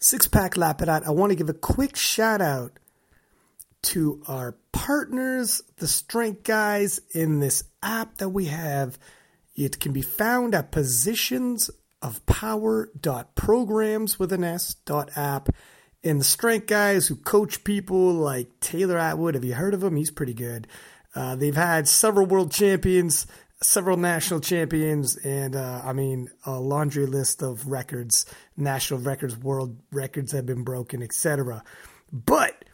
Six Pack Lapidat, I want to give a quick shout out to our partners, the Strength Guys, in this app that we have. It can be found at positions of power.programs with an S dot app. And the Strength Guys who coach people like Taylor Atwood, have you heard of him? He's pretty good. Uh, they've had several world champions several national champions, and uh, I mean a laundry list of records, national records, world records have been broken, etc. But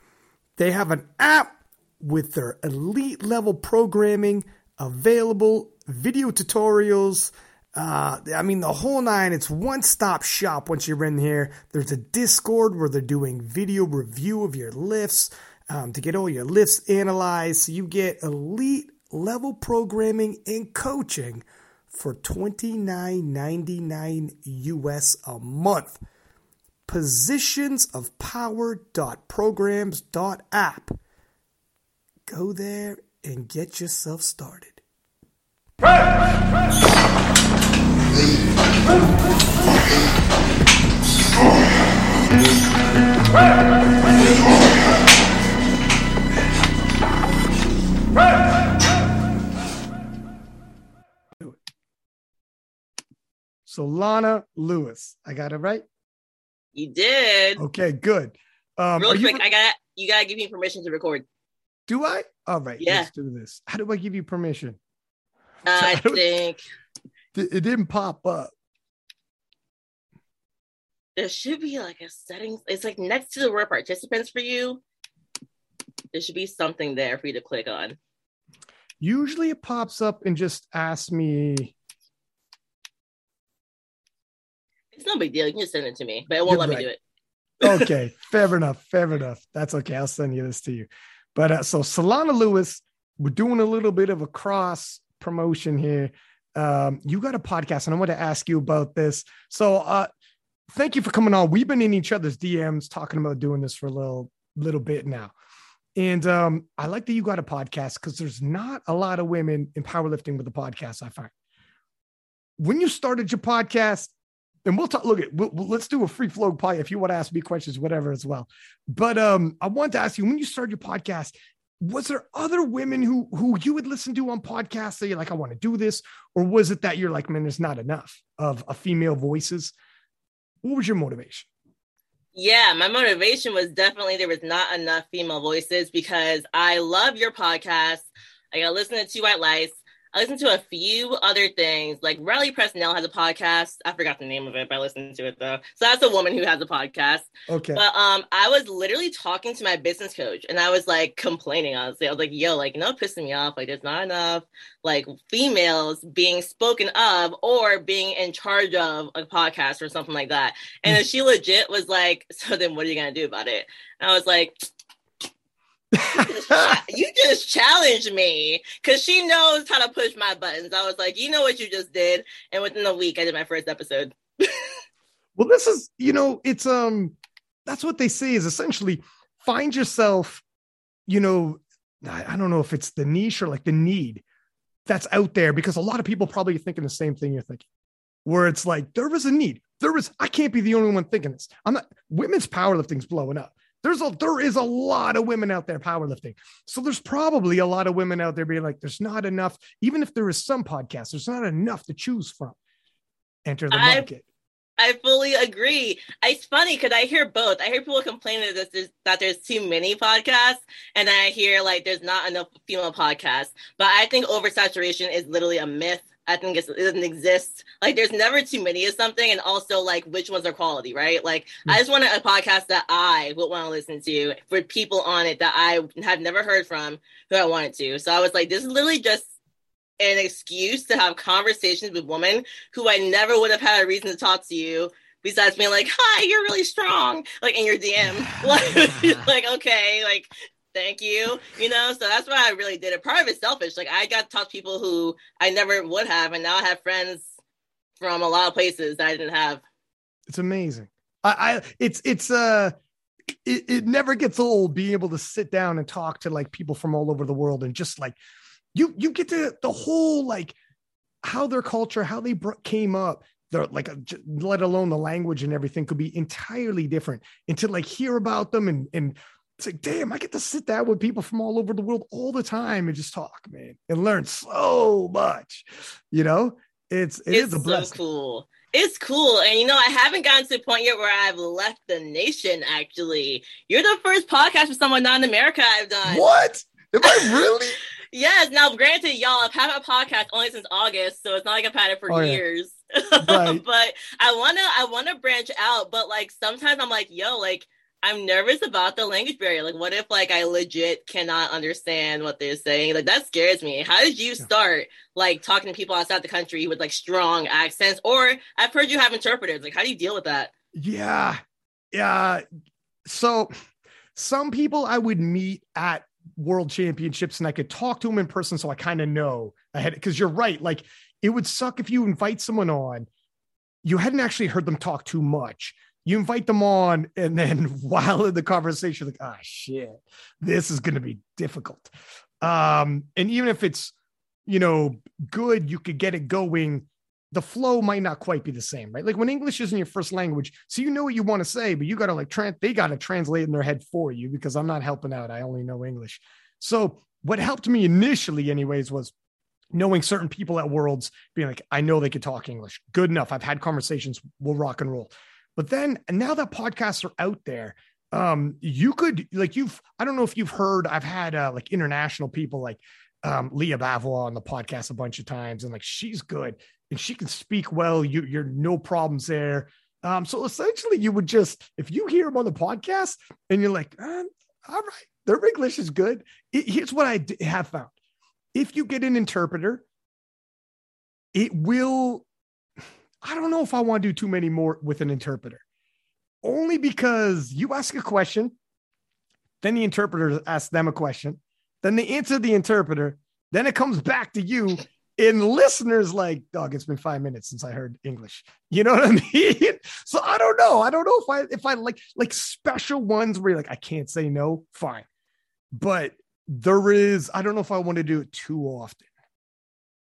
they have an app with their elite level programming available, video tutorials. Uh, I mean, the whole nine. It's one stop shop once you're in here. There's a Discord where they're doing video review of your lifts um, to get all your lifts analyzed. So you get elite level programming and coaching for $29.99 US a month. Positions of power.programs.app. Go there and get yourself started. Solana Lewis. I got it right? You did. Okay, good. Um, Real quick, I got you gotta give me permission to record. Do I? All right, yeah. let's do this. How do I give you permission? I think it didn't pop up. There should be like a settings. It's like next to the word participants for you. There should be something there for you to click on. Usually it pops up and just asks me It's no big deal. You can just send it to me, but it won't You're let right. me do it. okay, fair enough. Fair enough. That's okay. I'll send you this to you. But uh, so Solana Lewis, we're doing a little bit of a cross promotion here. Um, you got a podcast, and I want to ask you about this. So, uh, thank you for coming on. We've been in each other's DMs talking about doing this for a little little bit now. And um, I like that you got a podcast because there's not a lot of women in powerlifting with a podcast, I find. When you started your podcast, and we'll talk. Look at we'll, let's do a free flow pie if you want to ask me questions, whatever as well. But um, I want to ask you when you started your podcast, was there other women who who you would listen to on podcasts that you're like, I want to do this, or was it that you're like, man, there's not enough of a female voices? What was your motivation? Yeah, my motivation was definitely there was not enough female voices because I love your podcast. I got listen to Two White Lies. I listened to a few other things. Like Riley Presnell has a podcast. I forgot the name of it, but I listened to it though. So that's a woman who has a podcast. Okay. But um, I was literally talking to my business coach, and I was like complaining. Honestly, I was like, "Yo, like, you know, pissing me off. Like, there's not enough like females being spoken of or being in charge of a podcast or something like that." And then she legit was like, "So then, what are you gonna do about it?" And I was like, you just challenged me because she knows how to push my buttons. I was like, you know what you just did, and within a week, I did my first episode. well, this is, you know, it's um, that's what they say is essentially find yourself, you know, I, I don't know if it's the niche or like the need that's out there because a lot of people probably thinking the same thing you're thinking, where it's like there was a need. There was, I can't be the only one thinking this. I'm not, women's powerlifting's blowing up there's a there is a lot of women out there powerlifting. So there's probably a lot of women out there being like, there's not enough, even if there is some podcasts, there's not enough to choose from. Enter the market. I, I fully agree. It's funny because I hear both. I hear people complaining that there's, that there's too many podcasts, and I hear like there's not enough female podcasts. But I think oversaturation is literally a myth I think it doesn't exist. Like, there's never too many of something, and also like which ones are quality, right? Like, mm-hmm. I just want a podcast that I would want to listen to for people on it that I have never heard from who I wanted to. So I was like, this is literally just an excuse to have conversations with women who I never would have had a reason to talk to you besides being like, "Hi, you're really strong," like in your DM. like, like okay, like thank you. You know, so that's why I really did it. Part of it's selfish. Like I got to talk to people who I never would have, and now I have friends from a lot of places that I didn't have. It's amazing. I, I it's it's uh it, it never gets old being able to sit down and talk to like people from all over the world and just like you you get to the whole like how their culture how they came up they're like a, let alone the language and everything could be entirely different and to like hear about them and and it's like damn i get to sit down with people from all over the world all the time and just talk man and learn so much you know? It's it it's is a blessing. so cool. It's cool. And you know i haven't gotten to the point yet where i've left the nation actually. You're the first podcast with someone not in america i've done. What? Am i really? Yes. Now granted y'all i've had a podcast only since august so it's not like i've had it for Oh, yeah. years. Right. but I wanna I wanna branch out, but like sometimes I'm like, yo, like I'm nervous about the language barrier. Like, what if like I legit cannot understand what they're saying? Like that scares me. How did you start like talking to people outside the country with like strong accents? Or I've heard you have interpreters. Like, how do you deal with that? Yeah. Yeah. So some people I would meet at world championships and I could talk to them in person. So I kind of know ahead because you're right. Like it would suck if you invite someone on, you hadn't actually heard them talk too much. You invite them on, and then while in the conversation, like, ah, shit, this is going to be difficult. Um, and even if it's, you know, good, you could get it going the flow might not quite be the same, right? Like when English isn't your first language, so you know what you want to say, but you got to like trans, they got to translate in their head for you because I'm not helping out. I only know English. So what helped me initially, anyways, was knowing certain people at Worlds being like, I know they could talk English. Good enough. I've had conversations. We'll rock and roll. But then now that podcasts are out there, um, you could like you've I don't know if you've heard. I've had uh, like international people like um, Lya Bavoil on the podcast a bunch of times, and like she's good and she can speak well. You, you're no problems there. Um, so essentially, you would just if you hear them on the podcast and you're like, um, all right, their English is good. It, here's what I d- have found: if you get an interpreter, it will. I don't know if I want to do too many more with an interpreter, only because you ask a question, then the interpreter asks them a question, then they answer the interpreter, then it comes back to you. And listeners like, dog, it's been five minutes since I heard English. You know what I mean? So I don't know. I don't know if I if I like like special ones where you're like, I can't say no, fine. But there is, I don't know if I want to do it too often.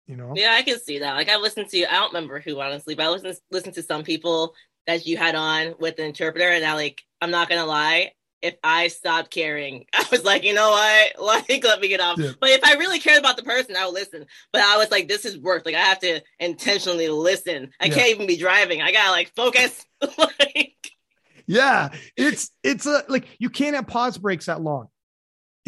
You know? Yeah, I can see that. Like I listened to, you, I don't remember who honestly, but I listened listened to some people that you had on with an interpreter, and I like, I'm not gonna lie, if I stopped caring, I was like, you know what, like let me get off. Yeah. But if I really cared about the person, I would listen. But I was like, this is work. Like I have to intentionally listen. I Yeah. can't even be driving. I gotta like focus. like Yeah, it's it's a like you can't have pause breaks that long.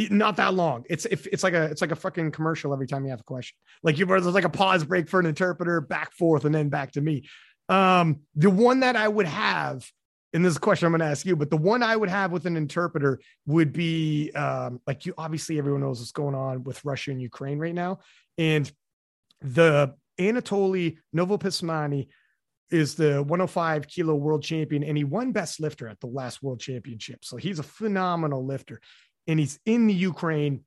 Not that long. It's if it's like a it's like a fucking commercial every time you have a question. Like you there's like a pause break for an interpreter, back forth, and then back to me. Um, the one that I would have, in this question I'm going to ask you, but the one I would have with an interpreter would be um, like you. Obviously, everyone knows what's going on with Russia and Ukraine right now, and the Anatoly Novopismennyi is the 105 kilo world champion and he won best lifter at the last world championship. So he's a phenomenal lifter and he's in the Ukraine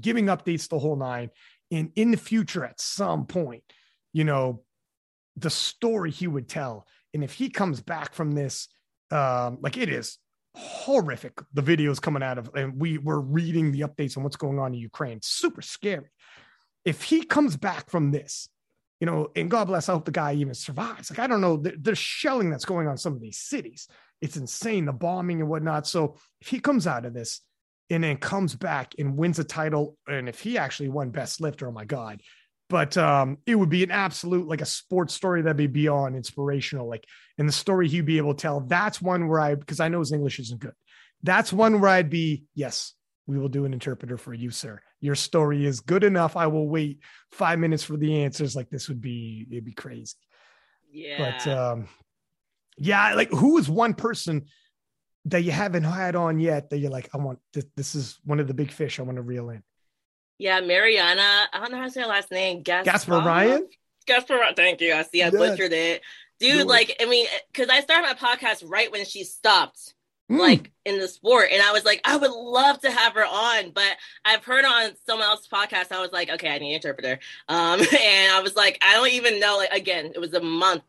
giving updates the whole nine. And in the future, at some point, you know, the story he would tell. And if he comes back from this, um, like it is horrific, the videos coming out of, and we were reading the updates on what's going on in Ukraine, super scary. If he comes back from this, you know, and God bless, I hope the guy even survives. Like, I don't know, there's shelling that's going on some of these cities. It's insane, the bombing and whatnot. So if he comes out of this and then comes back and wins a title, and if he actually won best lifter, oh my God. But um, it would be an absolute like a sports story that'd be beyond inspirational. Like, and the story he'd be able to tell. That's one where I because I know his English isn't good. That's one where I'd be, yes, we will do an interpreter for you, sir. Your story is good enough. I will wait five minutes for the answers. Like this would be, it'd be crazy. yeah. But um, yeah, like who is one person that you haven't had on yet that you're like, I want this, this is one of the big fish I want to reel in. yeah, Mariana. I don't know how to say her last name. Gaspar Gasparyan? Gasper Ryan. Thank you. I see. I butchered it. Dude, like, I mean, because I started my podcast right when she stopped. Mm. like in the sport. And I was like, I would love to have her on, but I've heard on someone else's podcast. I was like, okay, I need an interpreter. Um, and I was like, I don't even know. Like again, it was a month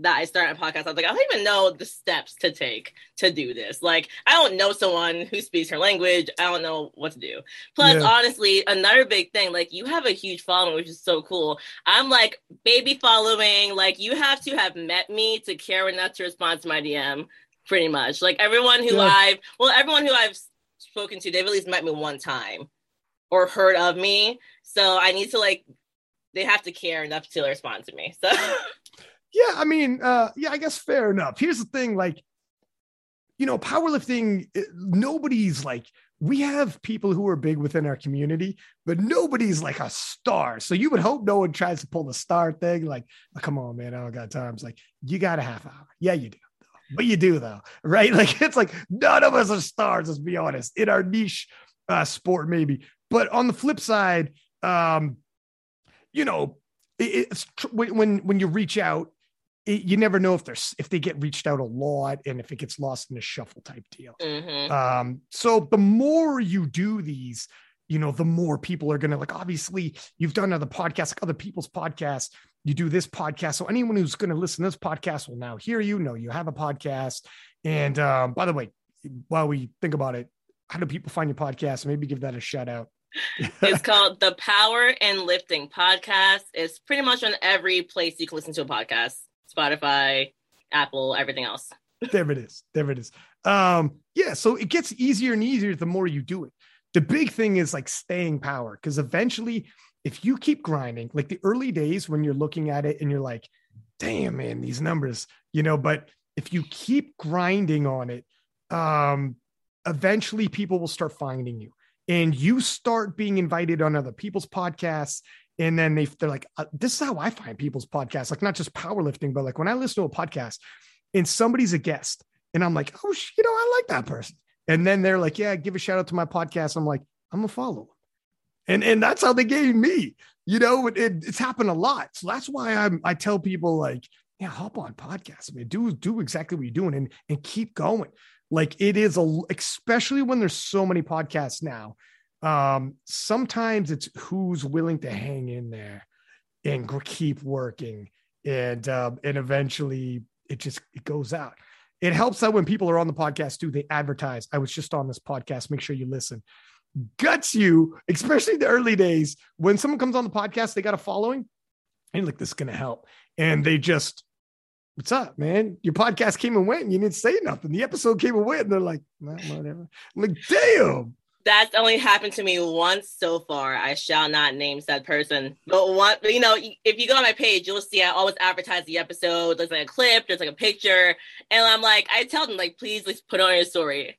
that I started a podcast, I was like, I don't even know the steps to take to do this. Like, I don't know someone who speaks her language. I don't know what to do. Plus, yeah. honestly, another big thing, like, you have a huge following, which is so cool. I'm like baby following. Like, you have to have met me to care enough to respond to my DM, pretty much. Like, everyone who yeah. I've, well, everyone who I've spoken to, they've at least met me one time or heard of me. So I need to, like, they have to care enough to respond to me. So. Yeah, I mean, uh, yeah, I guess fair enough. Here's the thing, like, you know, powerlifting, nobody's like, we have people who are big within our community, but nobody's like a star. So you would hope no one tries to pull the star thing. Like, oh, come on, man, I don't got time. It's like, you got a half hour. Yeah, you do. But you do though, right? Like it's like none of us are stars, let's be honest, in our niche uh, sport, maybe. But on the flip side, um, you know, it's when when you reach out it, you never know if there's if they get reached out a lot and if it gets lost in a shuffle type deal. Mm-hmm. Um, so the more you do these, you know, the more people are gonna like. Obviously, you've done other podcasts, like other people's podcasts. You do this podcast, so anyone who's going to listen to this podcast will now hear you. Know you have a podcast. And um, by the way, while we think about it, how do people find your podcast? Maybe give that a shout out. it's called the Power and Lifting Podcast. It's pretty much on every place you can listen to a podcast. Spotify, Apple, everything else. there it is. There it is. Um, yeah, so it gets easier and easier the more you do it. The big thing is like staying power because eventually, if you keep grinding, like the early days when you're looking at it and you're like, damn, man, these numbers, you know, but if you keep grinding on it, um, eventually people will start finding you and you start being invited on other people's podcasts and then they they're like, uh, this is how I find people's podcasts, like not just powerlifting, but like when I listen to a podcast and somebody's a guest, and I'm like, oh, you know, I like that person, and then they're like, yeah, give a shout out to my podcast. I'm like, I'm gonna follow and and that's how they gave me. You know, it, it, it's happened a lot, so that's why I'm I tell people like, yeah, hop on podcasts. I mean, do do exactly what you're doing and and keep going. Like it is a, especially when there's so many podcasts now um, sometimes it's who's willing to hang in there and keep working. And um, and eventually it just it goes out. It helps that when people are on the podcast too. They advertise. I was just on this podcast. Make sure you listen. Guts you especially the early days when someone comes on the podcast they got a following. And like this is gonna help. And they just what's up man? Your podcast came and went and you didn't say nothing. The episode came and went. And they're like well, whatever. I'm like damn that's only happened to me once so far. I shall not name said person. But one, you know, if you go on my page, you'll see I always advertise the episode. There's like a clip, there's like a picture, and I'm like, I tell them like, please, let's put on your story.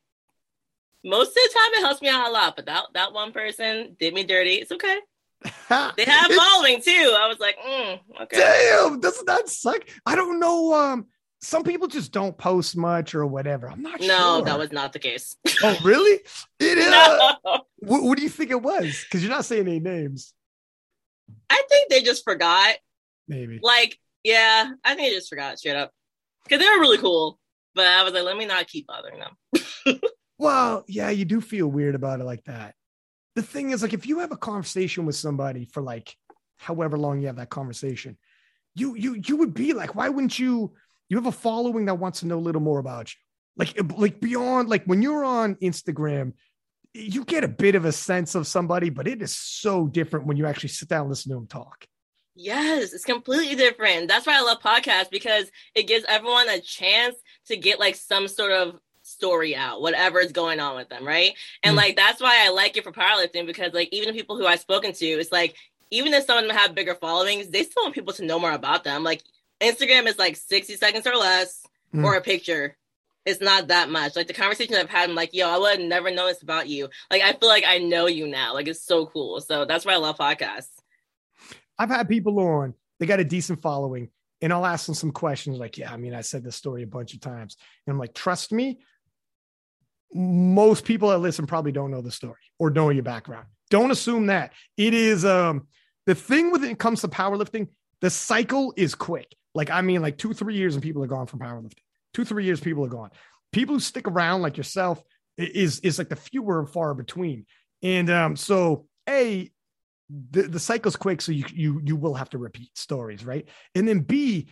Most of the time, it helps me out a lot. But that that one person did me dirty. It's okay. they have following too. I was like, mm, okay. Damn, doesn't that suck? I don't know. Um, some people just don't post much or whatever. I'm not no, sure. No, that was not the case. oh, really? It is. no. what, what, do you think it was? Because you're not saying any names. I think they just forgot. Maybe. Like, yeah, I think they just forgot straight up. Because they were really cool. But I was like, let me not keep bothering them. well, yeah, you do feel weird about it like that. The thing is, like, if you have a conversation with somebody for like however long you have that conversation, you you you would be like, why wouldn't you? You have a following that wants to know a little more about you. Like, like beyond, like when you're on Instagram, you get a bit of a sense of somebody, but it is so different when you actually sit down and listen to them talk. Yes, it's completely different. That's why I love podcasts because it gives everyone a chance to get like some sort of story out, whatever is going on with them, right? And mm. like that's why I like it for powerlifting because like even the people who I've spoken to, it's like even if some of them have bigger followings, they still want people to know more about them. Like Instagram is like 60 seconds or less mm. or a picture. It's not that much. Like the conversation I've had, I'm like, yo, I would have never known this about you. Like I feel like I know you now. Like it's so cool. So that's why I love podcasts. I've had people on, they got a decent following, and I'll ask them some questions like, yeah, I mean, I said this story a bunch of times. And I'm like, trust me, most people that listen probably don't know the story or know your background. Don't assume that. It is um the thing when it comes to powerlifting, the cycle is quick. Like, I mean, like two, three years and people are gone from powerlifting. Two, three years, people are gone. People who stick around like yourself is is like the fewer and far between. And um, so A, the, the cycle's quick, so you you you will have to repeat stories, right? And then B,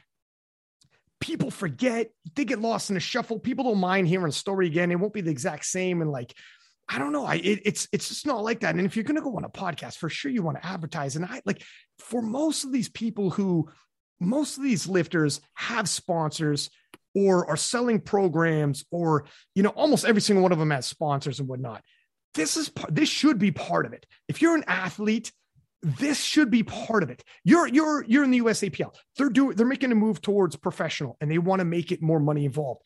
people forget, they get lost in the shuffle. People don't mind hearing a story again. It won't be the exact same. And like, I don't know. I it, it's it's just not like that. And if you're gonna go on a podcast, for sure you want to advertise. And I like for most of these people who most of these lifters have sponsors or are selling programs, or you know, almost every single one of them has sponsors and whatnot. This is this should be part of it. If you're an athlete, this should be part of it. You're you're you're in the USAPL. They're doing they're making a move towards professional and they want to make it more money involved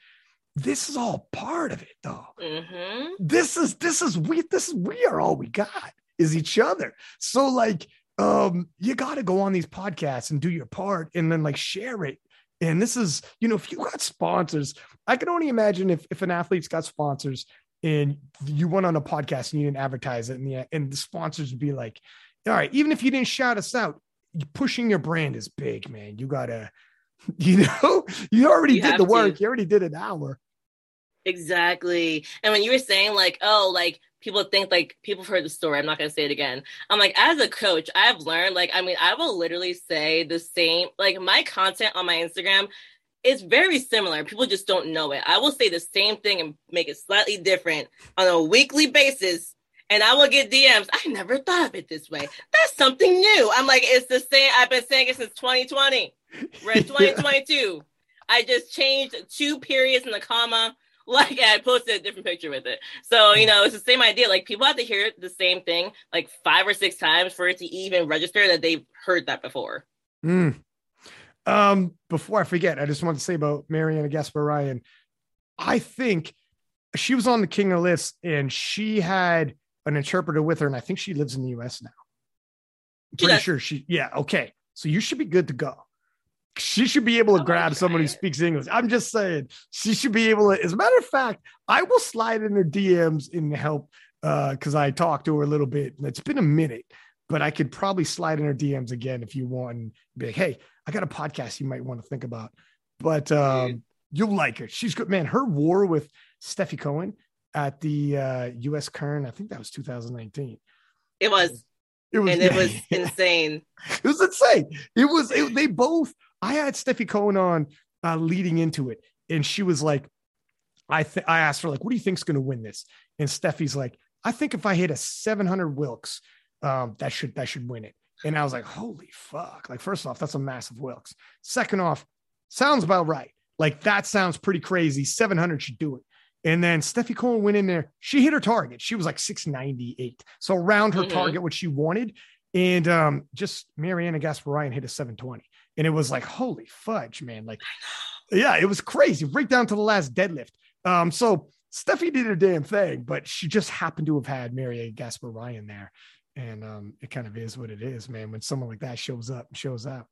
this is all part of it though mm-hmm. this is this is we this is we are all we got is each other so like um you got to go on these podcasts and do your part and then like share it and this is you know if you got sponsors i can only imagine if if an athlete's got sponsors and you went on a podcast and you didn't advertise it and the and the sponsors would be like all right even if you didn't shout us out pushing your brand is big man you gotta You know, you already you did the work. To. You already did an hour. Exactly. And when you were saying like, oh, like people think like people have heard the story. I'm not gonna say it again. I'm like, as a coach, I've learned like, I mean, I will literally say the same. Like my content on my Instagram is very similar. People just don't know it. I will say the same thing and make it slightly different on a weekly basis and I will get DMs. I never thought of it this way. That's something new. I'm like, it's the same. I've been saying it since 2020. We're in 2022. I just changed two periods in the comma. Like I posted a different picture with it. So, you know, it's the same idea. Like people have to hear the same thing like five or six times for it to even register that they've heard that before. Mm. Um, before I forget, I just want to say about Mariana Gasparyan. I think she was on the King of Lifts and she had an interpreter with her, and I think she lives in the US now. I'm pretty sure she, yeah, okay. So you should be good to go. She should be able to oh, grab someone who speaks English. I'm just saying, she should be able to. As a matter of fact, I will slide in her DMs and help because uh, I talked to her a little bit. It's been a minute, but I could probably slide in her DMs again if you want and be like, hey, I got a podcast you might want to think about. But um, you'll like her. She's good, man. Her war with Steffi Cohen at the uh, U.S. Kern. I think that was 2019. It was. It was, and it was insane. It was insane. It was. It, they both. I had Steffi Cohen on uh, leading into it, and she was like, "I th- I asked her like, what do you think's going to win this?" And Steffi's like, "I think if I hit a 700 Wilks, um, that should that should win it." And I was like, "Holy fuck!" Like, first off, that's a massive Wilks. Second off, sounds about right. Like that sounds pretty crazy. 700 should do it. And then Steffi Cohen went in there. She hit her target. She was like 698. So around her mm-hmm. target, what she wanted. And um, just Mariana Gasparyan hit a 720. And it was like, holy fudge, man. Like, yeah, it was crazy. Right down to the last deadlift. Um, so Steffi did her damn thing, but she just happened to have had Mariana Gasparyan there. And um, it kind of is what it is, man. When someone like that shows up, shows up.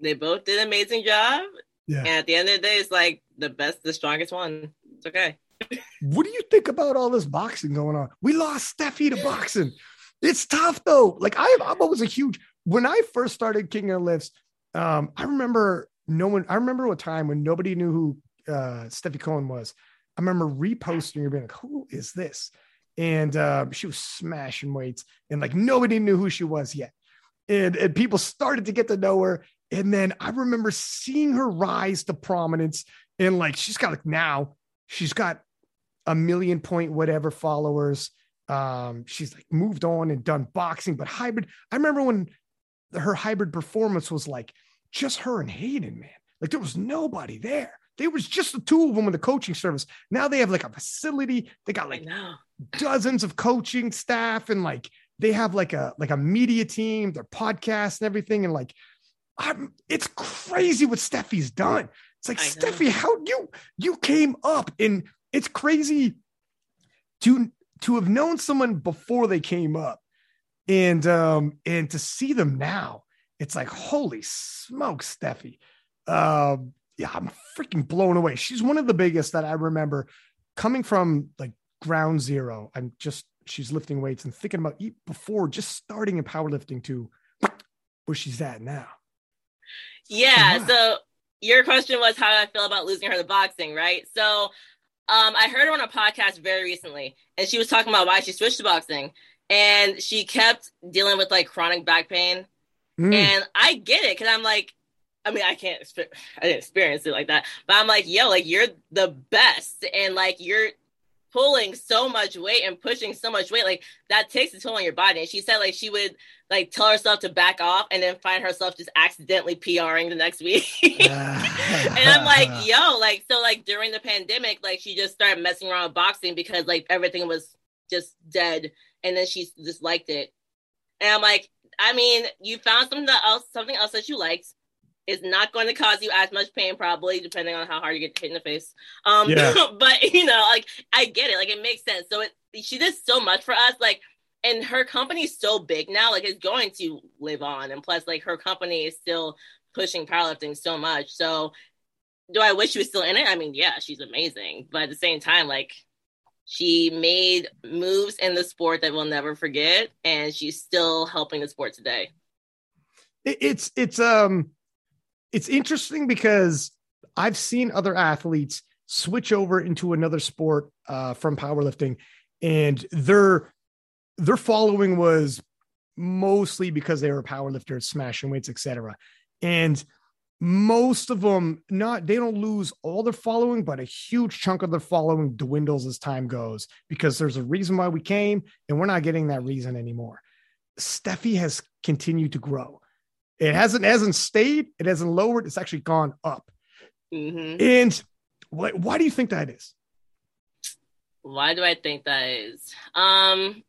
They both did an amazing job. Yeah. And at the end of the day, it's like the best, the strongest one. It's okay. what do you think about all this boxing going on? We lost Steffi to boxing. It's tough though. Like I, I'm always a huge. When I first started King of Lifts, um, I remember no one. I remember a time when nobody knew who uh, Steffi Cohen was. I remember reposting her being like, "Who is this?" And uh, she was smashing weights, and like nobody knew who she was yet. And and people started to get to know her. And then I remember seeing her rise to prominence, and like she's got like now she's got a million point whatever followers. Um, she's like moved on and done boxing, but hybrid. I remember when her hybrid performance was like just her and Hayden, man. Like there was nobody there. There was just the two of them in the coaching service. Now they have like a facility. They got like dozens of coaching staff and like they have like a like a media team, their podcast and everything. And like I'm it's crazy what Steffi's done. It's like Steffi, how you you came up and it's crazy to to have known someone before they came up and um and to see them now it's like holy smoke steffi. Um yeah i'm freaking blown away. She's one of the biggest that i remember coming from like ground zero. I'm just she's lifting weights and thinking about before just starting in powerlifting to where she's at now. Yeah so your question was how I feel about losing her to boxing, right? So um, I heard her on a podcast very recently, and she was talking about why she switched to boxing, and she kept dealing with like chronic back pain, mm. and I get it because I'm like, I mean, I can't, I didn't experience it like that, but I'm like, yo, like you're the best, and like you're pulling so much weight and pushing so much weight, like that takes a toll on your body. And she said like she would like tell herself to back off and then find herself just accidentally PRing the next week. and I'm like, yo, like so like during the pandemic, like she just started messing around with boxing because like everything was just dead. And then she just liked it. And I'm like, I mean, you found something else, something else that you liked is not going to cause you as much pain, probably, depending on how hard you get hit in the face. Um, yeah. but you know, like I get it, like it makes sense. So it she did so much for us, like, and her company's so big now, like it's going to live on, and plus, like her company is still pushing powerlifting so much. So, do I wish she was still in it? I mean, yeah, she's amazing, but at the same time, like she made moves in the sport that we'll never forget, and she's still helping the sport today. It's it's um it's interesting because I've seen other athletes switch over into another sport uh, from powerlifting, and their their following was mostly because they were powerlifters, smashing weights, etc. And most of them not they don't lose all their following but a huge chunk of their following dwindles as time goes because there's a reason why we came and we're not getting that reason anymore steffi has continued to grow it hasn't hasn't stayed. It hasn't lowered. It's actually gone up. Mm-hmm. And why, why do you think that is? Why do I think that is? Um,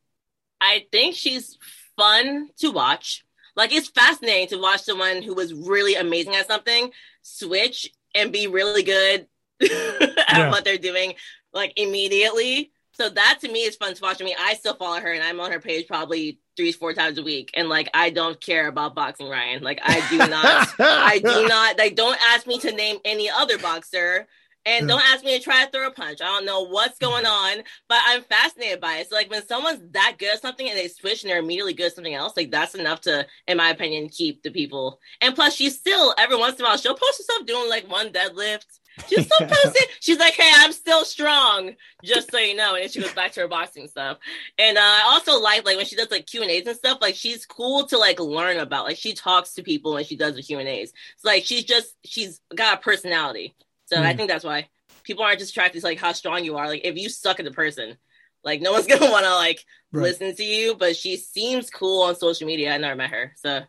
I think she's fun to watch. Like it's fascinating to watch someone who was really amazing at something switch and be really good at yeah. what they're doing, like immediately. So that to me is fun to watch. I mean, I still follow her and I'm on her page probably three, four times a week. And like, I don't care about boxing, Ryan. Like, I do not, I do not, like, don't ask me to name any other boxer. And don't ask me to try to throw a punch. I don't know what's going on, but I'm fascinated by it. So, like, when someone's that good at something and they switch and they're immediately good at something else, like, that's enough to, in my opinion, keep the people. And plus, she's still, every once in a while, she'll post herself doing like one deadlift She's so pussy. She's like, hey, I'm still strong, just so you know. And then she goes back to her boxing stuff. And uh, I also like like when she does like Q and A's and stuff. Like she's cool to like learn about. Like she talks to people when she does the Q and A's. It's like she's just she's got a personality. So mm. I think that's why people aren't just attracted to like how strong you are. Like if you suck at the person, like no one's gonna want to like right. listen to you. But she seems cool on social media. I never met her, so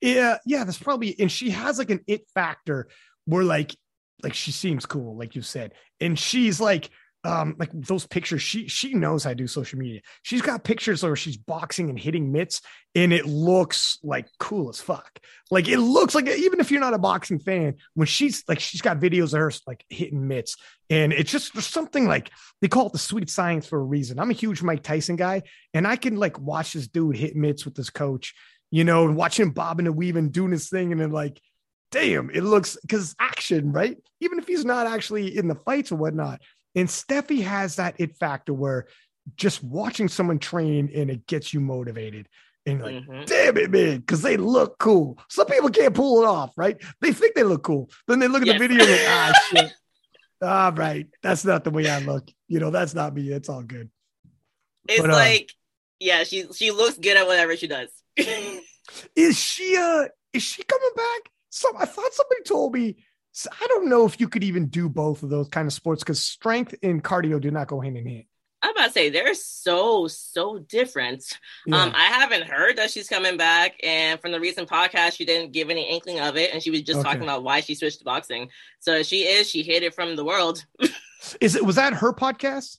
yeah, yeah. That's probably and she has like an it factor where like like she seems cool, like you said, and she's like um like those pictures she she knows to do social media she's got pictures where she's boxing and hitting mitts and it looks like cool as fuck like it looks like even if you're not a boxing fan when she's like she's got videos of her like hitting mitts and it's just there's something like they call it the sweet science for a reason i'm a huge mike tyson guy and i can like watch this dude hit mitts with this coach you know and watch him bobbing and weaving doing his thing and then like damn, it looks because action, right? Even if he's not actually in the fights or whatnot. And Steffi has that it factor where just watching someone train and it gets you motivated. And like, mm-hmm. damn it, man, because they look cool. Some people can't pull it off, right? They think they look cool. Then they look at yes. the video like, ah, shit. ah, right. That's not the way I look. You know, that's not me. It's all good. It's but, uh, like, yeah, she she looks good at whatever she does. is she uh is she coming back? some I thought somebody told me I don't know if you could even do both of those kind of sports because strength and cardio do not go hand in hand. I'm about to say they're so so different. Yeah. Um, I haven't heard that she's coming back, and from the recent podcast, she didn't give any inkling of it, and she was just okay. talking about why she switched to boxing. So she is she hid it from the world. is it was that her podcast?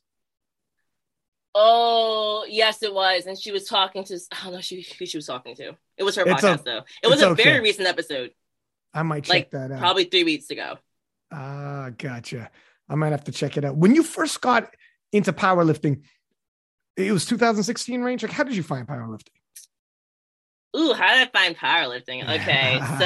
Oh yes, it was, and she was talking to I don't know she, who she was talking to. It was her it's podcast a, though. It was a okay. very recent episode. I might check like, that out. Probably three weeks ago. Ah, gotcha. I might have to check it out. When you first got into powerlifting, it was 2016 range. Like, how did you find powerlifting? Ooh, how did I find powerlifting? Okay, so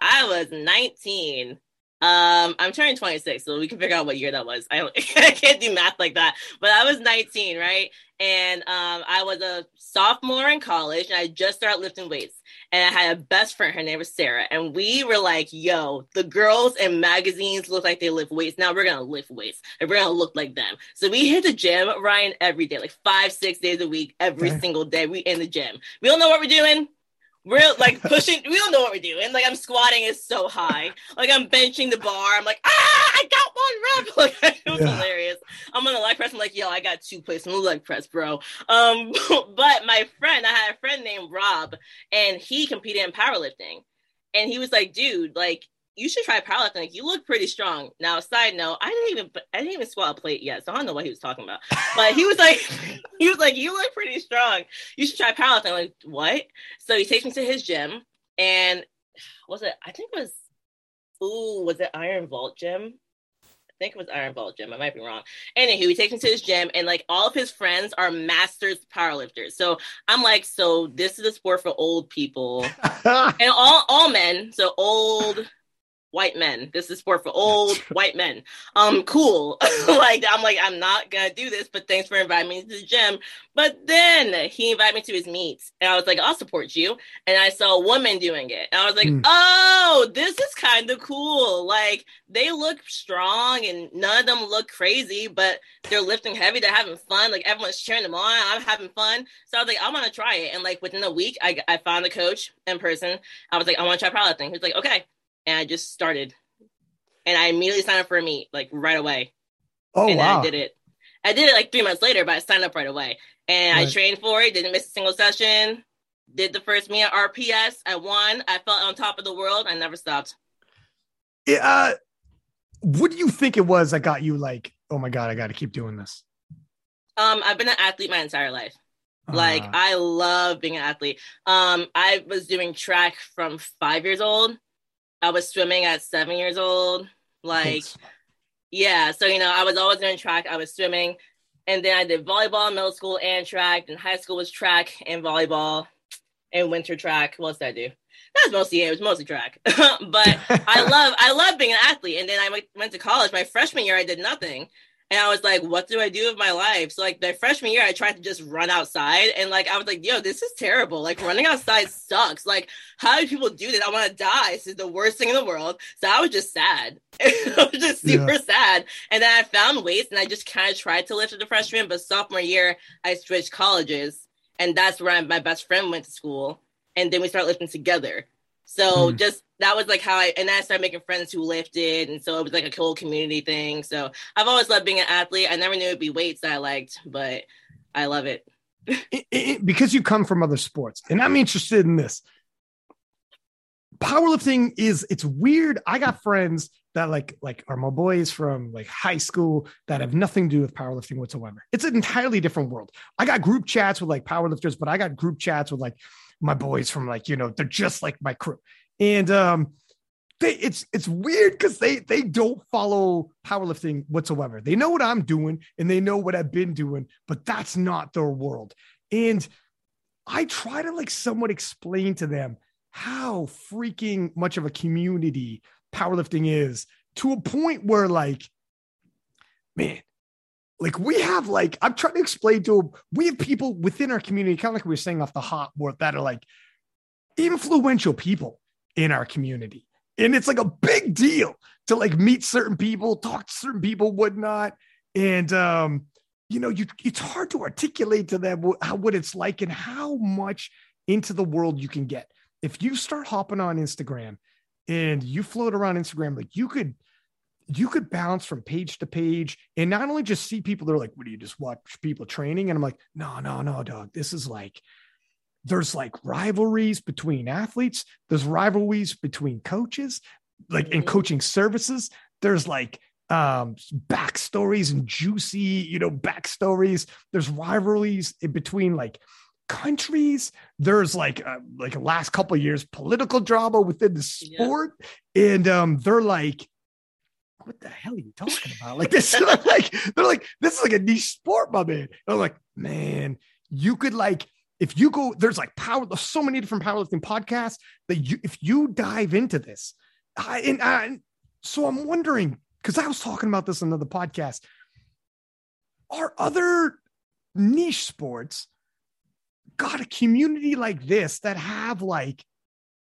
I was 19 um, I'm turning 26, so we can figure out what year that was. I, I can't do math like that, but I was 19, right? And um, I was a sophomore in college, and I just started lifting weights. And I had a best friend, her name was Sarah, and we were like, "Yo, the girls in magazines look like they lift weights. Now we're gonna lift weights, and we're gonna look like them." So we hit the gym, Ryan, every day, like five, six days a week, every okay. single day. We in the gym. We don't know what we're doing We're like pushing. We don't know what we're doing. Like I'm squatting is so high. Like I'm benching the bar. I'm like, ah, I got one rep. Like it was yeah. hilarious. I'm on the leg press. I'm like, yo, I got two plates on the leg press, bro. Um, but my friend, I had a friend named Rob, and he competed in powerlifting, and he was like, dude, like you should try powerlifting. Like you look pretty strong. Now, side note, I didn't even I didn't even squat a plate yet, so I don't know what he was talking about. But he was like, he was like, you look pretty strong. You should try powerlifting. I'm like, what? So he takes me to his gym, and was it? I think it was, ooh, was it Iron Vault gym? I think it was Iron Vault gym. I might be wrong. Anywho, he takes me to his gym, and like all of his friends are masters powerlifters. So I'm like, so this is a sport for old people, and all all men. So old white men. This is sport for old white men. Um, cool. like I'm like, I'm not gonna do this, but thanks for inviting me to the gym. But then he invited me to his meets, and I was like, I'll support you. And I saw a woman doing it, and I was like, mm. oh, this is kind of cool. Like they look strong, and none of them look crazy, but they're lifting heavy. They're having fun. Like everyone's cheering them on. I'm having fun. So I was like, I want to try it. And like within a week, I I found the coach in person. I was like, I want to try powerlifting. He's like, okay and I just started. And I immediately signed up for a meet, like right away. Oh and wow! I did it. I did it like three months later, but I signed up right away. And right. I trained for it, didn't miss a single session. Did the first meet at RPS. I won. I felt on top of the world. I never stopped. Yeah. Uh, what do you think it was that got you like, oh my God, I got to keep doing this? Um, I've been an athlete my entire life. Like uh, I love being an athlete. Um, I was doing track from five years old I was swimming at seven years old. Like, yeah. So, you know, I was always doing track. I was swimming. And then I did volleyball in middle school and track. And high school was track and volleyball and winter track. What else did I do? That was mostly it. It was mostly track. but I love I love being an athlete. And then I went to college. My freshman year, I did nothing. And I was like, what do I do with my life? So like my freshman year, I tried to just run outside. And like I was like, yo, this is terrible. Like running outside sucks. Like, how do people do this? I want to die. This is the worst thing in the world. So I was just sad. I was just super yeah. sad. And then I found weights and I just kind of tried to lift as a freshman. But sophomore year, I switched colleges. And that's where I, my best friend went to school. And then we started lifting together. So mm. just that was like how I and I started making friends who lifted, and so it was like a cool community thing. So I've always loved being an athlete. I never knew it'd be weights that I liked, but I love it. it, it because you come from other sports, and I'm interested in this. Powerlifting is it's weird. I got friends that like like are my boys from like high school that have nothing to do with powerlifting whatsoever. It's an entirely different world. I got group chats with like powerlifters, but I got group chats with like my boys from like you know they're just like my crew. And um they it's it's weird because they they don't follow powerlifting whatsoever. They know what i'm doing and they know what i've been doing but that's not their world. And i try to like somewhat explain to them how freaking much of a community powerlifting is to a point where like man like we have like I'm trying to explain to them, we have people within our community, kind of like we were saying off the hot word that are like influential people in our community. And it's like a big deal to like meet certain people, talk to certain people, whatnot. And um, you know, you it's hard to articulate to them how what it's like and how much into the world you can get. If you start hopping on Instagram and you float around Instagram, like you could you could bounce from page to page and not only just see people, they're like, what do you just watch people training? And I'm like, no, no, no, dog. This is like, there's like rivalries between athletes, there's rivalries between coaches, like in mm-hmm. coaching services. There's like um backstories and juicy, you know, backstories. There's rivalries in between like countries. There's like uh, like last couple years political drama within the sport, yeah. and um, they're like what the hell are you talking about? Like this, like they're like, this is like a niche sport, my man. And I'm like, man, you could like, if you go, there's like power, there's so many different powerlifting podcasts that you, if you dive into this, I, and, I, so I'm wondering, because I was talking about this in another podcast, are other niche sports got a community like this that have like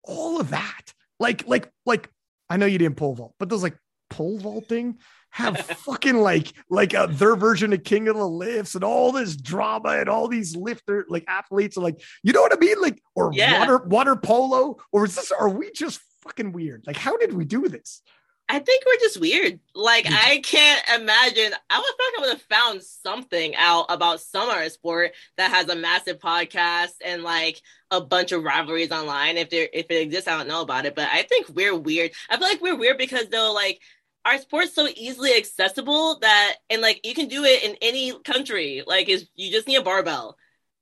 all of that? Like, like, like, I know you didn't pull vault, but there's like pole vaulting. have fucking like like a, their version of King of the Lifts and all this drama and all these lifter like athletes are like, you know what I mean? Like, or Yeah. water water polo, or is this? Are we just fucking weird? Like, how did we do this? I think we're just weird. Like. I can't imagine. I would like I would have found something out about some other sport that has a massive podcast and like a bunch of rivalries online. If there if it exists, I don't know about it. But I think we're weird. I feel like we're weird because though like our sport's so easily accessible that and like you can do it in any country. Like is you just need a barbell.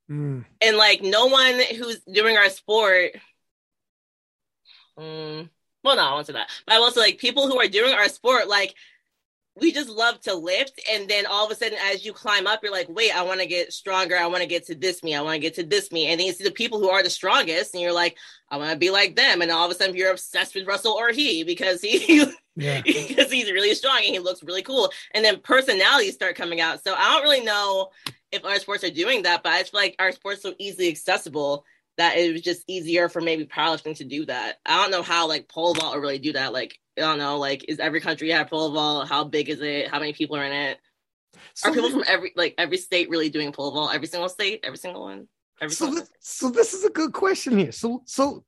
Mm, And like no one who's doing our sport Mm, well, no, I won't say that. But I will say, like, people who are doing our sport, like, we just love to lift. And then all of a sudden, as you climb up, you're like, wait, I want to get stronger. I want to get to this me. I want to get to this me. And then you see the people who are the strongest, and you're like, I want to be like them. And all of a sudden, you're obsessed with Russel Orhii because he. yeah. because he's really strong and he looks really cool. And then personalities start coming out. So I don't really know if our sports are doing that, but I feel like our sports so easily accessible that it was just easier for maybe powerlifting to do that. I don't know how like pole vault will really do that. Like I don't know, like is every country have pole vault? How big is it? How many people are in it? So are people from every like every state really doing pole vault? Every single state, every single one, every so single. this, so this is a good question here. So so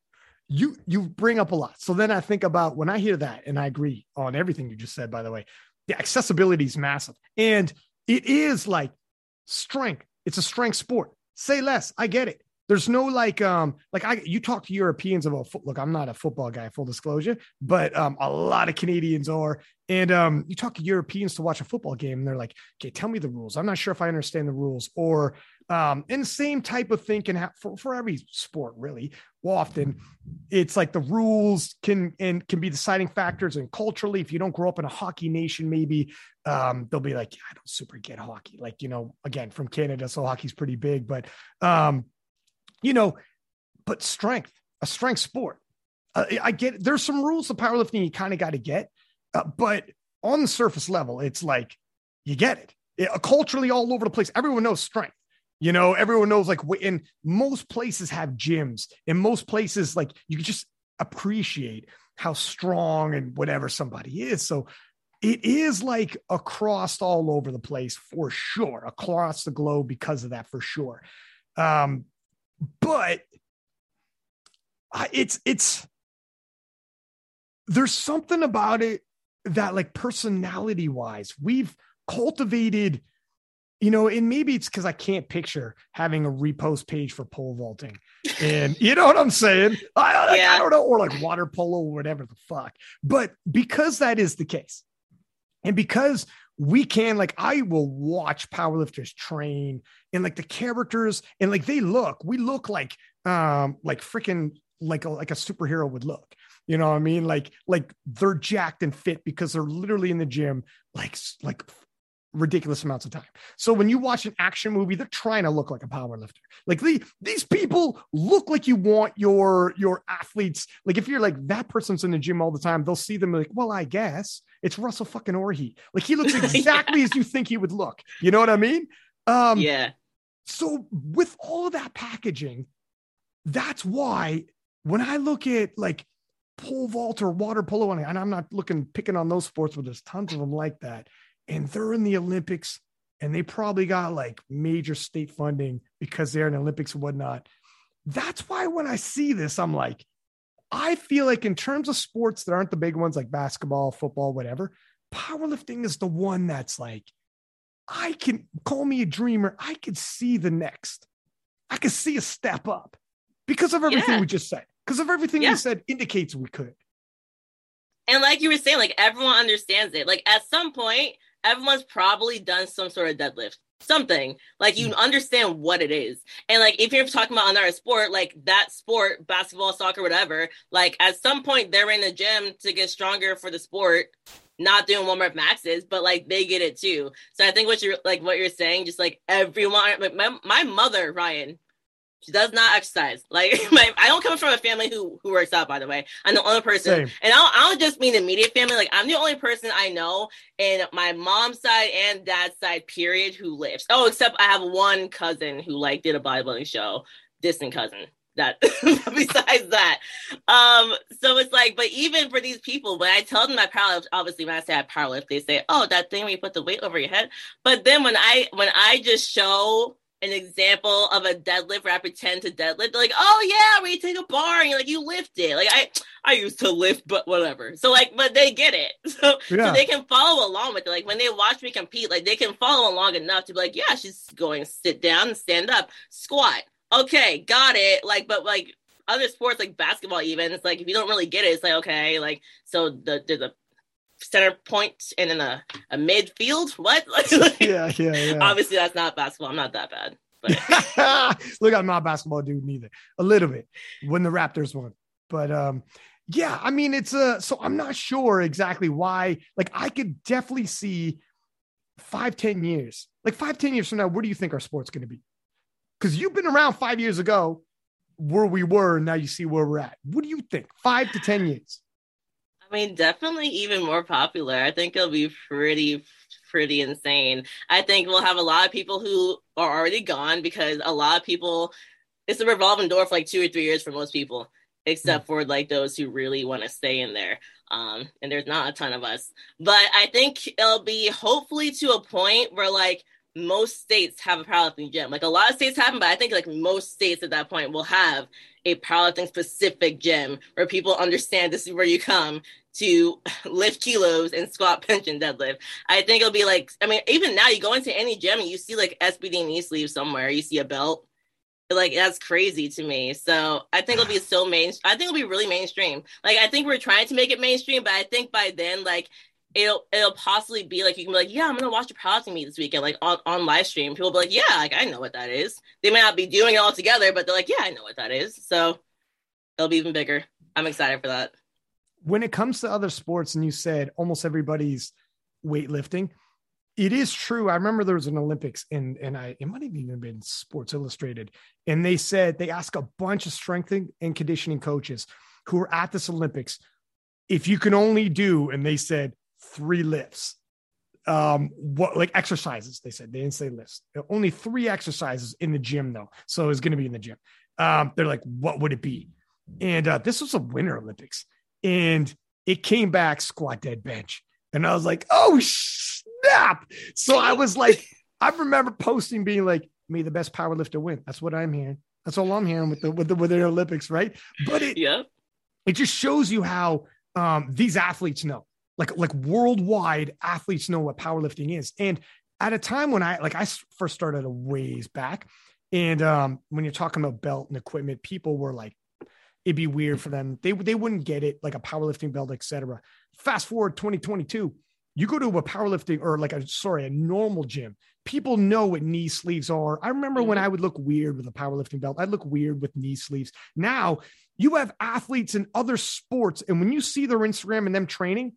you you bring up a lot. So then I think about when I hear that, and I agree on everything you just said. By the way, the accessibility is massive, and it is like strength. It's a strength sport. Say less. I get it. There's no like um like I you talk to Europeans about foot. Look, I'm not a football guy, full disclosure, but um a lot of Canadians are. And um you talk to Europeans to watch a football game, and they're like, okay, tell me the rules. I'm not sure if I understand the rules. Or um, and same type of thing can happen for, for every sport, really. Often it's like the rules can and can be deciding factors. And culturally, if you don't grow up in a hockey nation, maybe um, they'll be like, yeah, I don't super get hockey. Like, you know, again, from Canada, so hockey's pretty big, but um, you know, but strength, a strength sport. Uh, I get there's some rules of powerlifting you kind of got to get, uh, but on the surface level, it's like you get it. It- culturally all over the place. Everyone knows strength. You know, everyone knows like in most places have gyms. In most places, like you can just appreciate how strong and whatever somebody is. So it is like across all over the place for sure, across the globe because of that for sure. Um, but it's it's there's something about it that like personality wise we've cultivated you know and maybe it's because i can't picture having a repost page for pole vaulting. And you know what i'm saying? I, Yeah. I don't know or like water polo or whatever the fuck. But because that is the case and because we can like i will watch powerlifters train and like the characters and like they look we look like um like freaking like a like a superhero would look. You know what i mean? Like like they're jacked and fit because they're literally in the gym like like ridiculous amounts of time. So when you watch an action movie they're trying to look like a power lifter. Like the, these people look like you want your your athletes. Like if you're like that person's in the gym all the time they'll see them like well i guess it's Russel fucking Orhii like he looks exactly as you think he would look. You know what i mean? Um yeah, so with all of that packaging, that's why when I look at like pole vault or water polo, and I'm not looking picking on those sports, but there's tons of them like that, and they're in the Olympics, and they probably got like major state funding because they're in Olympics and whatnot. That's why when I see this, I'm like, I feel like in terms of sports that aren't the big ones like basketball, football, whatever, powerlifting is the one that's like I can call me a dreamer. I could see the next. I could see a step up because of everything Yeah. we just said. Because of everything Yeah. we said indicates we could. and like you were saying, like everyone understands it. Like at some point, everyone's probably done some sort of deadlift. Something like you mm. understand what it is, and like if you're talking about another sport, like that sport, basketball, soccer, whatever, like at some point they're in the gym to get stronger for the sport, not doing one rep maxes, but like they get it too. So I think what you're like what you're saying, just like everyone, like my, my mother, Ryan, she does not exercise. Like my, I don't come from a family who who works out. By the way, I'm the only person, Same. and I don't, I don't just mean immediate family. Like I'm the only person I know in my mom's side and dad's side, period, who lifts. Oh, except I have one cousin who like did a bodybuilding show, distant cousin that besides that um so it's like but even for these people when i tell them i powerlift obviously when i say i powerlift they say oh that thing where you put the weight over your head but then when i when i just show an example of a deadlift where I pretend to deadlift. They're like, oh yeah, where you take a bar and you like you lift it. Like I I used to lift, but whatever. So like, but they get it. So, yeah. so they can follow along with it. Like when they watch me compete, like they can follow along enough to be like, yeah, she's going sit down stand up, squat. Okay, got it. Like, but like other sports like basketball, even it's like if you don't really get it, it's like okay, like so the there's a center point and in a, a midfield. What? yeah, yeah, yeah. Obviously, that's not basketball. I'm not that bad. But look, I'm not a basketball dude neither. A little bit when the Raptors won, but um, yeah. I mean, it's a so I'm not sure exactly why. Like, I could definitely see five, ten years. Like five, ten years from now, where do you think our sport's going to be? Because you've been around five years ago, where we were, and now you see where we're at. What do you think? Five to ten years. I mean, definitely even more popular. I think it'll be pretty, pretty insane. I think we'll have a lot of people who are already gone because a lot of people, it's a revolving door for like two or three years for most people, except mm. for like those who really want to stay in there. Um, and there's not a ton of us. But I think it'll be hopefully to a point where like most states have a powerlifting gym. Like a lot of states have them, but I think like most states at that point will have a powerlifting specific gym where people understand this is where you come to lift kilos and squat, bench, and deadlift. I think it'll be like, I mean, even now you go into any gym and you see like SBD knee sleeve somewhere, you see a belt. Like that's crazy to me. So I think it'll be so main. I think it'll be really mainstream. Like I think we're trying to make it mainstream, but I think by then, like it'll it'll possibly be like you can be like, yeah, I'm gonna watch the powerlifting meet this weekend, like on, on live stream. People will be like, yeah, like I know what that is. They may not be doing it all together, but they're like, yeah, I know what that is. So it'll be even bigger. I'm excited for that when it comes to other sports, and you said almost everybody's weightlifting, it is true. I remember there was an Olympics and and I it might have even been Sports Illustrated, and they said they asked a bunch of strength and conditioning coaches who were at this Olympics if you can only do, and they said three lifts. Um, what like exercises? They said they didn't say lifts. Only three exercises in the gym though, so it's going to be in the gym. Um, they're like, what would it be? And uh, this was a Winter Olympics and it came back squat dead bench. And I was like, oh snap. So I was like, I remember posting being like, may the best power lifter win. That's what I'm hearing. That's all I'm hearing with the with the with the Olympics, right? But it yeah. it just shows you how um, these athletes know. Like like worldwide athletes know what powerlifting is. And at a time when I like I first started a ways back, and um, when you're talking about belt and equipment, people were like it'd be weird for them. They they wouldn't get it like a powerlifting belt, etc. Fast forward 2022, you go to a powerlifting or like a sorry, a normal gym. People know what knee sleeves are. I remember when I would look weird with a powerlifting belt. I'd look weird with knee sleeves. Now you have athletes in other sports, and when you see their Instagram and them training,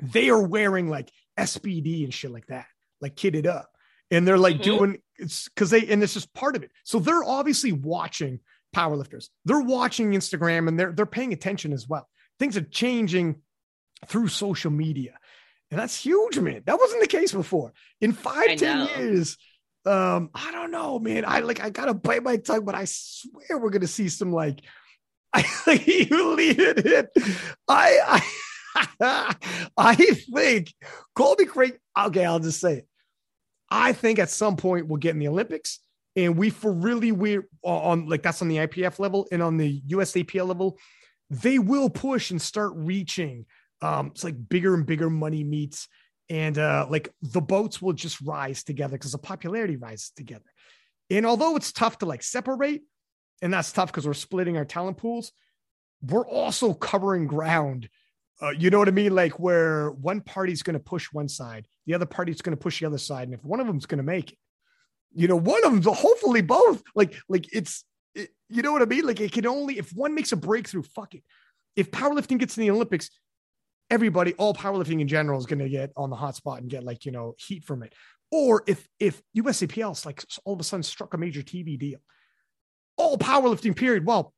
they are wearing like SBD and shit like that, like kitted up. And they're like mm-hmm. doing it's because they and this is part of it. So they're obviously watching powerlifters. They're watching Instagram and they're they're paying attention as well. Things are changing through social media. And that's huge, man. That wasn't the case before. In five, I ten know. years, um, I don't know, man. I like I gotta bite my tongue, but I swear we're gonna see some like I like you lead it. I I I think call me crazy. Okay, I'll just say it. I think at some point we'll get in the Olympics and we for really weird on like that's on the IPF level and on the USAPL level, they will push and start reaching um it's like bigger and bigger money meets and uh like the boats will just rise together because the popularity rises together. And although it's tough to like separate, and that's tough because we're splitting our talent pools, we're also covering ground. Uh, you know what I mean? Like where one party's going to push one side, the other party's going to push the other side, and if one of them's going to make it, you know, one of them, hopefully both. Like, like it's, it, you know what I mean? Like, it can only if one makes a breakthrough. Fuck it. If powerlifting gets in the Olympics, everybody, all powerlifting in general, is going to get on the hot spot and get like you know heat from it. Or if if USAPL like all of a sudden struck a major TV deal, all powerlifting period. Well,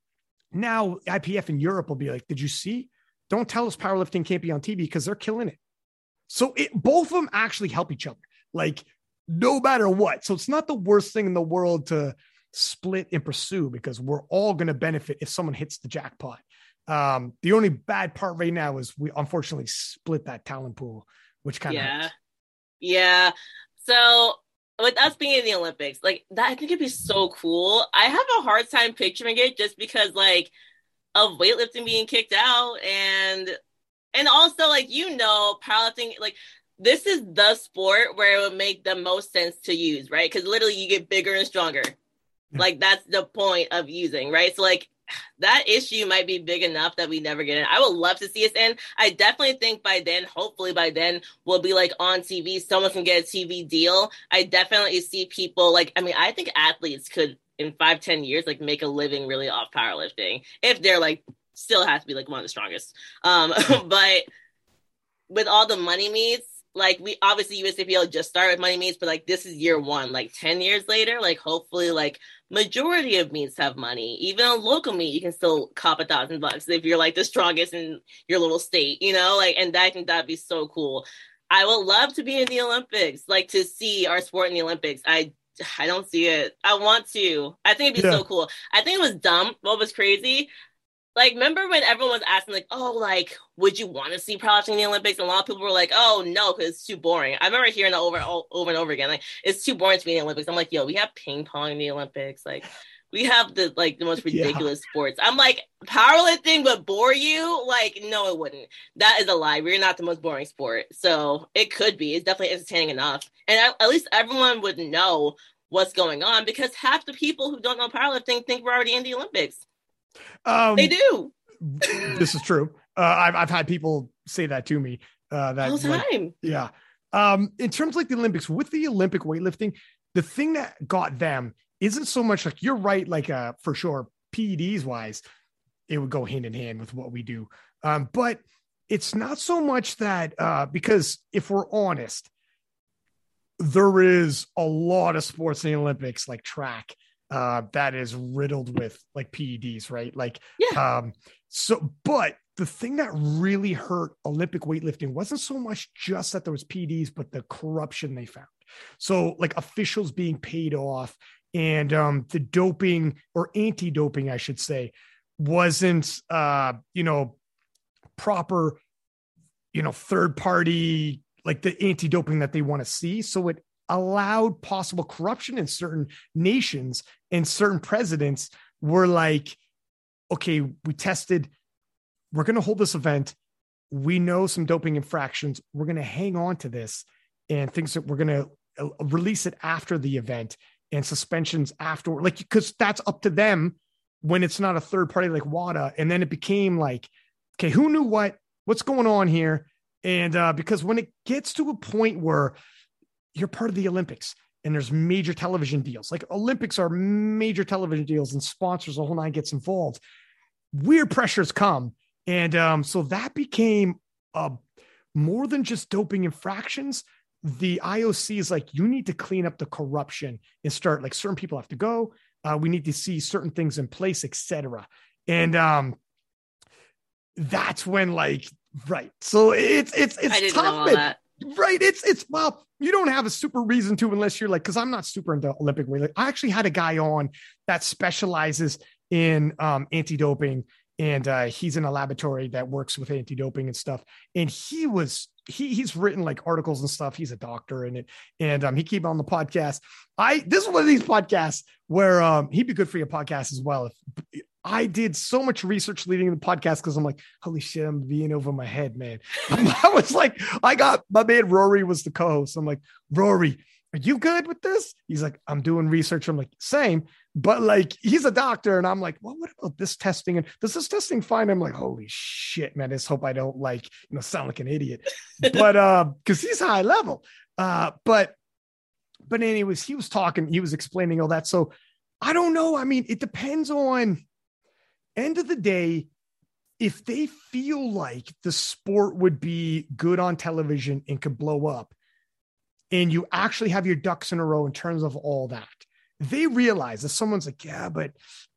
now IPF in Europe will be like, did you see? Don't tell us powerlifting can't be on TV because they're killing it. So it both of them actually help each other. Like no matter what. So it's not the worst thing in the world to split and pursue because we're all going to benefit if someone hits the jackpot. Um, the only bad part right now is we unfortunately split that talent pool, which kind of yeah, hurts. yeah. So with us being in the Olympics, like that, I think it'd be so cool. I have a hard time picturing it just because like of weightlifting being kicked out and and also like you know powerlifting like this is the sport where it would make the most sense to use right because literally you get bigger and stronger like that's the point of using right so like that issue might be big enough that we never get in. I would love to see us in. I definitely think by then, hopefully by then, we'll be like on TV. Someone can get a TV deal. I definitely see people like, I mean, I think athletes could in five, ten years, like make a living really off powerlifting if they're like still has to be like one of the strongest. Um, but with all the money meets, like we obviously USAPL just started with money meets, but like this is year one. Like ten years later, like hopefully like majority of meets have money. Even a local meet, you can still cop a thousand bucks if you're like the strongest in your little state, you know. Like, and I think that'd be so cool. I would love to be in the Olympics, like to see our sport in the Olympics. I I don't see it. I want to. I think it'd be Yeah. so cool. I think it was dumb. What was crazy? Like, remember when everyone was asking, like, oh, like, would you want to see powerlifting in the Olympics? And a lot of people were like, oh, no, because it's too boring. I remember hearing that over, over and over again. Like, it's too boring to be in the Olympics. I'm like, yo, we have ping pong in the Olympics. Like, we have the like the most Yeah. ridiculous sports. I'm like, powerlifting would bore you? Like, no, it wouldn't. That is a lie. We're not the most boring sport. So it could be. It's definitely entertaining enough. And at, at least everyone would know what's going on because half the people who don't know powerlifting think we're already in the Olympics. Um, They do this is true. Uh, I've I've had people say that to me. Uh, that all like, time. Yeah. Um, in terms of like the Olympics, with the Olympic weightlifting, the thing that got them isn't so much like you're right, like uh for sure, PEDs wise, it would go hand in hand with what we do. Um, but it's not so much that uh because if we're honest, there is a lot of sports in the Olympics, like track, uh, that is riddled with like PEDs, right? Like Yeah. um so but the thing that really hurt Olympic weightlifting wasn't so much just that there was PEDs, but the corruption they found. So like officials being paid off and um the doping or anti-doping, I should say, wasn't uh, you know, proper, you know, third party, like the anti-doping that they want to see. So it allowed possible corruption in certain nations and certain presidents were like, okay, we tested, we're going to hold this event. We know some doping infractions. We're going to hang on to this and things that we're going to uh, release it after the event and suspensions after, like, because that's up to them when it's not a third party like WADA. And then it became like, okay, who knew what? What's going on here? And uh, because when it gets to a point where you're part of the Olympics and there's major television deals, like Olympics are major television deals and sponsors, the whole nine gets involved. Weird pressures come. And um, so that became uh, more than just doping infractions. The IOC is like, you need to clean up the corruption and start like certain people have to go. Uh, we need to see certain things in place, etc. And um, that's when like right. So it's it's it's tough. Right. It's it's well, you don't have a super reason to unless you're like, because I'm not super into Olympic weightlifting. I actually had a guy on that specializes in um anti-doping and uh he's in a laboratory that works with anti-doping and stuff. And he was he he's written like articles and stuff. He's a doctor and it, and um he came on the podcast. I this is one of these podcasts where um he'd be good for your podcast as well. If I did so much research leading the podcast because I'm like, holy shit, I'm being over my head, man. I was like, I got my man Rory was the co-host. I'm like, Rory, are you good with this? He's like, I'm doing research. I'm like, same, but like he's a doctor, and I'm like, well, what about this testing? And does this testing fine? I'm like, holy shit, man. I just hope I don't like, you know, sound like an idiot. But uh, because he's high level. Uh, but but anyways, he was talking, he was explaining all that. So I don't know. I mean, it depends on end of the day, if they feel like the sport would be good on television and could blow up, and you actually have your ducks in a row in terms of all that, they realize that someone's like, yeah, but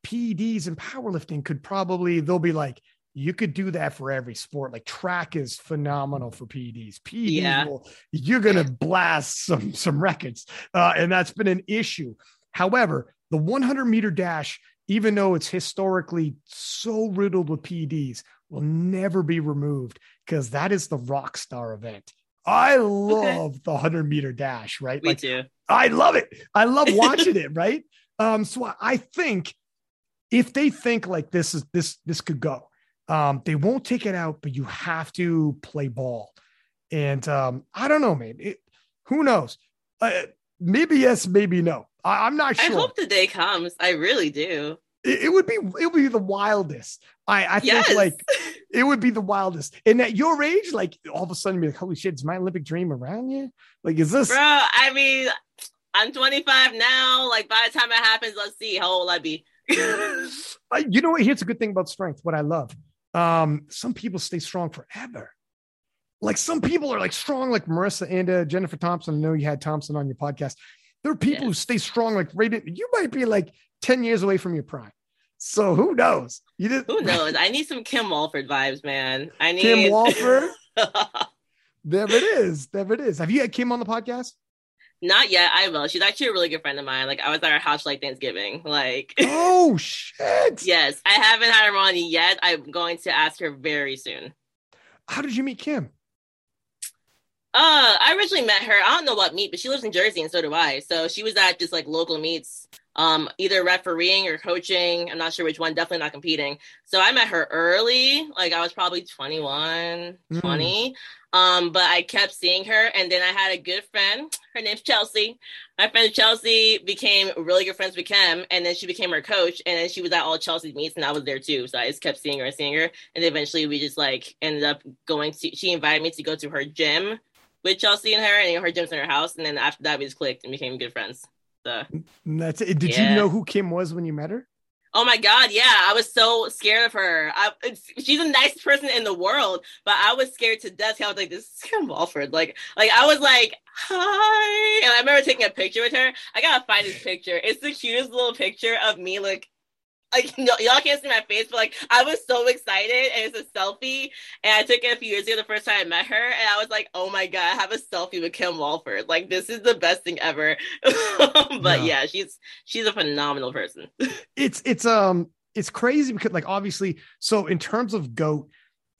PEDs and powerlifting could probably, they'll be like, you could do that for every sport. Like track is phenomenal for PEDs. PEDs Yeah. will, you're gonna blast some some records, uh, and that's been an issue. However, the 100 meter dash, even though it's historically so riddled with PEDs, will never be removed because that is the rock star event. I love okay. the 100 meter dash, right? Me like, too. I love it. I love watching it, right? Um, so I think if they think like this is this this could go, um, they won't take it out, but you have to play ball. And um, I don't know, man. It, who knows? Uh, maybe yes, maybe no. I, am not sure. I hope the day comes. I really do. It, it would be it would be the wildest. I I yes. think like it would be the wildest. And at your age, like all of a sudden, be like, holy shit, is my Olympic dream around you? Like, is this? Bro, I mean, I'm 25 now. Like by the time it happens, let's see how old I be. you know what? Here's a good thing about strength. What I love. Um, some people stay strong forever. Like some people are like strong, like Marissa and uh, Jennifer Thompson. I know you had Thompson on your podcast. There are people yes. who stay strong, like right. In, you might be like 10 years away from your prime. So who knows? You did who knows? I need some Kim Walford vibes, man. I need Kim Walford. there it is. There it is. Have you had Kim on the podcast? Not yet. I will. She's actually a really good friend of mine. Like I was at her house like Thanksgiving. Like oh shit. yes, I haven't had her on yet. I'm going to ask her very soon. How did you meet Kim? Uh, I originally met her. I don't know what meet, but she lives in Jersey, and so do I. So she was at just like local meets, um, either refereeing or coaching. I'm not sure which one. Definitely not competing. So I met her early, like I was probably 21, mm. 20. Um, but I kept seeing her, and then I had a good friend. Her name's Chelsea. My friend Chelsea became really good friends with Kim, and then she became her coach. And then she was at all Chelsea's meets, and I was there too. So I just kept seeing her and seeing her, and eventually we just like ended up going to. She invited me to go to her gym with Chelsea and her, and her gym's in her house. And then after that, we just clicked and became good friends. So that's it. Did yeah. you know who Kim was when you met her? Oh my god, yeah, I was so scared of her. I, she's a nice person in the world, but I was scared to death. I was like, "This is Kim Walford." Like, like I was like, "Hi," and I remember taking a picture with her. I gotta find this picture. It's the cutest little picture of me, like like no, y'all can't see my face, but like I was so excited, and it's a selfie, and I took it a few years ago the first time I met her, and I was like, oh my god, I have a selfie with Kim Walford, like this is the best thing ever. but yeah. yeah, she's she's a phenomenal person. it's it's um it's crazy because like obviously, so in terms of goat,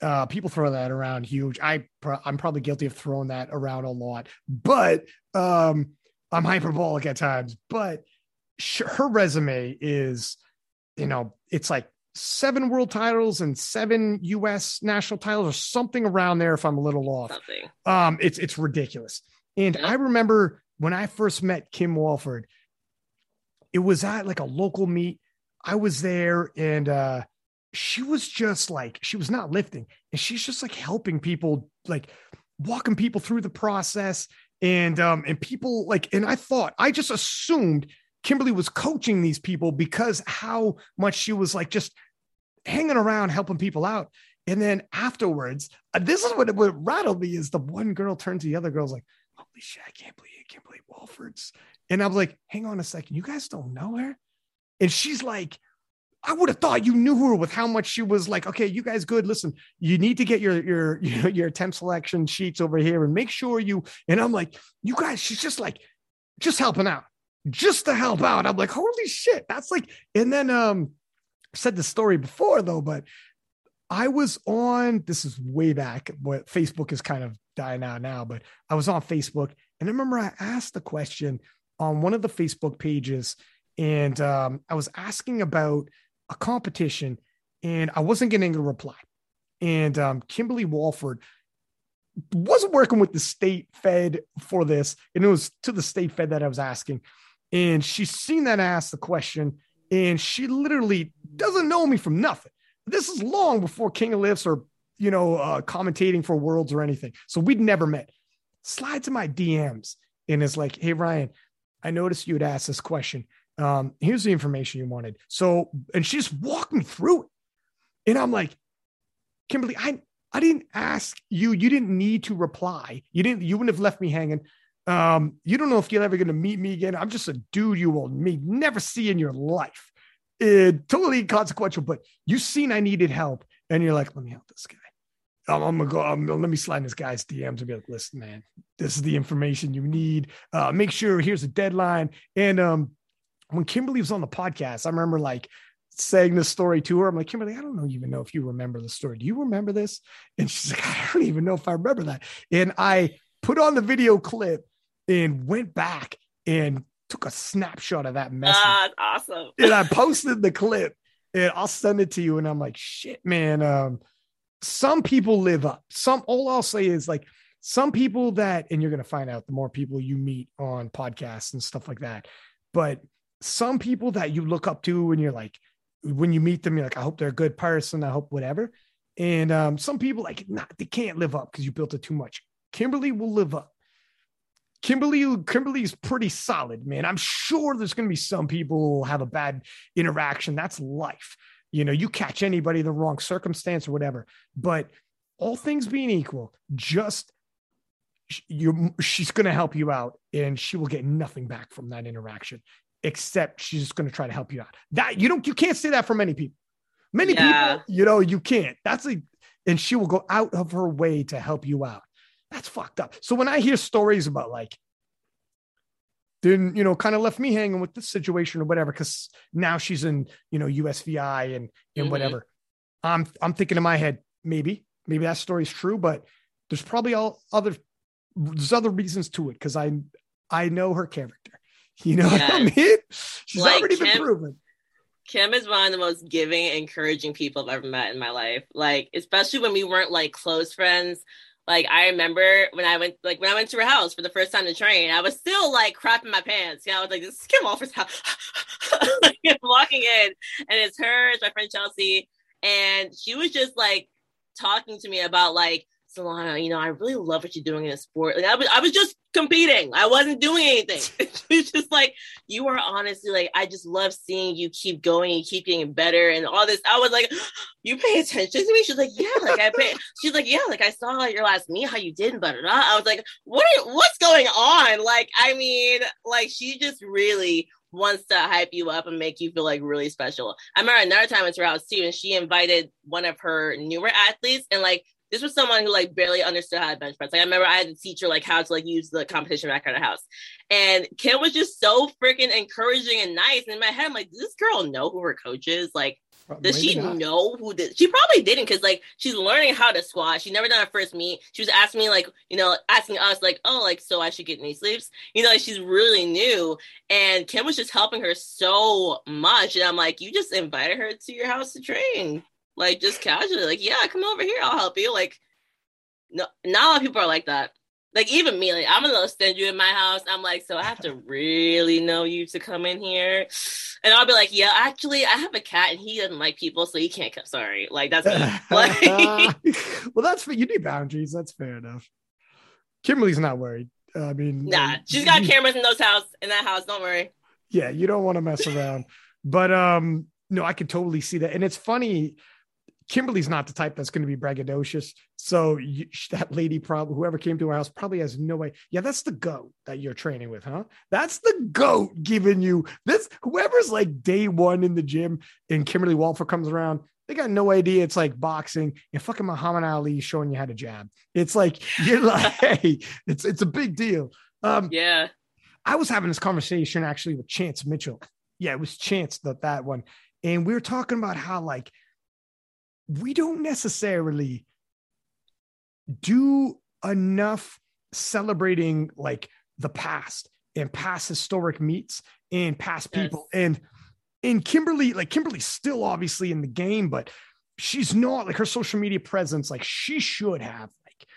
uh, people throw that around huge. I I'm probably guilty of throwing that around a lot, but um, I'm hyperbolic at times. But her resume is you know, it's like seven world titles and seven US national titles or something around there if I'm a little off. Something. Um, it's it's ridiculous. And yeah. I remember when I first met Kim Walford, it was at like a local meet. I was there and uh she was just like she was not lifting and she's just like helping people like walking people through the process and um and people like and I thought I just assumed Kimberly was coaching these people because how much she was like just hanging around helping people out. And then afterwards, uh, this is what, what rattled me is the one girl turned to the other girl's like, holy shit, I can't believe I can't believe Walford's. And I was like, hang on a second, you guys don't know her? And she's like, I would have thought you knew her with how much she was like, okay, you guys good. Listen, you need to get your your your attempt selection sheets over here and make sure you and I'm like, you guys, she's just like just helping out just to help out. I'm like, holy shit, that's like, and then um said the story before though, but I was on this is way back, but Facebook is kind of dying out now, but I was on Facebook and I remember I asked the question on one of the Facebook pages, and um, I was asking about a competition and I wasn't getting a reply. And um, Kimberly Walford wasn't working with the state fed for this, and it was to the state fed that I was asking and she's seen that ask the question, and she literally doesn't know me from nothing. This is long before King of Lifts or you know uh, commentating for Worlds or anything, so we'd never met. Slide to my DMs and is like, "Hey Ryan, I noticed you had asked this question. Um, here's the information you wanted." So, and she just walked me through it, and I'm like, Kimberly, I I didn't ask you. You didn't need to reply. You didn't. You wouldn't have left me hanging. Um, you don't know if you're ever going to meet me again. I'm just a dude you will meet, never see in your life. It, totally inconsequential, but you've seen I needed help, and you're like, let me help this guy. I'm, I'm gonna go. I'm, let me slide this guy's DMs and be like, listen, man, this is the information you need. Uh, make sure here's a deadline, and um, when Kimberly was on the podcast, I remember like saying this story to her. I'm like, Kimberly, I don't even know if you remember the story. Do you remember this? And she's like, I don't even know if I remember that. And I put on the video clip and went back and took a snapshot of that message. Ah, awesome. and I posted the clip and I'll send it to you. And I'm like, shit, man. Um, some people live up. Some all I'll say is like some people that, and you're gonna find out the more people you meet on podcasts and stuff like that. But some people that you look up to and you're like, when you meet them, you're like, I hope they're a good person. I hope whatever. And um, some people like, not they can't live up because you built it too much. Kimberly will live up. Kimberly, Kimberly is pretty solid, man. I'm sure there's going to be some people who have a bad interaction. That's life. You know, you catch anybody in the wrong circumstance or whatever. But all things being equal, just you she's going to help you out and she will get nothing back from that interaction except she's just going to try to help you out. That you don't you can't say that for many people. Many Yeah. people, you know, you can't. That's a and she will go out of her way to help you out. That's fucked up. So when I hear stories about like then you know kind of left me hanging with this situation or whatever because now she's in you know USVI and and Mhm. whatever. I'm I'm thinking in my head maybe maybe that story's true, but there's probably all other there's other reasons to it because I I know her character. You know what I mean? She's Like already been Kim- proven. Kim is one of the most giving, encouraging people I've ever met in my life. Like, especially when we weren't like close friends. Like, I remember when I went, like, when I went to her house for the first time to train, I was still like crapping my pants. Yeah, I was like, this is Kim Walford's house. like, walking in, and it's her, it's my friend Chelsea. And she was just like talking to me about, like, Solana, you know, I really love what you're doing in a sport. Like, I was, I was just competing. I wasn't doing anything. was just like, you are honestly like I just love seeing you keep going and keep getting better and all this. I was like, you pay attention to me? She's like, yeah, like I pay. She's like, yeah, like I saw your last meet, how you did, and blah, blah, blah. I was like, what? Are, what's going on? Like, I mean, like she just really wants to hype you up and make you feel like really special. I remember another time her house too, and she invited one of her newer athletes, and like this was someone who like barely understood how to bench press. Like I remember I had to teach her like how to like use the competition rack at her house. And Kim was just so freaking encouraging and nice. And in my head, I'm like, does this girl know who her coach is? Like, uh, does Maybe she not. know who did? She probably didn't because like she's learning how to squat. She never done her first meet. She was asking me like, you know, asking us like, oh, like so I should get knee sleeves. You know, like she's really new. And Kim was just helping her so much. And I'm like, you just invited her to your house to train, like just casually, like, yeah, come over here, I'll help you. Like, no, not a lot of people are like that. Like even me, like I'm a little stingy in my house. I'm like, so I have to really know you to come in here, and I'll be like, yeah, actually, I have a cat and he doesn't like people, so he can't come. Sorry, like that's like, well, that's. You need boundaries. That's fair enough. Kimberly's not worried. I mean, nah, um, she's got cameras in those house in that house. Don't worry. yeah, you don't want to mess around. but um, no, I could totally see that. And it's funny, Kimberly's not the type that's going to be braggadocious. So you, that lady, probably whoever came to our house, probably has no way. Yeah, that's the goat that you're training with, huh? That's the goat giving you this. Whoever's like day one in the gym and Kimberly Walford comes around. They got no idea it's like boxing and fucking Muhammad Ali showing you how to jab. It's like you're like, hey, it's it's a big deal. Um, Yeah, I was having this conversation actually with Chance Mitchell. Yeah, it was Chance that that one, and we were talking about how like we don't necessarily do enough celebrating like the past and past historic meets and past Yes. people and in Kimberly like Kimberly's still obviously in the game but she's not like her social media presence like she should have like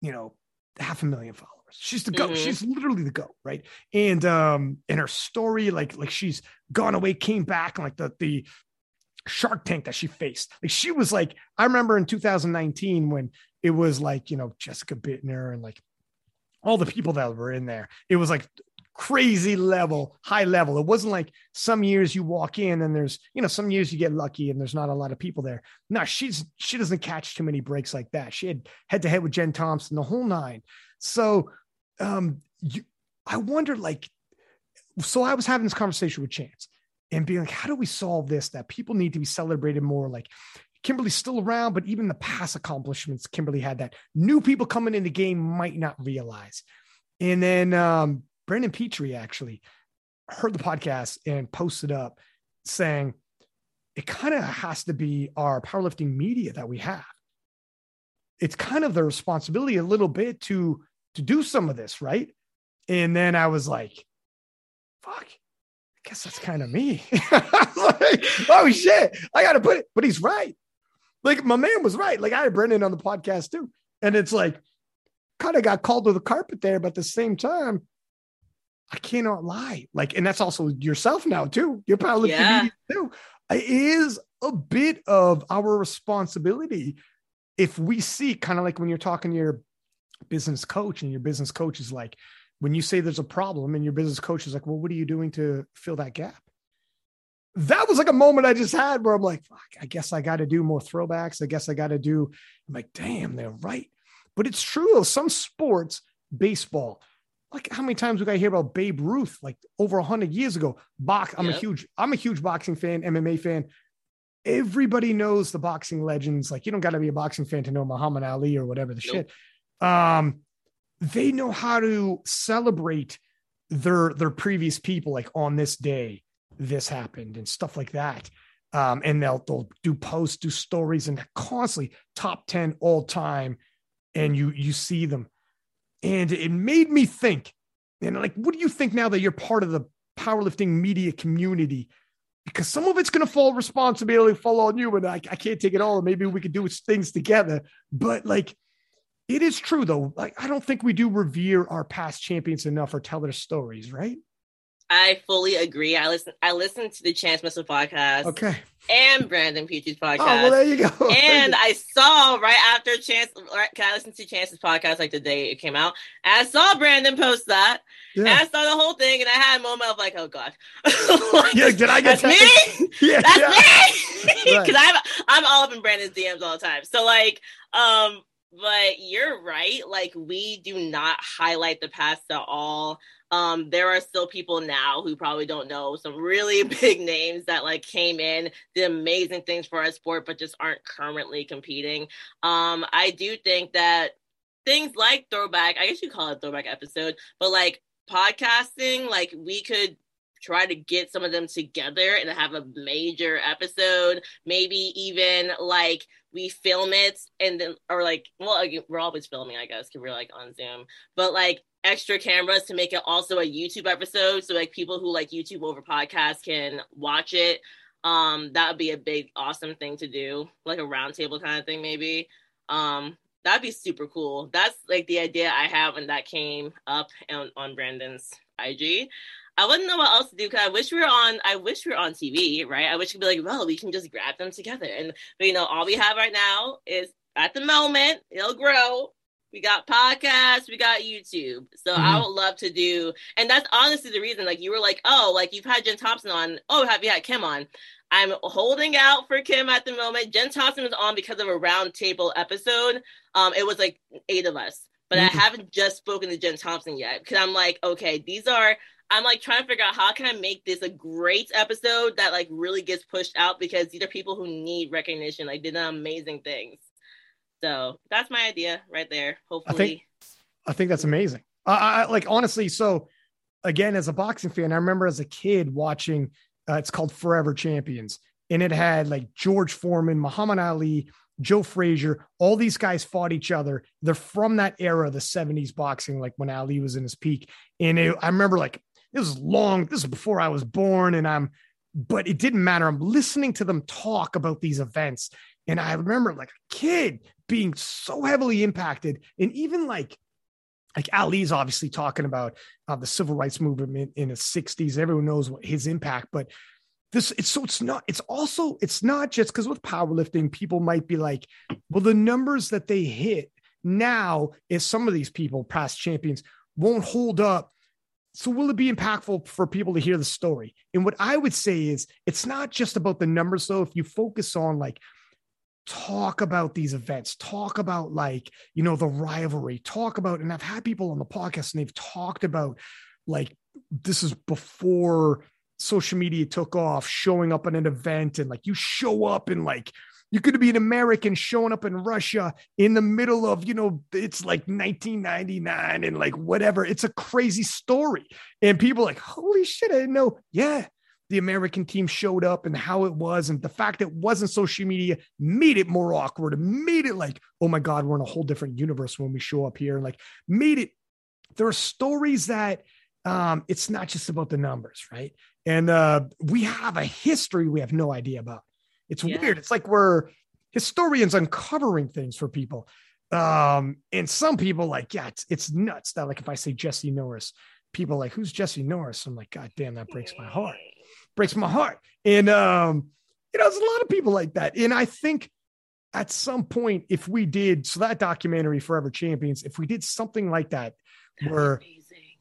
you know half a million followers she's the goat Mhm. she's literally the goat right and um and her story like like she's gone away came back and like the the shark tank that she faced. Like she was like i remember in 2019 when it was like you know jessica Buettner and like all the people that were in there. It was like crazy level high level. It wasn't like some years you walk in and there's you know some years you get lucky and there's not a lot of people there. No she's she doesn't catch too many breaks like that. She had head to head with jen thompson the whole nine. So um you, i wonder like so i was having this conversation with chance and being like how do we solve this that people need to be celebrated more like kimberly's still around but even the past accomplishments kimberly had that new people coming in the game might not realize and then um Brendan Petrie actually heard the podcast and posted up saying it kind of has to be our powerlifting media that we have. It's kind of the responsibility a little bit to to do some of this, right? And then I was like, fuck, guess that's kind of me. like, oh shit, I gotta put it, but he's right. Like my man was right. Like I had Brendan on the podcast too. And it's like kind of got called to the carpet there, but at the same time, I cannot lie. Like, and that's also yourself now too. You're powerlifting yeah. too. It is a bit of our responsibility if we see kind of like when you're talking to your business coach and your business coach is like, when you say there's a problem and your business coach is like, well, what are you doing to fill that gap? That was like a moment I just had where I'm like, I guess I got to do more throwbacks. I guess I got to do, I'm like, damn, they're right. But it's true. Some sports, baseball, like how many times we got to hear about Babe Ruth, like over a hundred years ago. Box. I'm yep. a huge, I'm a huge boxing fan, MMA fan. Everybody knows the boxing legends. Like you don't got to be a boxing fan to know Muhammad Ali or whatever the nope. shit. Um, they know how to celebrate their their previous people. Like on this day, this happened and stuff like that. Um, and they'll they'll do posts, do stories, and constantly top ten all time. And you you see them and it made me think, and like, what do you think now that you're part of the powerlifting media community? Because some of it's going to fall responsibility, fall on you, and I, I can't take it all. Maybe we could do things together. But like, it is true though. Like, I don't think we do revere our past champions enough or tell their stories, right? I fully agree. I listen. I listened to the Chance Mitchell podcast. Okay. And Brandon Petrie's podcast. Oh, well, there you go. And I saw right after Chance. Right, I listened to Chance's podcast like the day it came out. I saw Brandon post that. Yeah. And I saw the whole thing, and I had a moment of like, "Oh God." like, yeah. Did I get that's me? yeah. That's yeah. me. Because right. I'm I'm all up in Brandon's DMs all the time. So like, um, but you're right. Like we do not highlight the past at all um, there are still people now who probably don't know some really big names that like came in, did amazing things for our sport, but just aren't currently competing. Um, I do think that things like throwback, I guess you call it throwback episode, but like podcasting, like we could try to get some of them together and have a major episode maybe even like we film it and then or like well we're always filming i guess because we're like on zoom but like extra cameras to make it also a YouTube episode. So like people who like YouTube over podcast can watch it. Um, that would be a big awesome thing to do, like a roundtable kind of thing, maybe. Um, that'd be super cool. That's like the idea I have when that came up on, on Brandon's IG. I wouldn't know what else to do because I wish we were on. I wish we were on TV, right? I wish we could be like, well, we can just grab them together, and but, you know, all we have right now is at the moment it'll grow we got podcasts, we got YouTube. So mm-hmm. I would love to do, and that's honestly the reason. Like you were like, oh, like you've had Jen Thompson on. Oh, have you had Kim on? I'm holding out for Kim at the moment. Jen Thompson was on because of a roundtable episode. Um, it was like eight of us, but mm-hmm. I haven't just spoken to Jen Thompson yet because I'm like, okay, these are. I'm like trying to figure out how can I make this a great episode that like really gets pushed out because these are people who need recognition. Like did amazing things. So that's my idea right there. Hopefully, I think, I think that's amazing. I, I like honestly. So again, as a boxing fan, I remember as a kid watching. Uh, it's called Forever Champions, and it had like George Foreman, Muhammad Ali, Joe Frazier. All these guys fought each other. They're from that era, the '70s boxing, like when Ali was in his peak. And it, I remember like this was long. This is before I was born, and I'm. But it didn't matter. I'm listening to them talk about these events, and I remember like a kid being so heavily impacted. And even like, like Ali's obviously talking about uh, the civil rights movement in, in the 60s. Everyone knows what his impact, but this it's so it's not it's also it's not just because with powerlifting people might be like well the numbers that they hit now is some of these people past champions won't hold up so will it be impactful for people to hear the story? And what i would say is it's not just about the numbers though. If you focus on like talk about these events, talk about like, you know, the rivalry, talk about, and I've had people on the podcast and they've talked about like, this is before social media took off, showing up at an event and like you show up and like, You could be an American showing up in Russia in the middle of, you know, it's like 1999 and like whatever. It's a crazy story. And people like, holy shit, I didn't know. Yeah, the American team showed up and how it was. And the fact it wasn't social media made it more awkward and made it like, oh my God, we're in a whole different universe when we show up here. And like made it, there are stories that um, it's not just about the numbers, right? And uh, we have a history we have no idea about. It's yeah. weird. It's like we're historians uncovering things for people. Um, and some people like, yeah, it's, it's nuts that like if I say Jesse Norris, people like, who's Jesse Norris? I'm like, God damn, that breaks my heart breaks my heart. And um, you know, there's a lot of people like that. And I think at some point, if we did so that documentary Forever Champions, if we did something like that, where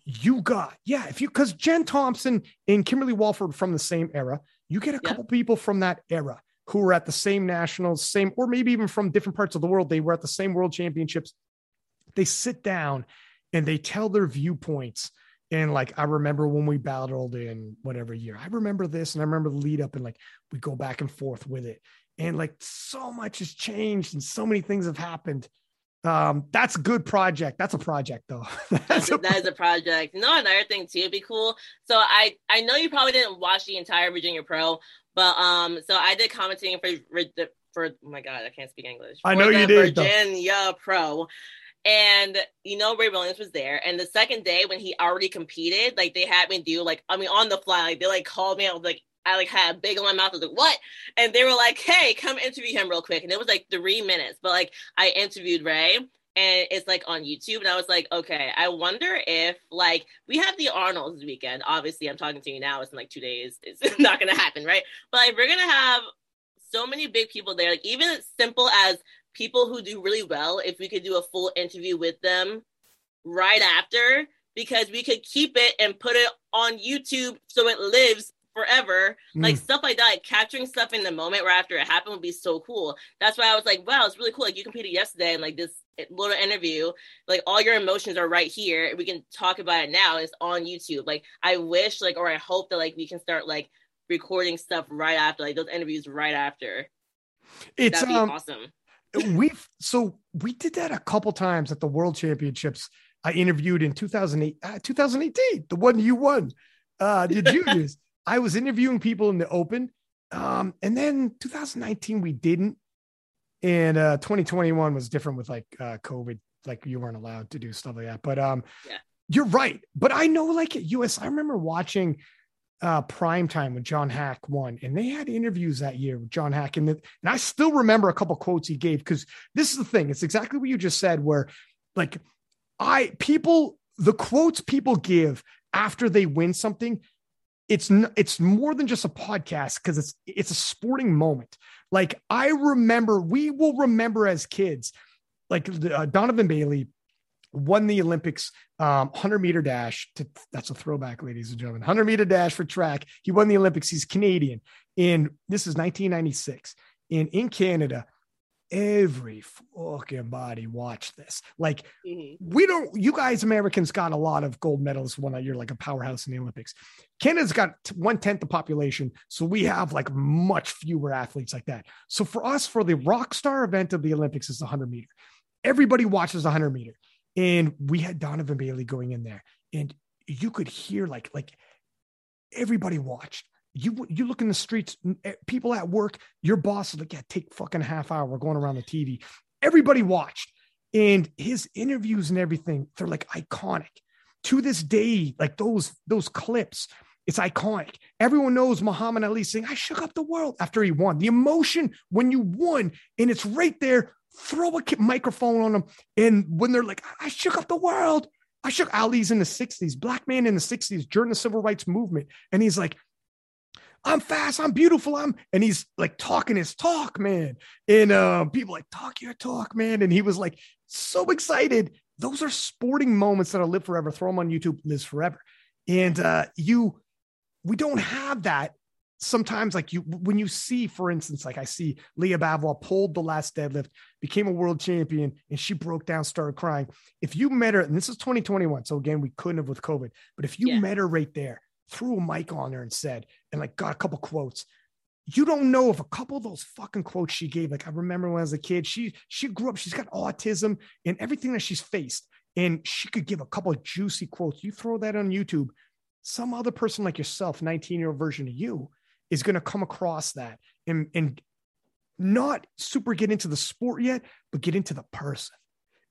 you got, yeah, if you because Jen Thompson and Kimberly Walford from the same era, you get a couple people from that era who were at the same nationals, same, or maybe even from different parts of the world. They were at the same world championships. They sit down and they tell their viewpoints and like I remember when we battled in whatever year. I remember this and I remember the lead up and like we go back and forth with it. And like so much has changed and so many things have happened. Um, that's a good project. That's a project though. that's a, that is a project. You know, another thing too, would be cool. So I I know you probably didn't watch the entire Virginia Pro, but um, so I did commenting for for, oh my god, I can't speak English. I know you did. Virginia though. Pro, and you know, Ray Williams was there. And the second day when he already competed, like they had me do like I mean on the fly, like they like called me. I was like I like had a big on my mouth. I was like, what? And they were like, hey, come interview him real quick. And it was like three minutes. But like I interviewed Ray and it's like on YouTube. And I was like, okay, I wonder if like we have the Arnolds weekend. Obviously, I'm talking to you now. It's in like two days. It's not gonna happen, right? But like we're gonna have so many big people there. Like even simple as people who do really well if we could do a full interview with them right after because we could keep it and put it on YouTube so it lives forever. Mm. Like stuff like that, like capturing stuff in the moment right after it happened would be so cool. That's why I was like, wow, it's really cool. Like you competed yesterday and like this little interview, like all your emotions are right here. We can talk about it now. It's on YouTube. Like I wish, like, or I hope that like we can start like recording stuff right after, like those interviews right after. It's That'd be um, awesome we've so we did that a couple times at the World Championships. I interviewed in 2008, uh, 2018, the one you won, uh, the juniors. I was interviewing people in the open. Um, and then 2019, we didn't. And uh, 2021 was different with like uh, COVID, like you weren't allowed to do stuff like that. But um, yeah. you're right. But I know, like at US, I remember watching uh, prime time when John Haack won, and they had interviews that year with John Haack, and, the, and I still remember a couple quotes he gave because this is the thing. It's exactly what you just said, where like I people the quotes people give after they win something, it's it's more than just a podcast because it's it's a sporting moment. Like I remember, we will remember as kids, like uh, Donovan Bailey won the Olympics um, 100 meter dash. To, that's a throwback, ladies and gentlemen. 100 meter dash for track. He won the Olympics. He's Canadian. And this is 1996. And in Canada, every fucking body watched this. Like, mm-hmm. we don't, you guys, Americans, got a lot of gold medals one year, like a powerhouse in the Olympics. Canada's got one tenth the population. So we have like much fewer athletes like that. So for us, for the rock star event of the Olympics is the 100 meter. Everybody watches the 100 meter. And we had Donovan Bailey going in there, and you could hear like like everybody watched. You you look in the streets, eh, people at work, your boss is like, yeah, take fucking half hour. We're going around the TV. Everybody watched, and his interviews and everything, they're like iconic to this day. Like those those clips, it's iconic. Everyone knows Muhammad Ali saying, I shook up the world after he won. The emotion when you won, and it's right there throw a microphone on them. And when they're like, I shook up the world, I shook Ali's in the 60s, black man in the 60s during the civil rights movement. And he's like, I'm fast, I'm beautiful, I'm and he's like talking his talk, man. And uh, people like talk your talk, man. And he was like so excited. Those are sporting moments that are live forever. Throw them on YouTube, lives forever. And uh, you, we don't have that sometimes like you when you see for instance like i see Lya Bavoil pulled the last deadlift became a world champion and she broke down started crying if you met her and this is 2021 so again we couldn't have with covid but if you yeah. met her right there threw a mic on her and said and like got a couple quotes you don't know if a couple of those fucking quotes she gave, like I remember when I was a kid, she she grew up, she's got autism and everything that she's faced, and she could give a couple of juicy quotes. You throw that on YouTube, some other person like yourself, 19 year old version of you, is going to come across that and and not super get into the sport yet, but get into the person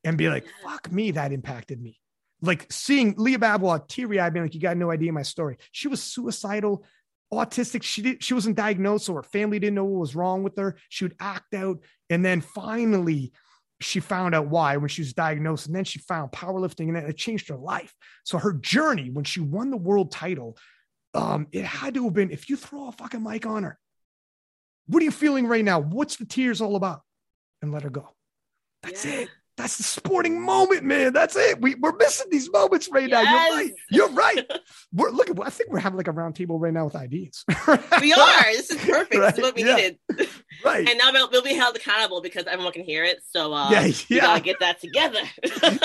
and be like, fuck me, that impacted me. Like seeing Lya Bavoil teary eyed, being like, you got no idea my story. She was suicidal, autistic. She did, she wasn't diagnosed, so her family didn't know what was wrong with her. She would act out. And then finally, she found out why when she was diagnosed. And then she found powerlifting and it changed her life. So her journey when she won the world title, um, it had to have been if you throw a fucking mic on her, what are you feeling right now? What's the tears all about? And let her go. That's yeah. it. That's the sporting moment, man. That's it. We, we're missing these moments right yes. now. You're right. You're right. we're looking. I think we're having like a round table right now with ideas. we are. This is perfect. Right? This is what we yeah. needed. Right. And now we'll, we'll, be held accountable because everyone can hear it. So uh, yeah, yeah. we gotta get that together.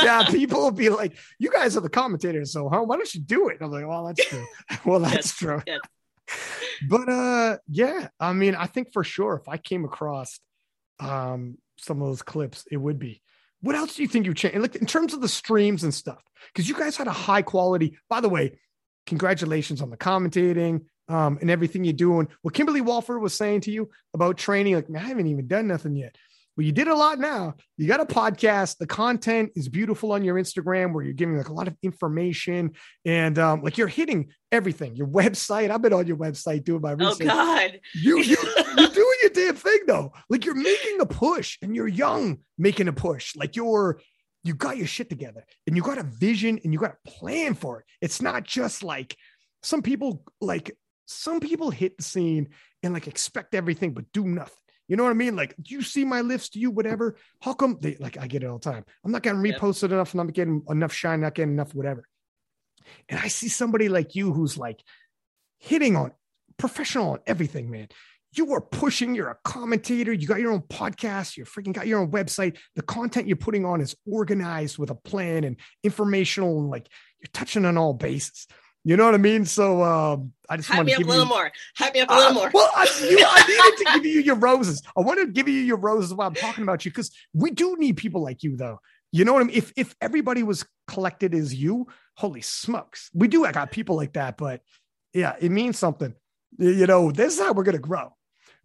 yeah, people will be like, "You guys are the commentators, so huh? Why don't you do it?" I'm like, "Well, that's true. well, that's yes. true." Yes. But uh, yeah, I mean, I think for sure, if I came across um some of those clips, it would be what else do you think you changed? Like in terms of the streams and stuff, because you guys had a high quality. By the way, congratulations on the commentating um, and everything you're doing. What Kimberly Walford was saying to you about training, like, man, I haven't even done nothing yet. Well, you did a lot now. You got a podcast. The content is beautiful on your Instagram where you're giving like a lot of information and um, like you're hitting everything. Your website. I've been on your website doing my research. Oh God. You, you you're doing your damn thing though. Like you're making a push and you're young making a push. Like you're you got your shit together and you got a vision and you got a plan for it. It's not just like some people like some people hit the scene and like expect everything but do nothing. You know what I mean? Like, do you see my lifts? Do you whatever? How come they like I get it all the time? I'm not getting reposted yep. enough, and I'm not getting enough shine, not getting enough whatever. And I see somebody like you who's like hitting on professional on everything, man. You are pushing, you're a commentator, you got your own podcast, you freaking got your own website. The content you're putting on is organized with a plan and informational, and like you're touching on all bases. You know what I mean? So um, I just want to give a little you, more. Hype me up a little uh, more. Well, I, you, I needed to give you your roses. I wanted to give you your roses while I'm talking about you because we do need people like you, though. You know what I mean? If if everybody was collected as you, holy smokes, we do. I got people like that, but yeah, it means something. You know, this is how we're gonna grow.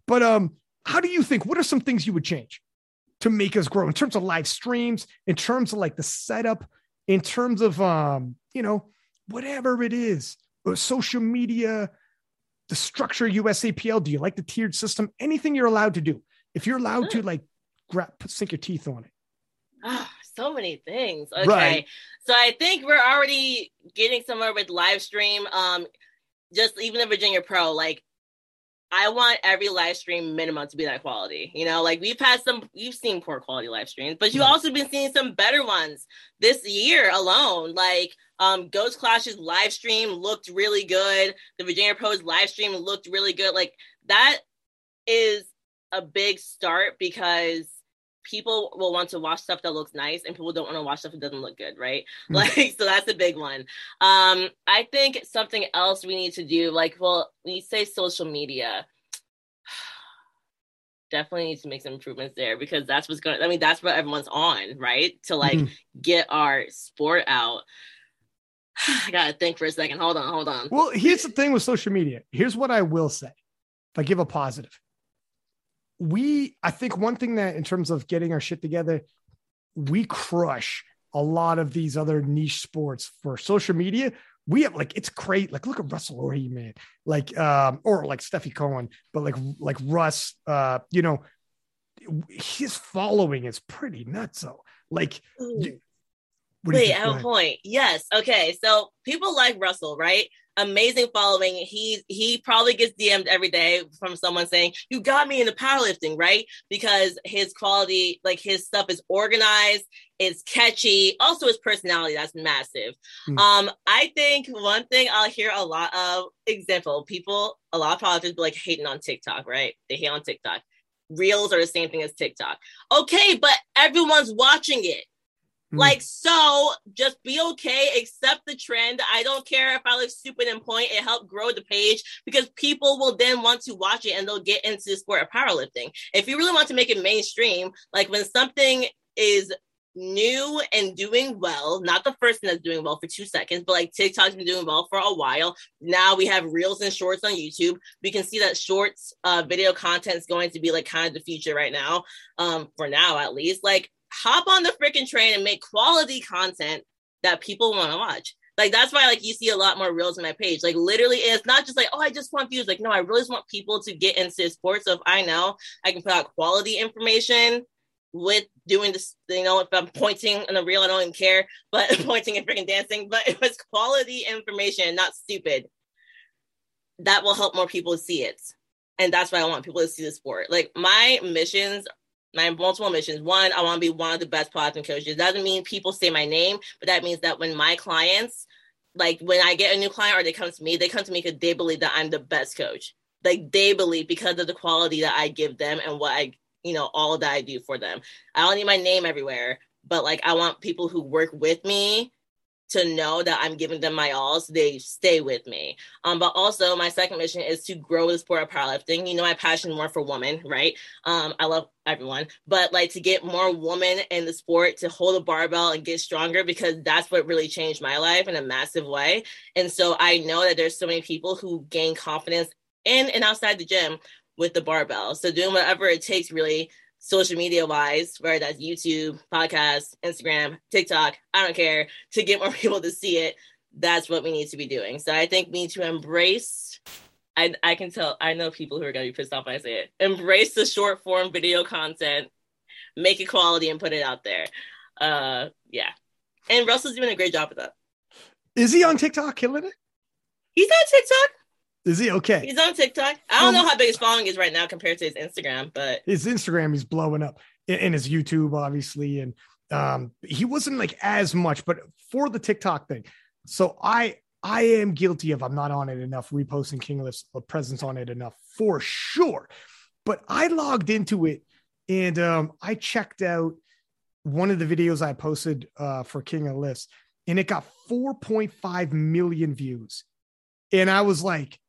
But um, how do you think? What are some things you would change to make us grow in terms of live streams, in terms of like the setup, in terms of um, you know whatever it is, or social media, the structure USAPL. Do you like the tiered system? Anything you're allowed to do. If you're allowed to like grab, sink your teeth on it. Oh, so many things. Okay. Right. So I think we're already getting somewhere with live stream. Um, just even the Virginia Pro, like I want every live stream minimum to be that quality. You know, like we've had some, you've seen poor quality live streams, but you've also been seeing some better ones this year alone. Like um, Ghost Clash's live stream looked really good. The Virginia Pro's live stream looked really good. Like that is a big start because people will want to watch stuff that looks nice and people don't want to watch stuff that doesn't look good right mm-hmm. like so that's a big one um i think something else we need to do like well we say social media definitely need to make some improvements there because that's what's going i mean that's what everyone's on right to like mm-hmm. get our sport out I gotta think for a second. Hold on, hold on. Well, here's the thing with social media. Here's what I will say. If I give a positive, we I think one thing that in terms of getting our shit together, we crush a lot of these other niche sports for social media. We have like it's great. Like look at Russel Orhii, man. Like um, or like Stefi Cohen, but like like Russ, uh, you know, his following is pretty nuts. So like you, Wait, I have a point. Yes. Okay. So people like Russel, right? Amazing following. He he probably gets DM'd every day from someone saying, "You got me into powerlifting," right? Because his quality, like his stuff, is organized. It's catchy. Also, his personality that's massive. Hmm. Um, I think one thing I'll hear a lot of example people, a lot of powerlifters, like hating on TikTok, right? They hate on TikTok. Reels are the same thing as TikTok. Okay, but everyone's watching it Mm. Like, so just be okay, accept the trend. I don't care if I look stupid in point. It helped grow the page because people will then want to watch it and they'll get into the sport of powerlifting. If you really want to make it mainstream, like when something is new and doing well, not the first thing that's doing well for two seconds, but like TikTok's been doing well for a while. Now we have reels and shorts on YouTube. We can see that shorts uh, video content is going to be like kind of the future right now, um, for now at least. Like, hop on the freaking train and make quality content that people want to watch. Like that's why like you see a lot more reels on my page. Like literally, it's not just like oh I just want views. Like no, I really want people to get into sports. So if I know I can put out quality information with doing this, you know, if I'm pointing in a reel, I don't even care, but pointing and freaking dancing, but it was quality information, not stupid. That will help more people see it. And that's why I want people to see the sport. Like my missions, my multiple missions. One, I want to be one of the best powerlifting coaches. Doesn't mean people say my name, but that means that when my clients, like when I get a new client or they come to me, they come to me because they believe that I'm the best coach. Like they believe because of the quality that I give them and what I you know, all that I do for them. I don't need my name everywhere, but like I want people who work with me to know that I'm giving them my all so they stay with me. Um, but also my second mission is to grow the sport of powerlifting. You know, I passion more for women, right? Um, I love everyone, but like to get more women in the sport to hold a barbell and get stronger because that's what really changed my life in a massive way. And so I know that there's so many people who gain confidence in and outside the gym with the barbell. So doing whatever it takes really social media wise, whether that's YouTube, podcast, Instagram, TikTok, I don't care, to get more people to see it. That's what we need to be doing. So I think we need to embrace I, I can tell I know people who are gonna be pissed off when I say it. Embrace the short form video content, make it quality and put it out there. Uh yeah. And Russel's doing a great job with that. Is he on TikTok killing it? He's on TikTok. Is he okay? He's on TikTok. I don't know how big his following is right now compared to his Instagram, but his Instagram he's blowing up in his YouTube, obviously, and um, he wasn't like as much, but for the TikTok thing. So I I am guilty of I'm not on it enough, reposting King of Lifts presence on it enough for sure. But I logged into it and um, I checked out one of the videos I posted uh, for King of Lifts, and it got 4.5 million views. And I was like,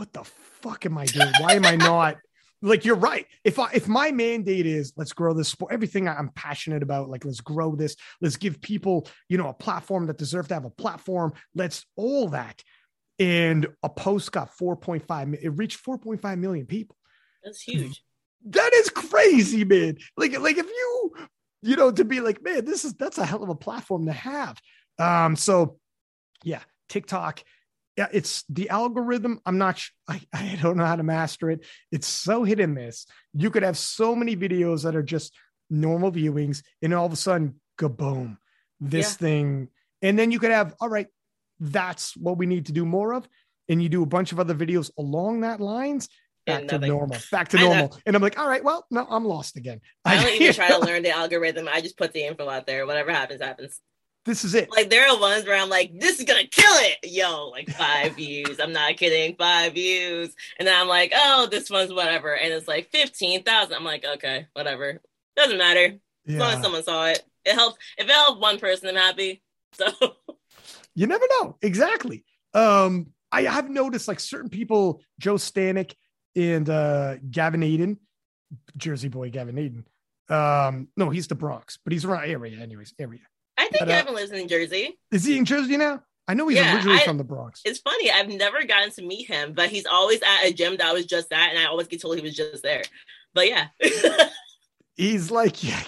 what the fuck am I doing? Why am I not? like you're right. If I if my mandate is let's grow this sport, everything I'm passionate about, like let's grow this, let's give people, you know, a platform that deserve to have a platform. Let's all that. And a post got 4.5, it reached 4.5 million people. That's huge. That is crazy, man. Like, like if you, you know, to be like, man, this is that's a hell of a platform to have. Um, so yeah, TikTok yeah, it's the algorithm. I'm not, I, I don't know how to master it. It's so hit and miss. You could have so many videos that are just normal viewings, and all of a sudden, kaboom, this yeah. thing. And then you could have, all right, that's what we need to do more of. And you do a bunch of other videos along that lines. Back to normal. Back to normal. And I'm like, all right, well, no, I'm lost again. I don't even try to learn the algorithm. I just put the info out there. Whatever happens, happens this is it. Like there are ones where I'm like, this is gonna kill it, yo, like five views. I'm not kidding, five views. And then I'm like, oh, this one's whatever, and it's like fifteen thousand. I'm like, okay, whatever, doesn't matter yeah. as long as someone saw it. It helps. If it helps one person, I'm happy. So you never know exactly. Um, I have noticed like certain people, Joe Stanek and uh Gavin Adin, Jersey boy Gavin Adin. Um, no, he's the Bronx, but he's around area, anyways, area. I think but, uh, Gavin lives in Jersey. Is he in Jersey now? I know he's yeah, originally I, from the Bronx. It's funny. I've never gotten to meet him, but he's always at a gym that was just that, and I always get told he was just there. But yeah. he's like, yeah,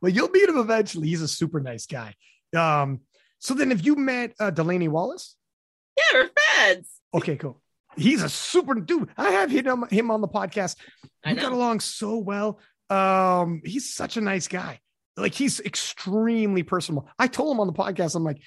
well, you'll meet him eventually. He's a super nice guy. Um, so then have you met uh, Delaney Wallace? Yeah, we're friends. Okay, cool. He's a super dude. I have him, him on the podcast. We got along so well. Um, he's such a nice guy like he's extremely personal. I told him on the podcast, I'm like,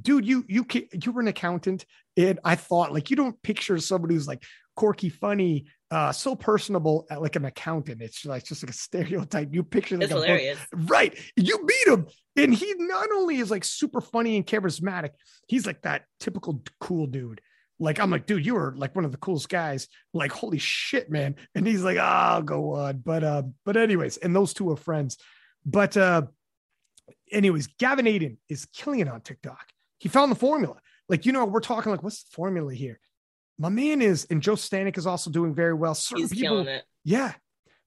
dude, you you you were an accountant, and I thought like you don't picture somebody who's like quirky, funny, uh, so personable at like an accountant. It's like just like a stereotype. You picture like hilarious, right? You beat him, and he not only is like super funny and charismatic, he's like that typical cool dude. Like I'm like, dude, you were like one of the coolest guys. Like, holy shit, man! And he's like, oh, go on. But uh, but anyways, and those two are friends. But uh, anyways, Gavin Adin is killing it on TikTok. He found the formula. Like, you know, we're talking like, what's the formula here? My man is, and Joe Stanek is also doing very well. Certain He's people, killing it. yeah,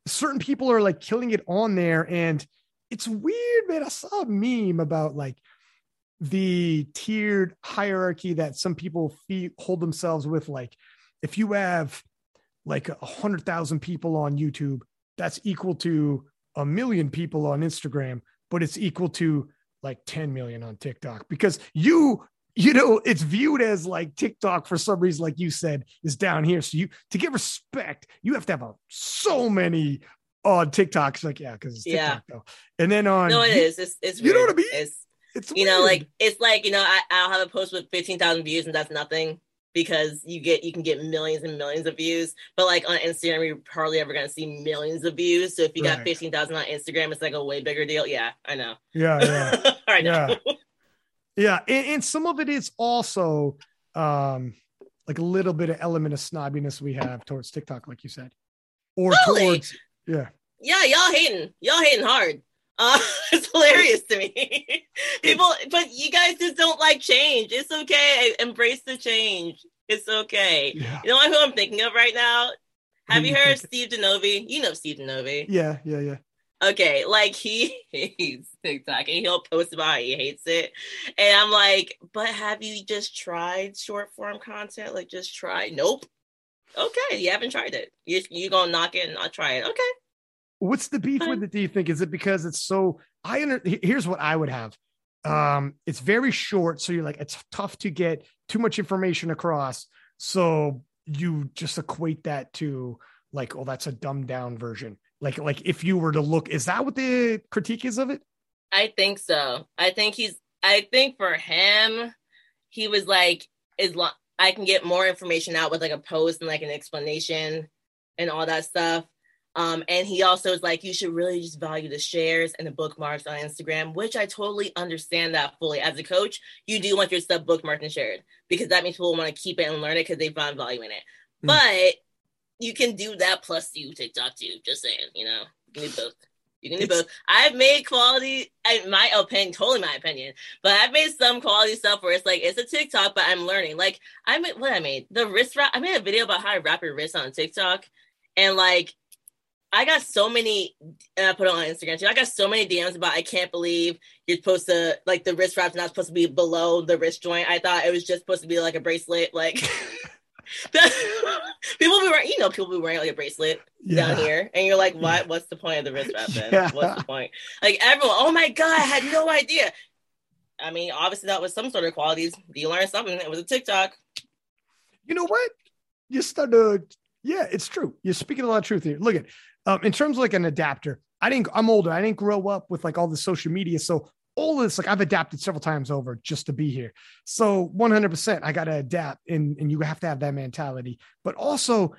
certain people are like killing it on there, and it's weird, man. I saw a meme about like the tiered hierarchy that some people feel, hold themselves with. Like, if you have like a hundred thousand people on YouTube, that's equal to a million people on Instagram, but it's equal to like 10 million on TikTok because you you know it's viewed as like TikTok for some reason like you said is down here so you to get respect you have to have a, so many on TikTok it's like yeah cuz it's TikTok Yeah. though and then on No, it you- is. It's it's you know what I mean? It's it's you know, like it's like you know, I, I'll have a post with fifteen thousand views, and that's nothing because you get you can get millions and millions of views. But like on Instagram, you're hardly ever gonna see millions of views. So if you got fifteen thousand on Instagram, it's like a way bigger deal. Yeah, I know. yeah yeah I know. yeah and, and some of it is also um like a little bit of element of snobbiness we have towards TikTok like you said or towards yeah Yeah, y'all hating. Y'all hating hard. Uh, it's hilarious to me. People, but you guys just don't like change. It's okay. Embrace the change. It's okay. yeah You know who I'm thinking of right now? Have you heard of? Steve Denovi? You know Steve Denovi. yeah yeah yeah Okay, like he hates TikTok and he'll post about how he hates it. And I'm like, but have you just tried short form content? Like just try. Nope. Okay, you haven't tried it. You you gonna knock it and not try it. Okay. What's the beef with it? Do you think is it because it's so? I under, here's what I would have. Um, it's very short, so you're like it's tough to get too much information across. So you just equate that to like, oh, that's a dumbed down version. Like, like if you were to look, is that what the critique is of it? I think so. I think he's. I think for him, he was like, as long I can get more information out with like a post and like an explanation and all that stuff. Um, and he also is like, you should really just value the shares and the bookmarks on Instagram, which I totally understand that fully. As a coach, you do want your stuff bookmarked and shared because that means people want to keep it and learn it because they find value in it. Mm. But you can do that plus you TikTok too. Just saying, you know, you can do both. You can do It's- both. I've made quality, in my opinion, totally my opinion, but I've made some quality stuff where it's like it's a TikTok, but I'm learning. Like I made what I made the wrist wrap. I made a video about how to wrap your wrist on TikTok, and like I got so many. And I put it on Instagram too. I got so many DMs about I can't believe you're supposed to like the wrist wrap's not supposed to be below the wrist joint. I thought it was just supposed to be like a bracelet, like. people be wearing, you know, people be wearing like a bracelet down here, and you're like, "What? What's the point of the wrist wrap? Then Yeah. what's the point?" Like everyone, oh my god, I had no idea. I mean, obviously that was some sort of qualities. You learned something. It was a TikTok. You know what? You start to, yeah, it's true. You're speaking a lot of truth here. Look at, um, in terms of like an adapter. I didn't. I'm older. I didn't grow up with like all the social media, so all this like I've adapted several times over just to be here. So 100%, I got to adapt, and and you have to have that mentality. But also,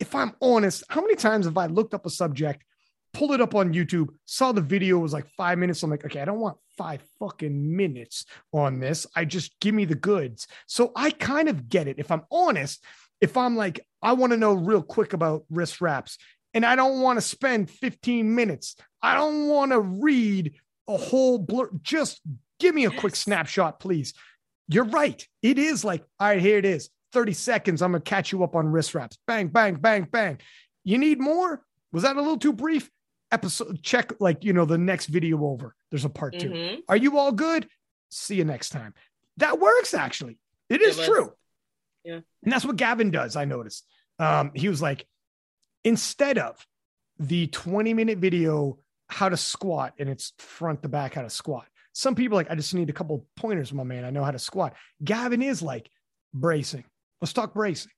if I'm honest, how many times have I looked up a subject, pulled it up on YouTube, saw the video was like five minutes? I'm like, okay, I don't want five fucking minutes on this. I just give me the goods. So I kind of get it. If I'm honest, if I'm like, I want to know real quick about wrist wraps and I don't want to spend 15 minutes, I don't want to read a whole blur. Just give me a quick snapshot, please. You're right. It is like, all right, here it is. 30 seconds. I'm going to catch you up on wrist wraps. Bang, bang, bang, bang. You need more? Was that a little too brief? Episode check, like, you know, the next video over. There's a part 2 Mhm. Are you all good? See you next time. That works actually. It is was. true. Yeah. And that's what Gavin does, I noticed. Um, he was like, instead of the 20 minute video, how to squat, and it's front to back, how to squat. Some people are like, I just need a couple pointers, my man. I know how to squat. Gavin is like bracing. Let's talk bracing.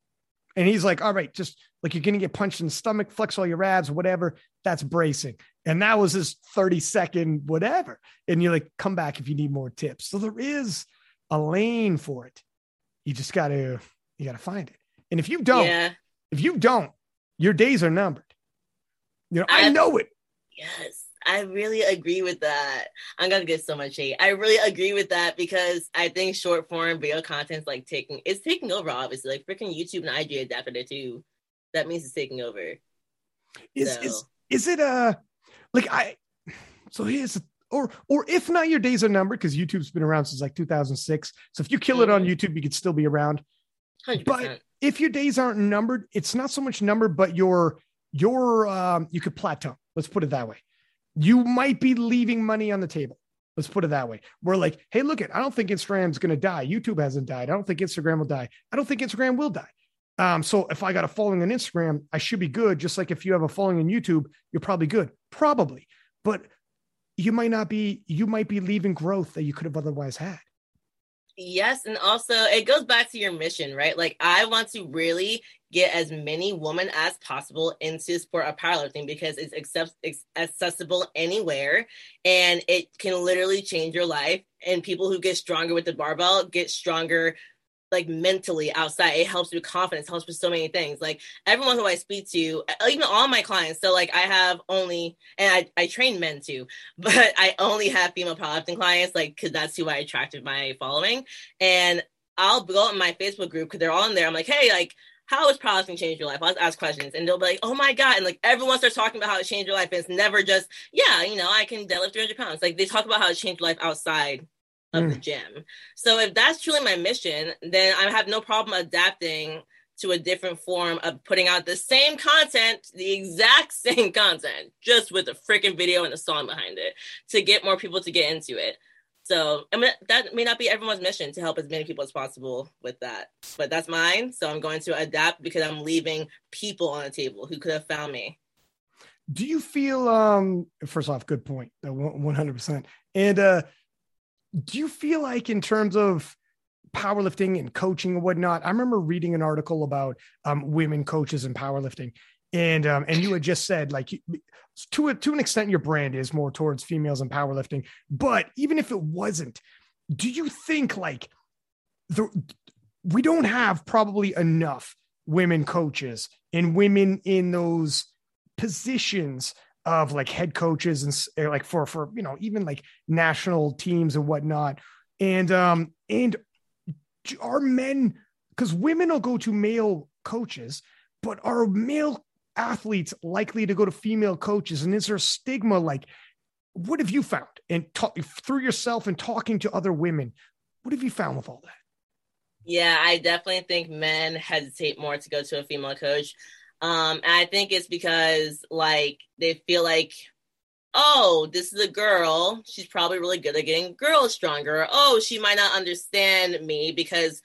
And he's like, all right, just like you're going to get punched in the stomach, flex all your abs, whatever. That's bracing. And that was his 30 second whatever. And you're like, come back if you need more tips. So there is a lane for it. You just got to, you got to find it. And if you don't, Yeah. if you don't, your days are numbered. You know, I, I- know it. Yes, I really agree with that. I'm gonna get so much hate. I really agree with that because I think short form video content's like taking it's taking over. Obviously, like freaking YouTube and IG adapted it too. That means it's taking over. Is, so is, is it a, like I, so here's, or or if not your days are numbered because YouTube's been around since like 2006. So if you kill it on Mm-hmm. YouTube, you could still be around. 100%. But if your days aren't numbered, it's not so much numbered, but your your um you could plateau. Let's put it that way. You might be leaving money on the table. Let's put it that way. We're like, hey, look at I don't think Instagram's to die. YouTube hasn't died. I don't think Instagram will die. I don't think Instagram will die. Um, so if I got a following on Instagram, I should be good. Just like if you have a following on YouTube, you're probably good, probably. But you might not be. You might be leaving growth that you could have otherwise had. Yes, and also it goes back to your mission, right? Like I want to really get as many women as possible into sport of powerlifting because it's it's accessible anywhere and it can literally change your life. And people who get stronger with the barbell get stronger like mentally outside. It helps with confidence, helps with so many things. Like everyone who I speak to, even all my clients. So like I have only, and I, I train men too, but I only have female powerlifting clients, like because that's who I attracted my following. And I'll go in my Facebook group because they're all in there. I'm like, hey, like. How has powerlifting changed your life? I'll ask questions and they'll be like, oh my God. And like everyone starts talking about how it changed your life. And it's never just, yeah, you know, I can deadlift 300 pounds. Like they talk about how it changed life outside of the gym. So if that's truly my mission, then I have no problem adapting to a different form of putting out the same content, the exact same content, just with a freaking video and a song behind it to get more people to get into it. So I mean that may not be everyone's mission to help as many people as possible with that, but that's mine. So I'm going to adapt because I'm leaving people on the table who could have found me. Do you feel um first off, good point, one hundred percent. And uh do you feel like in terms of powerlifting and coaching and whatnot? I remember reading an article about um women coaches and powerlifting. And um, and you had just said like to a, to an extent your brand is more towards females and powerlifting, but even if it wasn't, do you think like the we don't have probably enough women coaches and women in those positions of like head coaches and like for for you know even like national teams and whatnot. And um and are men because women will go to male coaches but are male athletes likely to go to female coaches? And is there a stigma like what have you found? And talk through yourself and talking to other women what have you found with all that? Yeah i definitely think men hesitate more to go to a female coach um, and I think it's because like they feel like, oh, this is a girl. She's probably really good at getting girls stronger. Oh, she might not understand me because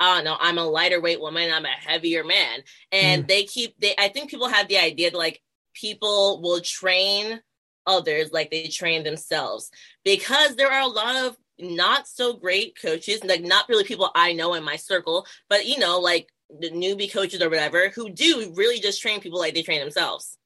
I don't know, I'm a lighter weight woman, I'm a heavier man. And mm. they keep they I think people have the idea that like people will train others like they train themselves because there are a lot of not so great coaches, like not really people I know in my circle, but you know, like the newbie coaches or whatever who do really just train people like they train themselves.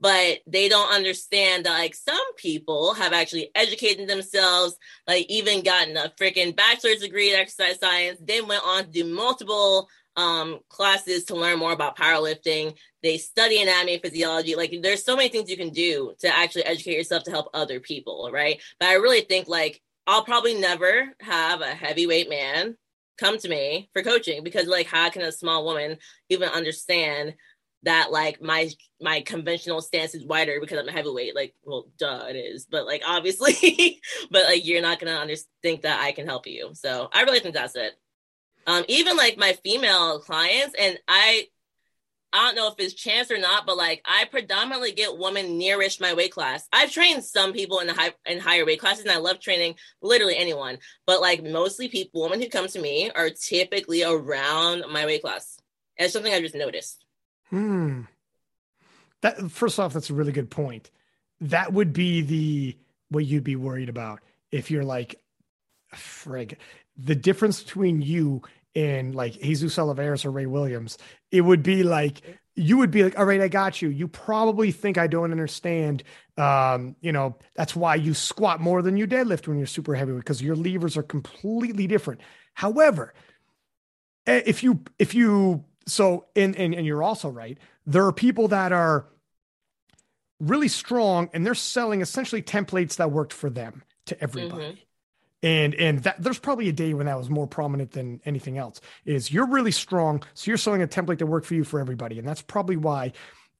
But they don't understand that like some people have actually educated themselves like even gotten a freaking bachelor's degree in exercise science then went on to do multiple um, classes to learn more about powerlifting. They study anatomy and physiology. Like there's so many things you can do to actually educate yourself to help other people right? But i really think like i'll probably never have a heavyweight man come to me for coaching because like how can a small woman even understand that like my my conventional stance is wider because I'm a heavyweight? Like well duh it is. But like obviously but like you're not gonna under- think that I can help you. So I really think that's it. Um even like my female clients and I I don't know if it's chance or not, but like I predominantly get women nearish my weight class. I've trained some people in the high in higher weight classes, and I love training literally anyone. But like mostly people, women who come to me are typically around my weight class. And it's something I just noticed. Hmm. That first off, that's a really good point. That would be the what you'd be worried about if you're like, frig, the difference between you and like Jesus Olivares or Ray Williams, it would be like you would be like, all right, I got you. You probably think I don't understand. Um, you know, that's why you squat more than you deadlift when you're super heavy because your levers are completely different. However, if you if you so and and, and you're also right, there are people that are really strong and they're selling essentially templates that worked for them to everybody. Mm-hmm and and that there's probably a day when that was more prominent than anything else is you're really strong so you're selling a template that worked for you for everybody and that's probably why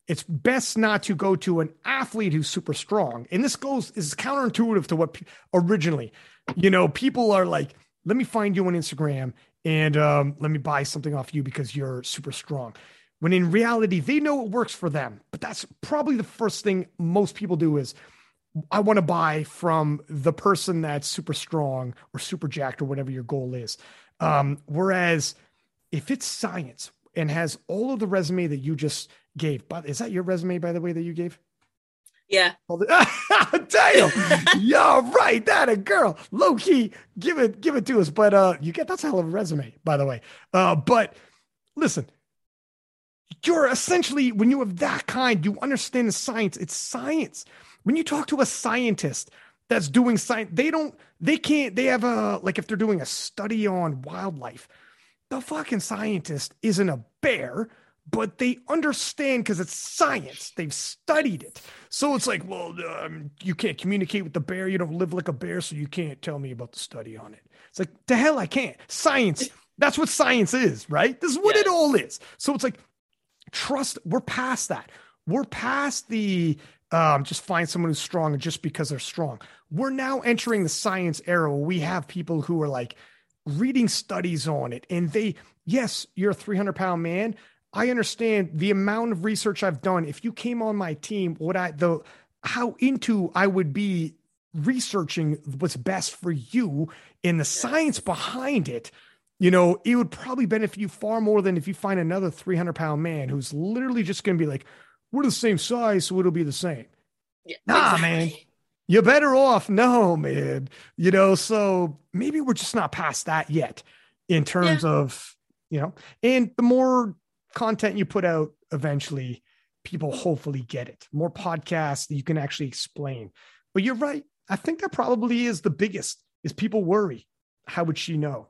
it's best not to go to an athlete who's super strong. And this goes is counterintuitive to what originally, you know, people are like, let me find you on Instagram and um, let me buy something off you because you're super strong. When in reality, they know it works for them. But that's probably the first thing most people do is I want to buy from the person that's super strong or super jacked or whatever your goal is. Um, whereas if it's science and has all of the resume that you just gave, but is that your resume, by the way, that you gave? Yeah. Damn. yeah, right. That a girl. Low key. Give it, give it to us. But uh you get that's a hell of a resume, by the way. Uh, but listen, you're essentially when you have that kind, you understand the science. It's science. When you talk to a scientist that's doing science, they don't, they can't, they have a like if they're doing a study on wildlife, the fucking scientist isn't a bear but they understand because it's science. They've studied it. So it's like, well, um, you can't communicate with the bear. You don't live like a bear, so you can't tell me about the study on it. It's like, the hell, I can't. Science, that's what science is, right? This is what it all is. So it's like, trust, we're past that. We're past the um, just find someone who's strong just because they're strong. We're now entering the science era where we have people who are like reading studies on it. And they, yes, you're a 300 pound man I understand the amount of research I've done. If you came on my team, what I the how into I would be researching what's best for you and the science behind it, you know, it would probably benefit you far more than if you find another 300 pound man who's literally just going to be like, we're the same size, so it'll be the same. Yeah, nah, exactly. man, you're better off. No, man, you know, so maybe we're just not past that yet in terms yeah. of, you know, and the more content you put out, eventually people hopefully get it. More podcasts that you can actually explain. But you're right. I think that probably is the biggest is people worry. How would she know?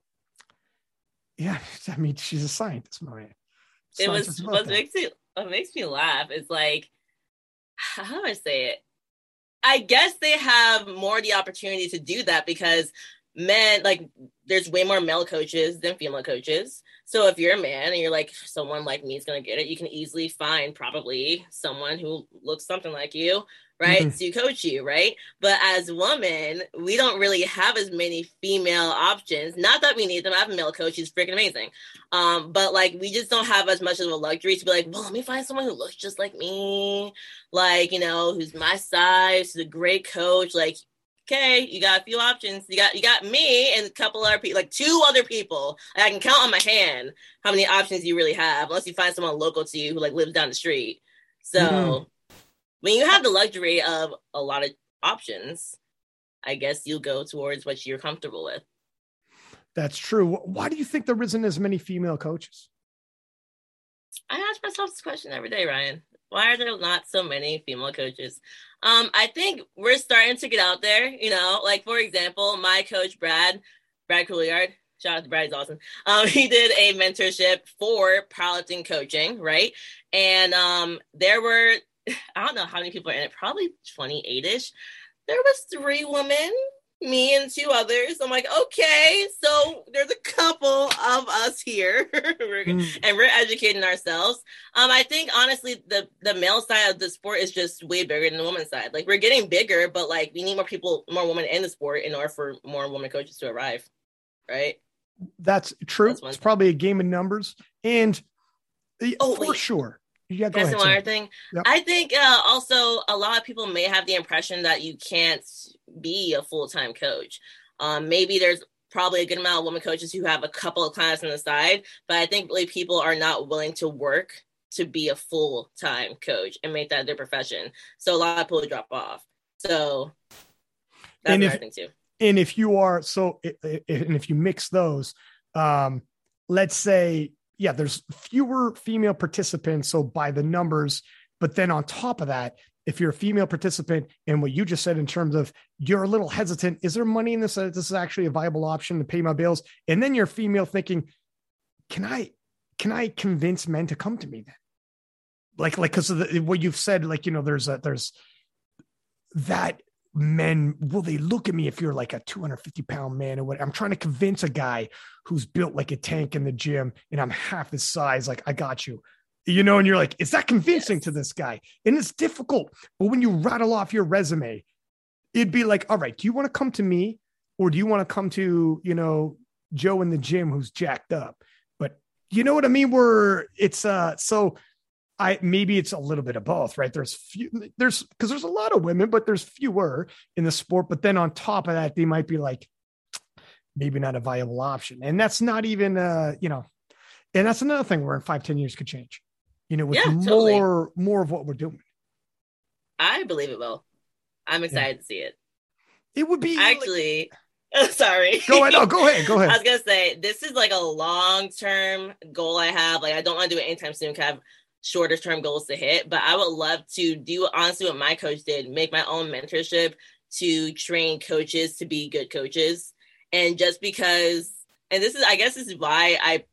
Yeah, I mean, she's a scientist, my man. It was makes me what makes me laugh is like how do I say it? I guess they have more the opportunity to do that because men like there's way more male coaches than female coaches. So if you're a man and you're like, someone like me is going to get it, you can easily find probably someone who looks something like you, right? Mm-hmm. To coach you, right? But as women, we don't really have as many female options. Not that we need them. I have a male coach. He's freaking amazing. Um, but like, we just don't have as much of a luxury to be like, well, let me find someone who looks just like me. Like, you know, who's my size, who's a great coach. Like, okay, you got a few options. You got you got me and a couple other people, like two other people. I can count on my hand how many options you really have, unless you find someone local to you who like lives down the street. So mm-hmm. when you have the luxury of a lot of options, I guess you'll go towards what you're comfortable with. That's true. Why do you think there isn't as many female coaches? I ask myself this question every day, Ryan. Why are there not so many female coaches? Um, I think we're starting to get out there. You know, like for example, my coach Brad, Brad Couillard. Shout out to Brad, he's awesome. Um, he did a mentorship for powerlifting coaching, right? And um, there were I don't know how many people are in it, probably 28 ish. There was three women me and two others. I'm like, okay, so there's a couple of us here, mm. and we're educating ourselves. Um, I think honestly, the the male side of the sport is just way bigger than the women's side. Like we're getting bigger, but like we need more people, more women in the sport in order for more women coaches to arrive. Right. That's true. That's it's probably a game of numbers, and oh, for wait. sure. Yeah, go That's ahead, one thing. Yep. I think uh, also a lot of people may have the impression that you can't be a full time coach. Um, maybe there's probably a good amount of women coaches who have a couple of clients on the side, but I think really people are not willing to work to be a full time coach and make that their profession. So a lot of people drop off. So that's and if, too. And if you are so, and if you mix those, um, let's say, yeah, there's fewer female participants. So by the numbers, but then on top of that, if you're a female participant and what you just said in terms of you're a little hesitant, is there money in this? That this is actually a viable option to pay my bills. And then you're female thinking, can I, can I convince men to come to me then? Like, like, cause of the, what you've said, like, you know, there's a, there's that men, will they look at me if you're like a 250 pound man or what? I'm trying to convince a guy who's built like a tank in the gym and I'm half his size. Like, I got you you know, and you're like, is that convincing Yes. to this guy? And it's difficult. But when you rattle off your resume, it'd be like, all right, do you want to come to me or do you want to come to, you know, Joe in the gym who's jacked up? But you know what I mean? we're it's uh so I maybe it's a little bit of both, right? There's few there's because there's a lot of women, but there's fewer in the sport. But then on top of that, they might be like, maybe not a viable option. And that's not even uh, you know, and that's another thing where in five, ten years could change, you know, with Yeah, totally. more more of what we're doing. I believe it will. I'm excited to see it. It would be like- Actually, sorry. go ahead. No, go ahead. Go ahead. I was gonna say this is like a long term goal I have. Like I don't want to do it anytime soon. 'cause I have shorter term goals to hit, but I would love to do honestly what my coach did: make my own mentorship to train coaches to be good coaches. And just because, and this is, I guess, this is why I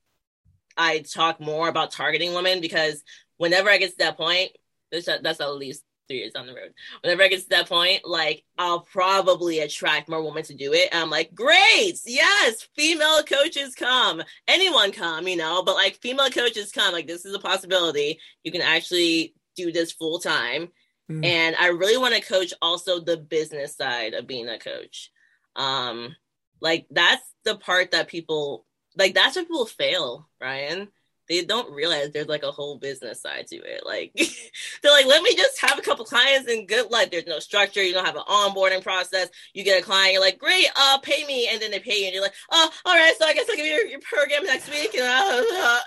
I talk more about targeting women because whenever I get to that point, that's that's at least three years down the road. Whenever I get to that point, like I'll probably attract more women to do it. And I'm like, great, yes, female coaches come, anyone come, you know, but like female coaches come, like this is a possibility. You can actually do this full time. Mm. And I really want to coach also the business side of being a coach. Um, like that's the part that people like that's where people fail, Ryan. They don't realize there's like a whole business side to it. Like they're like, let me just have a couple clients and good luck. There's no structure. You don't have an onboarding process. You get a client, you're like, great, uh, pay me, and then they pay you, and you're like, oh, all right, so I guess I'll give you your, your program next week, and uh,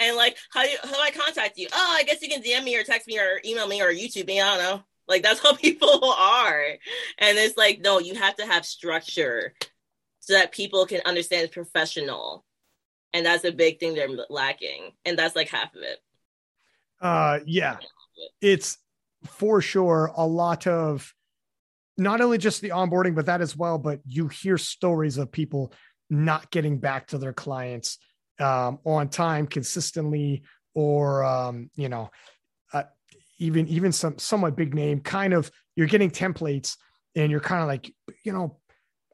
and like, how do you, how do I contact you? Oh, I guess you can DM me or text me or email me or YouTube me. I don't know. Like that's how people are, and it's like, no, you have to have structure so that people can understand it's professional and that's a big thing they're lacking and that's like half of it Uh, yeah, it's for sure a lot of not only just the onboarding, but that as well. But you hear stories of people not getting back to their clients um, on time consistently, or um, you know, uh, even even some somewhat big name kind of you're getting templates and you're kind of like, you know,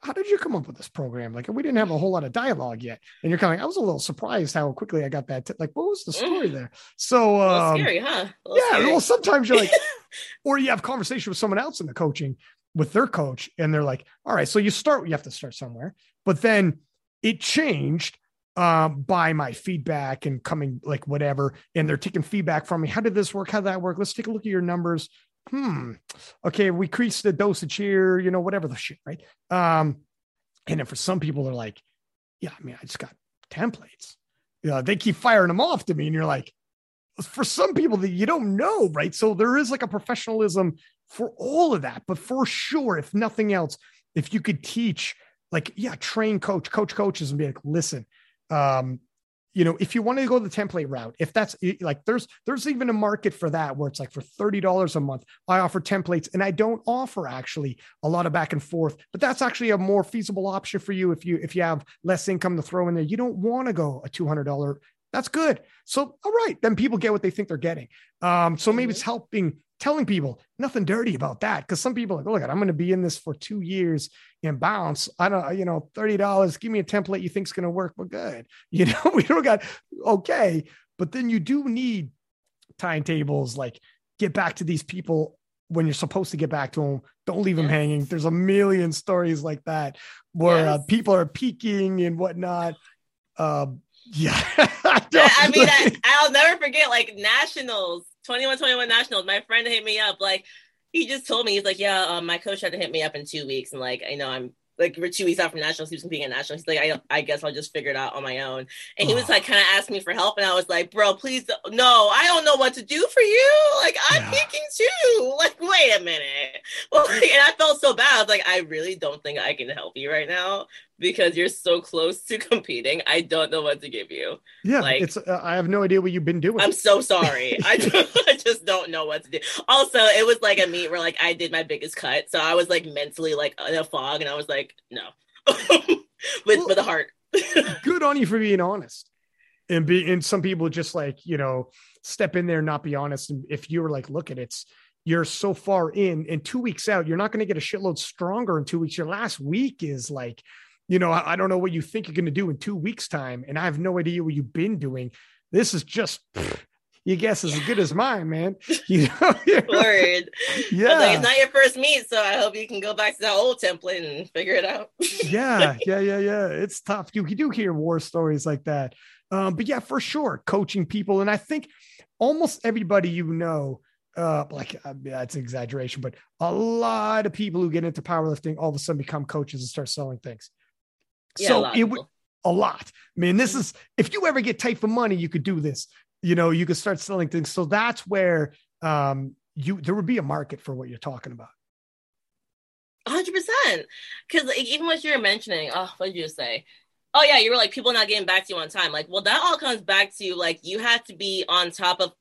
how did you come up with this program? Like we didn't have a whole lot of dialogue yet, and you're kind of I was a little surprised how quickly I got that. T- like, what was the story there? So, um, scary huh yeah, scary. well, sometimes you're like, or you have conversation with someone else in the coaching with their coach, and they're like, all right, so you start, you have to start somewhere, but then it changed um, by my feedback and coming like whatever, and they're taking feedback from me. How did this work? How did that work? Let's take a look at your numbers. Hmm. Okay, we increased the dosage here, you know, whatever the shit, right? Um, and then for some people, they're like, yeah, I mean, I just got templates. Yeah, they keep firing them off to me, and you're like, for some people that you don't know, right? So there is like a professionalism for all of that. But for sure, if nothing else, if you could teach, like, yeah, train coach, coach coaches and be like, listen, um, you know, if you want to go the template route, if that's like there's there's even a market for that where it's like for $30 a month, I offer templates and I don't offer actually a lot of back and forth, but that's actually a more feasible option for you if you if you have less income to throw in there. You don't want to go a $200 that's good. So, all right, then people get what they think they're getting. Um, so maybe it's helping telling people nothing dirty about that because some people are like, look, I'm going to be in this for two years and bounce. I don't, you know, thirty dollars. Give me a template you think's going to work. We're good. You know, we don't got okay, but then you do need timetables. Like, get back to these people when you're supposed to get back to them. Don't leave them hanging. There's a million stories like that where uh, people are peaking and whatnot. Um, yeah, I, I mean, I, I'll never forget like nationals, 21 21 nationals. My friend hit me up. Like, he just told me, he's like, Yeah, um, my coach had to hit me up in two weeks. And like, I know I'm like, we're two weeks out from nationals. He was competing at nationals. He's like, I, I guess I'll just figure it out on my own. And he was like, kind of asking me for help. And I was like, Bro, please, don't- no, I don't know what to do for you. Like, I'm Yeah. peaking too. Like, wait a minute. Well, like, and I felt so bad. I was like, I really don't think I can help you right now because you're so close to competing. I don't know what to give you. yeah, like- it's. Uh, I have no idea what you've been doing. I'm so sorry. I just, I just don't know what to do. Also, it was like a meet where like I did my biggest cut, so I was like mentally like in a fog, and I was like, no, with Well- with a heart. Good on you for being honest. And be and some people just like you know step in there and not be honest. And if you were like, look at it's you're so far in, and two weeks out, you're not going to get a shitload stronger in two weeks. Your last week is like, you know, I, I don't know what you think you're going to do in two weeks time, and I have no idea what you've been doing. This is just, your guess is as good as mine, man. You know, Word. Yeah. Like, it's not your first meet, so I hope you can go back to that old template and figure it out. yeah, yeah, yeah, yeah. It's tough. You, you do hear war stories like that. Um, but yeah, for sure, coaching people. And I think almost everybody you know, uh, like uh, that's an exaggeration, but a lot of people who get into powerlifting all of a sudden become coaches and start selling things. Yeah, so it would a lot. I mean, this is if you ever get tight for money, you could do this. You know, you could start selling things. So that's where um you there would be a market for what you're talking about. Hundred percent. Because like, even what you were mentioning, oh, what did you say? Oh yeah, you were like people not getting back to you on time. Like, well, that all comes back to like you have to be on top of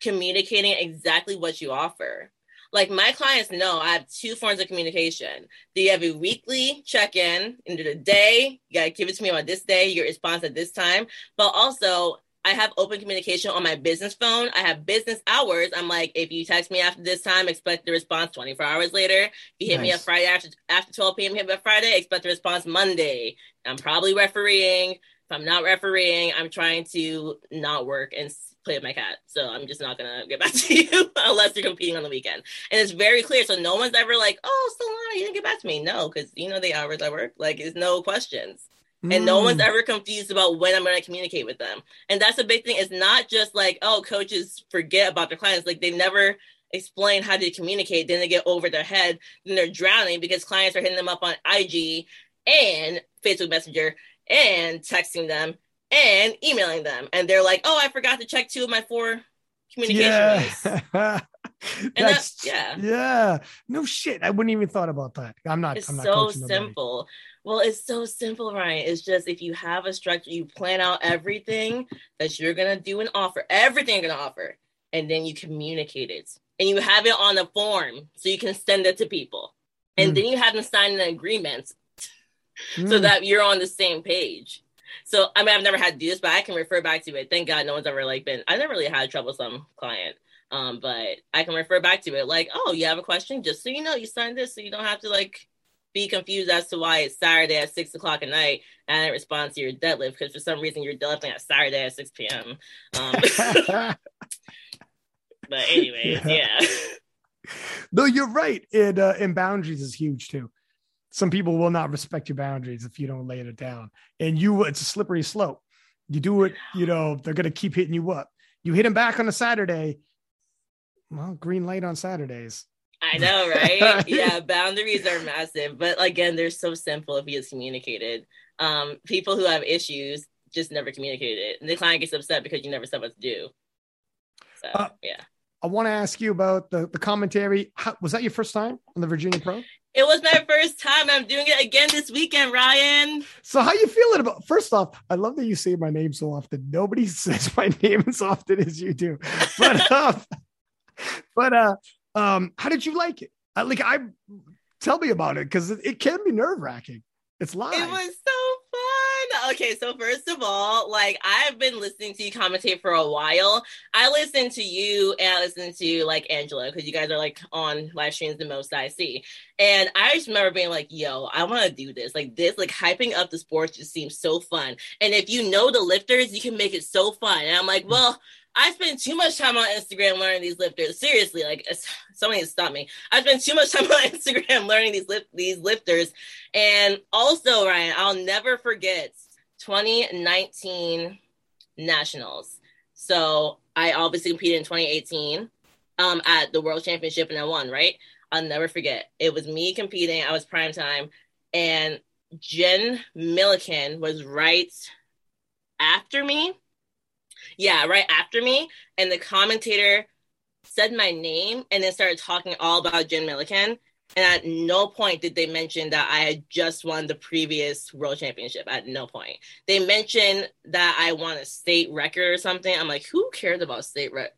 communicating exactly what you offer. Like my clients know I have two forms of communication. Do you have a weekly check-in into the day? You gotta give it to me on this day, your response at this time. But also I have open communication on my business phone. I have business hours. I'm like, if you text me after this time, expect the response 24 hours later. If you hit nice. me up Friday after after 12 p.m., hit me up Friday, expect the response Monday. I'm probably refereeing. If I'm not refereeing, I'm trying to not work and play with my cat. So I'm just not gonna get back to you unless you're competing on the weekend. And it's very clear. So no one's ever like, oh, Solana, you didn't get back to me. No, because you know the hours I work. Like, it's no questions. Mm. And no one's mm. ever confused about when I'm gonna communicate with them. And that's a big thing. It's not just like, oh, coaches forget about their clients. Like they never explain how to communicate. Then they get over their head. Then they're drowning because clients are hitting them up on IG and Facebook Messenger and texting them and emailing them. And they're like, oh, I forgot to check two of my four communication yeah. and that's, that's, yeah. Yeah. No shit. I wouldn't even thought about that. I'm not it's I'm not so simple. Well, it's so simple, Ryan. It's just if you have a structure, you plan out everything that you're gonna do and offer, everything you're gonna offer, and then you communicate it. And you have it on a form so you can send it to people. And mm. then you have them sign an agreement mm. so that you're on the same page. So I mean, I've never had to do this, but I can refer back to it. Thank God, no one's ever like been. I never really had a troublesome client, um, but I can refer back to it. Like, oh, you have a question? Just so you know, you signed this, so you don't have to like be confused as to why it's Saturday at six o'clock at night and it responds to your deadlift because for some reason you're deadlifting at Saturday at six p.m. Um, but anyways, yeah. yeah. No, you're right. And uh, and boundaries is huge too some people will not respect your boundaries if you don't lay it down. And you, it's a slippery slope. You do it, you know, they're going to keep hitting you up. You hit them back on a Saturday. Well, green light on Saturdays. I know, right? yeah, boundaries are massive, but again, they're so simple if you just communicated. Um, people who have issues just never communicated it, and the client gets upset because you never said what to do. So, uh, yeah. I want to ask you about the, the commentary. How, was that your first time on the Virginia Pro? It was my first time. I'm doing it again this weekend, Ryan. So how you feeling about first off, I love that you say my name so often. Nobody says my name as often as you do. But uh, but uh um how did you like it? Like I tell me about it because it, it can be nerve-wracking. It's live. It was so Okay, so first of all, like I've been listening to you commentate for a while. I listen to you and I listen to like Angela because you guys are like on live streams the most I see. And I just remember being like, yo, I want to do this. Like this, like hyping up the sports just seems so fun. And if you know the lifters, you can make it so fun. And I'm like, well, I spend too much time on Instagram learning these lifters. Seriously, like somebody to stop me. I spend too much time on Instagram learning these lift these lifters. And also, Ryan, I'll never forget 2019 nationals. So I obviously competed in 2018 um, at the World Championship and I won. Right? I'll never forget. It was me competing. I was prime time, and Jen Milliken was right after me yeah, right after me. And the commentator said my name and then started talking all about Jen Milliken. And at no point did they mention that I had just won the previous world championship. At no point. They mentioned that I won a state record or something. I'm like, who cares about state record?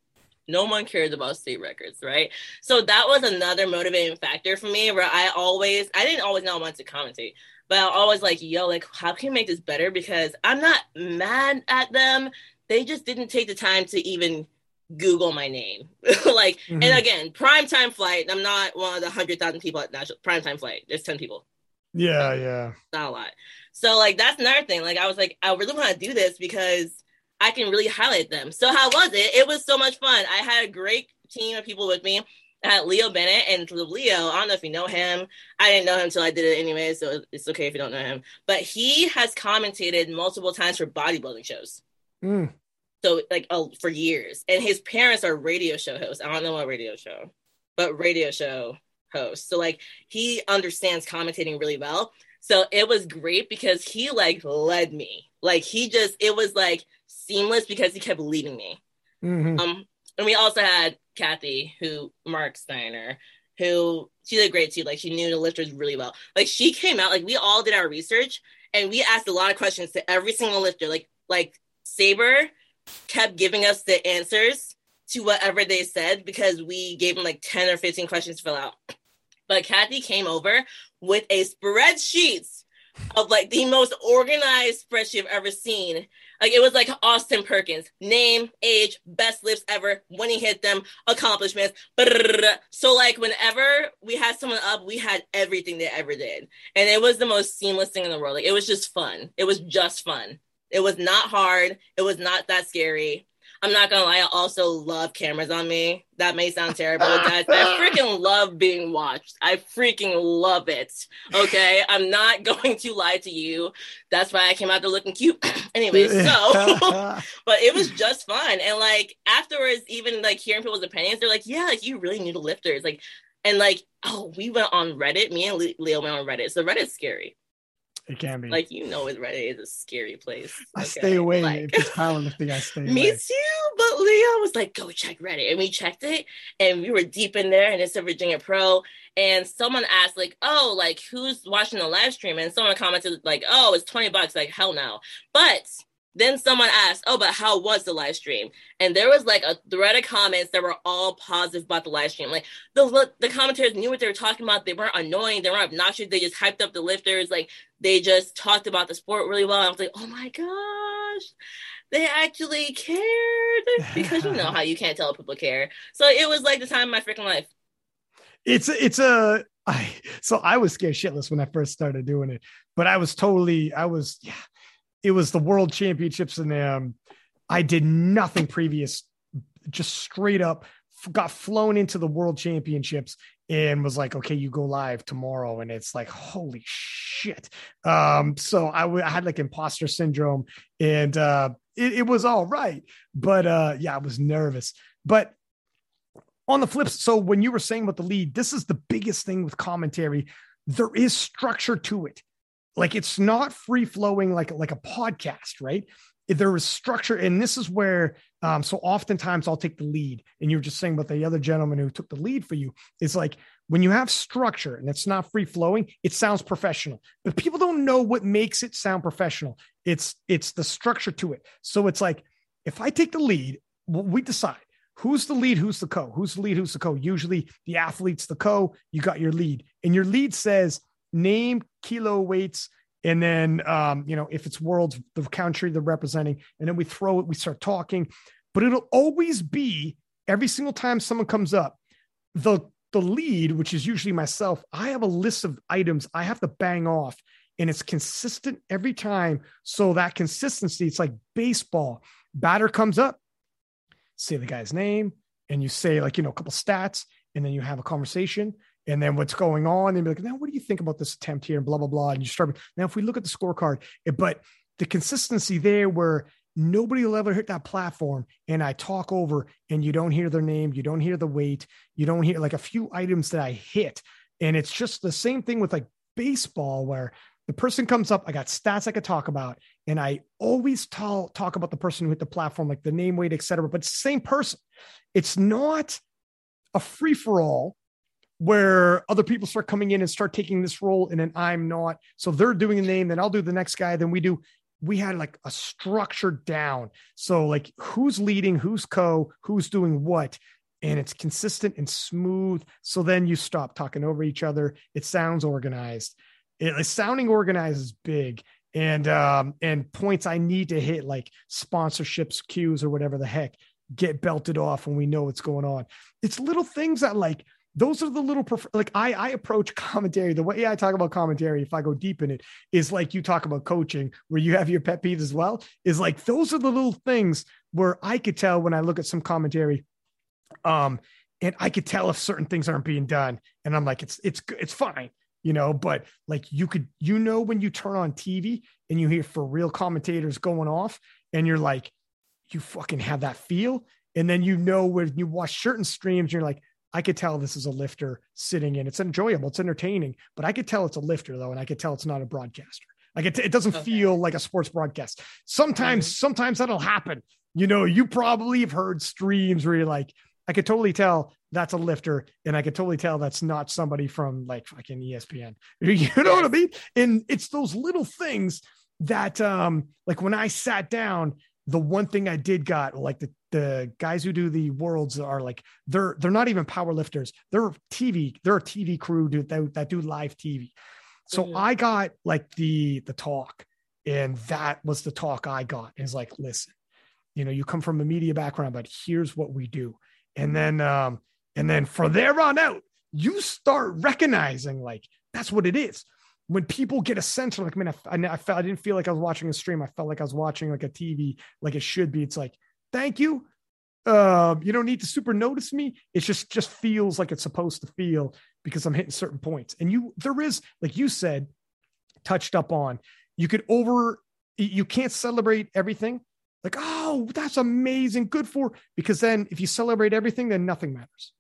No one cares about state records, right? So that was another motivating factor for me where I always, I didn't always know I wanted to commentate, but I always like, yo, like, how can you make this better? Because I'm not mad at them they just didn't take the time to even Google my name. like, mm-hmm. and again, prime time flight. I'm not one of the hundred thousand people at national prime time flight. There's ten people. Yeah, yeah, not a lot. So like that's another thing. Like I was like, I really want to do this because I can really highlight them. So how was it? It was so much fun. I had a great team of people with me. I had Leo Bennett and Leo. I don't know if you know him. I didn't know him until I did it anyway, so it's okay if you don't know him. But he has commentated multiple times for bodybuilding shows. Mm. So like oh, for years, and his parents are radio show hosts. I don't know what radio show, but radio show hosts. So like he understands commentating really well. So it was great because he like led me. Like he just it was like seamless because he kept leading me. Mhm. Um, and we also had Kathy, who Mark Steiner, who she did great too. Like she knew the lifters really well. Like she came out, like we all did our research and we asked a lot of questions to every single lifter. Like like Saber kept giving us the answers to whatever they said because we gave them like 10 or 15 questions to fill out. But Kathy came over with a spreadsheet of like the most organized spreadsheet I've ever seen. Like it was like Austin Perkins, name, age, best lifts ever, when he hit them, accomplishments. So like whenever we had someone up, we had everything they ever did, and it was the most seamless thing in the world. Like it was just fun. It was just fun. It was not hard. It was not that scary. I'm not gonna lie. I also love cameras on me. That may sound terrible, guys. But I freaking love being watched. I freaking love it. Okay, I'm not going to lie to you. That's why I came out there looking cute. anyway, so but it was just fun. And like afterwards, even like hearing people's opinions, they're like, yeah, like you really knew the lifters. Like, and like, oh, we went on Reddit. Me and Leo went on Reddit. So Reddit's scary. It can be. Like, you know, with Reddit is a scary place. I okay? stay away. Like- if it's powerlifting, I stay Me away. too, but Leo was like, go check Reddit. And we checked it and we were deep in there and it's a Virginia Pro. And someone asked, like, oh, like who's watching the live stream? And someone commented, like, oh, it's 20 bucks. Like, hell no. But then someone asked, oh, but how was the live stream? And there was like a thread of comments that were all positive about the live stream. Like the the commentators knew what they were talking about. They weren't annoying. They weren't obnoxious. They just hyped up the lifters. Like they just talked about the sport really well. I was like, oh my gosh, they actually cared because you know how you can't tell people care. So it was like the time of my freaking life. it's it's a I so I was scared shitless when I first started doing it, but I was totally I was yeah, it was the world championships and um I did nothing previous, just straight up got flown into the world championships and was like, okay, you go live tomorrow, and it's like holy shit. Um, so I w- I had like imposter syndrome, and uh, it, it was all right, but uh, yeah, I was nervous, but on the flip so when you were saying about the lead this is the biggest thing with commentary. There is structure to it like it's not free flowing like like a podcast right? There is structure and this is where um so oftentimes i'll take the lead and you were just saying about the other gentleman who took the lead for you it's like when you have structure and it's not free flowing it sounds professional. But people don't know what makes it sound professional. It's it's the structure to it. So it's like if i take the lead we decide who's the lead who's the co. Who's the lead who's the co? Usually the athlete's the co. You got your lead. And your lead says name kilo weights and then um, you know if it's world the country they're representing and then we throw it we start talking. But it'll always be every single time someone comes up the the lead which is usually myself i have a list of items i have to bang off and it's consistent every time. So that consistency it's like baseball. Batter comes up say the guy's name and you say like you know a couple stats and then you have a conversation and then what's going on and be like now what do you think about this attempt here? And blah blah blah. And you start now if we look at the scorecard it, but the consistency there where nobody will ever hit that platform and i talk over and you don't hear their name you don't hear the weight you don't hear like a few items that i hit. And it's just the same thing with like baseball where the person comes up i got stats i could talk about and i always talk, talk about the person who hit the platform like the name weight etc but same person. It's not a free-for-all where other people start coming in and start taking this role and then i'm not. So they're doing a name then i'll do the next guy. Then we do we had like a structure down. So like who's leading who's co who's doing what? And it's consistent and smooth. So then you stop talking over each other. It sounds organized. It, sounding organized is big. And um and points i need to hit like sponsorships cues or whatever the heck get belted off when we know what's going on. It's little things that like those are the little prefer- like I I approach commentary the way I talk about commentary if I go deep in it is like you talk about coaching where you have your pet peeves as well is like those are the little things where I could tell when I look at some commentary um and I could tell if certain things aren't being done and I'm like it's it's it's fine you know but like you could you know when you turn on TV and you hear for real commentators going off and you're like you fucking have that feel and then you know when you watch certain streams you're like I could tell this is a lifter sitting in. It's enjoyable, it's entertaining, but I could tell it's a lifter though, and I could tell it's not a broadcaster. Like it, it doesn't okay. feel like a sports broadcast. Sometimes, mm-hmm. sometimes that'll happen. You know, you probably have heard streams where you're like, I could totally tell that's a lifter, and I could totally tell that's not somebody from like fucking ESPN. You know what I mean? And it's those little things that, um, like when I sat down, the one thing I did got like the the guys who do the worlds are like they're they're not even power lifters. They're TV. They're a TV crew do, that, that do live TV. So mm-hmm. I got like the the talk, and that was the talk I got. Is like, listen, you know, you come from a media background, but here's what we do, and then um and then from there on out, you start recognizing like that's what it is when people get a sense of like, man, I, I, felt I didn't feel like I was watching a stream. I felt like I was watching like a TV, like it should be. It's like, thank you. Uh, you don't need to super notice me. It just just feels like it's supposed to feel because I'm hitting certain points. And you, there is, like you said, touched up on. You could over, you can't celebrate everything. Like, oh, that's amazing, good for. Because then, if you celebrate everything, then nothing matters.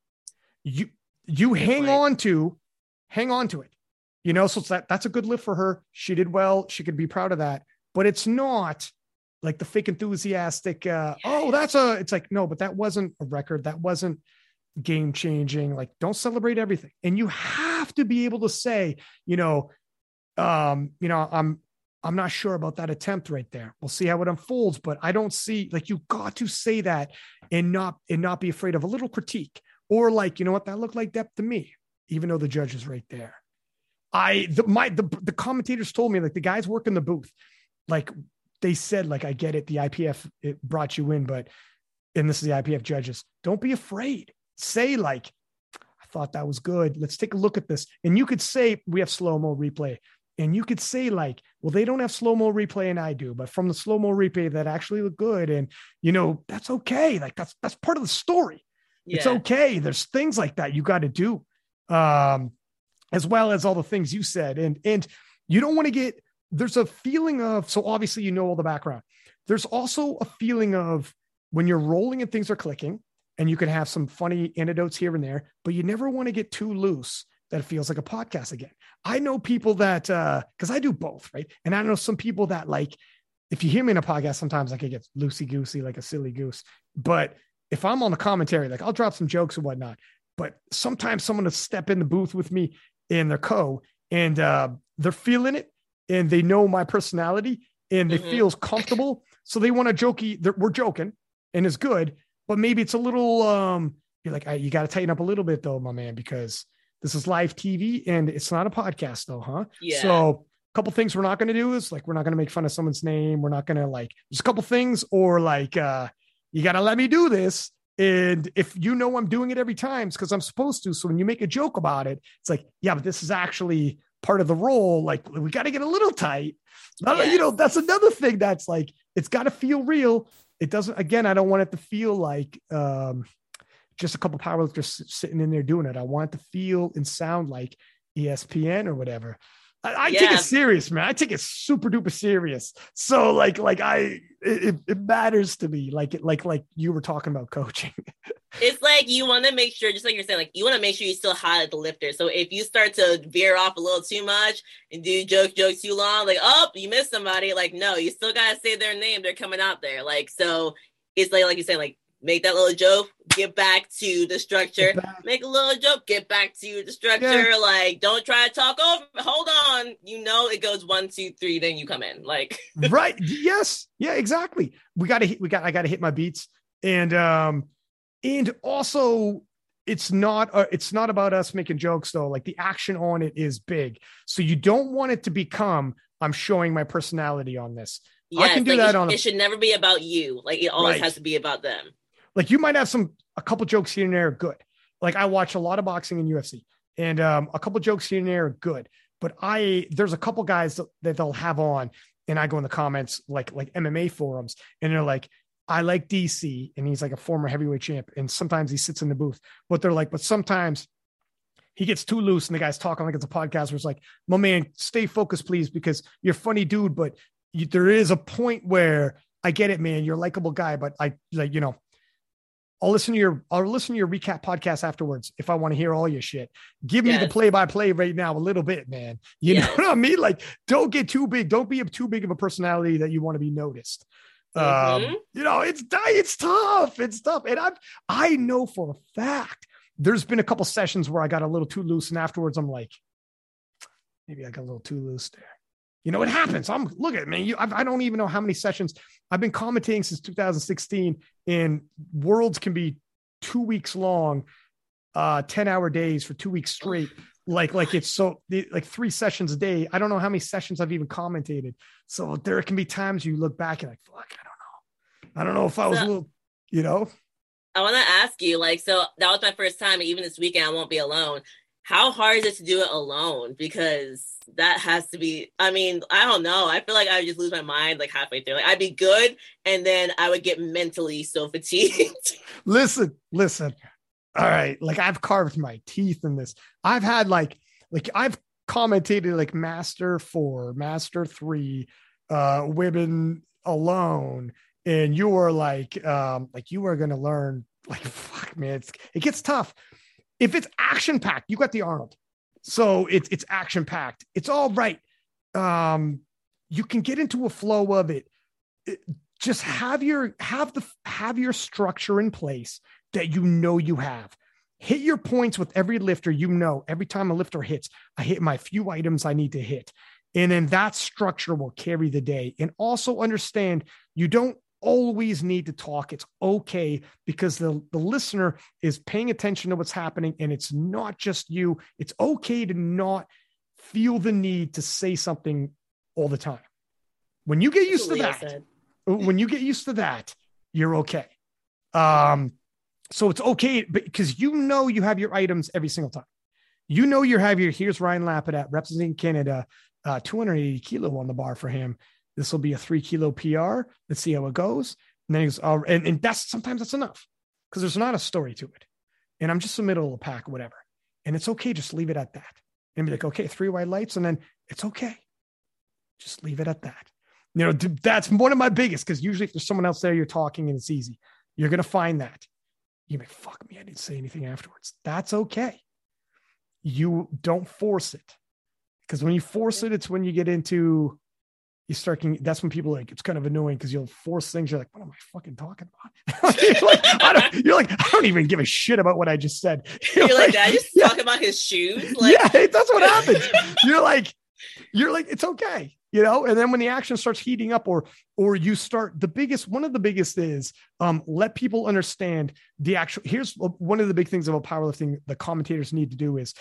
You you hang on to, hang on to it you know, so that that's a good lift for her. She did well. She could be proud of that. But it's not like the fake enthusiastic. Uh, oh, that's a. It's like no, but that wasn't a record. That wasn't game changing. Like, don't celebrate everything. And you have to be able to say, you know, um, you know, I'm I'm not sure about that attempt right there. We'll see how it unfolds, but I don't see like you got to say that and not and not be afraid of a little critique or like, you know what, that looked like depth to me, even though the judge is right there. I the my the, the commentators told me like the guys work in the booth, like they said like I get it, the IPF it brought you in, but and this is the IPF judges. Don't be afraid. Say like I thought that was good. Let's take a look at this. And you could say we have slow mo replay. And you could say like, well, they don't have slow mo replay and I do, but from the slow mo replay that actually look good, and you know that's okay. Like that's that's part of the story. Yeah. It's okay. There's things like that you got to do. Um, as well as all the things you said. And and you don't want to get there's a feeling of so obviously you know all the background. There's also a feeling of when you're rolling and things are clicking, and you can have some funny anecdotes here and there, but you never want to get too loose that feels like a podcast again. I know people that uh because I do both, right? And I know some people that like if you hear me in a podcast, sometimes I can get loosey goosey, like a silly goose. But if I'm on the commentary, like I'll drop some jokes and whatnot. But sometimes someone will step in the booth with me and their co and uh, they're feeling it and they know my personality and they mm-hmm. feels comfortable so they want to jokey we're joking and it's good but maybe it's a little um you're like you got to tighten up a little bit though my man because this is live tv and it's not a podcast though huh yeah so a couple things we're not going to do is like we're not going to make fun of someone's name we're not going to like there's a couple things or like uh you got to let me do this and if you know I'm doing it every time, it's because I'm supposed to. So when you make a joke about it, it's like, yeah, but this is actually part of the role. Like we got to get a little tight. Yes. You know, that's another thing that's like, it's got to feel real. It doesn't, again, I don't want it to feel like um, just a couple powerlifters sitting in there doing it. I want it to feel and sound like ESPN or whatever. I, I yeah. take it serious, man. I take it super duper serious. So like, like I, it, it matters to me. Like, like, like you were talking about coaching. it's like you want to make sure, just like you're saying, like you want to make sure you still highlight the lifter. So if you start to veer off a little too much and do joke jokes too long, like oh you missed somebody, like no, you still gotta say their name. They're coming out there. Like so, it's like like you say, like make that little joke, get back to the structure, make a little joke, get back to the structure. Yeah. Like, don't try to talk over. Hold on. You know, it goes one, two, three, then you come in. Like, right. Yes. Yeah, exactly. We got to hit, we got, I got to hit my beats. And, um, and also it's not, uh, it's not about us making jokes though. Like the action on it is big. So you don't want it to become, I'm showing my personality on this. Yes, I can do like that it, on. A, it should never be about you. Like it always right. has to be about them. Like you might have some a couple jokes here and there are good. like I watch a lot of boxing and UFC, and um, a couple jokes here and there are good. But I there's a couple guys that, that they'll have on, and I go in the comments like like MMA forums, and they're like, I like DC, and he's like a former heavyweight champ, and sometimes he sits in the booth, but they're like, but sometimes he gets too loose, and the guy's talking like it's a podcast where it's like, my man, stay focused, please, because you're funny dude, but you, there is a point where I get it, man, you're a likable guy, but I like you know. I'll listen to your I'll listen to your recap podcast afterwards if I want to hear all your shit. Give Yes. me the play by play right now a little bit, man. You Yes. know what I mean? Like, don't get too big. Don't be a too big of a personality that you want to be noticed. Mhm. Um, you know, it's it's tough. It's tough. And I've I know for a fact there's been a couple sessions where I got a little too loose, and afterwards I'm like, maybe I got a little too loose there. You know, it happens. I'm look at me. You, I, I don't even know how many sessions I've been commentating since 2016, and worlds can be two weeks long, uh, 10 hour days for two weeks straight. Like, like it's so like three sessions a day. I don't know how many sessions I've even commentated. So there can be times you look back and like, fuck, I don't know. I don't know if I was a little, you know. I want to ask you, like, so that was my first time, and even this weekend, I won't be alone. How hard is it to do it alone? Because that has to be, I mean, I don't know. I feel like I would just lose my mind like halfway through. Like, I'd be good, and then I would get mentally so fatigued. listen, listen. All right. Like I've carved my teeth in this. I've had like, like I've commentated like master four, master three, uh, women alone. And you are like, um, like you are going to learn like, fuck man, it's, it gets tough. If it's action packed, you got the Arnold. So it's, it's action packed. It's all right. Um, you can get into a flow of it. It- just have your have the have your structure in place that you know you have. Hit your points with every lifter. You know, every time a lifter hits, I hit my few items I need to hit. And then that structure will carry the day. And also understand you don't always need to talk. It's okay because the, the listener is paying attention to what's happening and it's not just you. It's okay to not feel the need to say something all the time. When you get used to that, when you get used to that, you're okay. Um, so it's okay because you know you have your items every single time. You know you have your here's Ryan Lapadat representing Canada, uh, 280 kilo on the bar for him. This will be a three kilo PR. Let's see how it goes. And then he goes, oh, and, and that's sometimes that's enough because there's not a story to it. And I'm just a middle of the pack, whatever. And it's okay. Just leave it at that. And be like, okay, three white lights. And then it's okay. Just leave it at that. You know, that's one of my biggest because usually if there's someone else there, you're talking and it's easy. You're gonna find that. You may fuck me. I didn't say anything afterwards. That's okay. You don't force it because when you force it, it's when you get into you start. Getting, that's when people like it's kind of annoying because you'll force things. You're like, what am I fucking talking about? you're, like, I don't, you're like, I don't even give a shit about what I just said. You're like, did I just yeah. talk about his shoes? Like, yeah, that's what happens. You're like, you're like, it's okay, you know. And then when the action starts heating up, or or you start, the biggest one of the biggest is um, let people understand the actual. Here's one of the big things about powerlifting. The commentators need to do is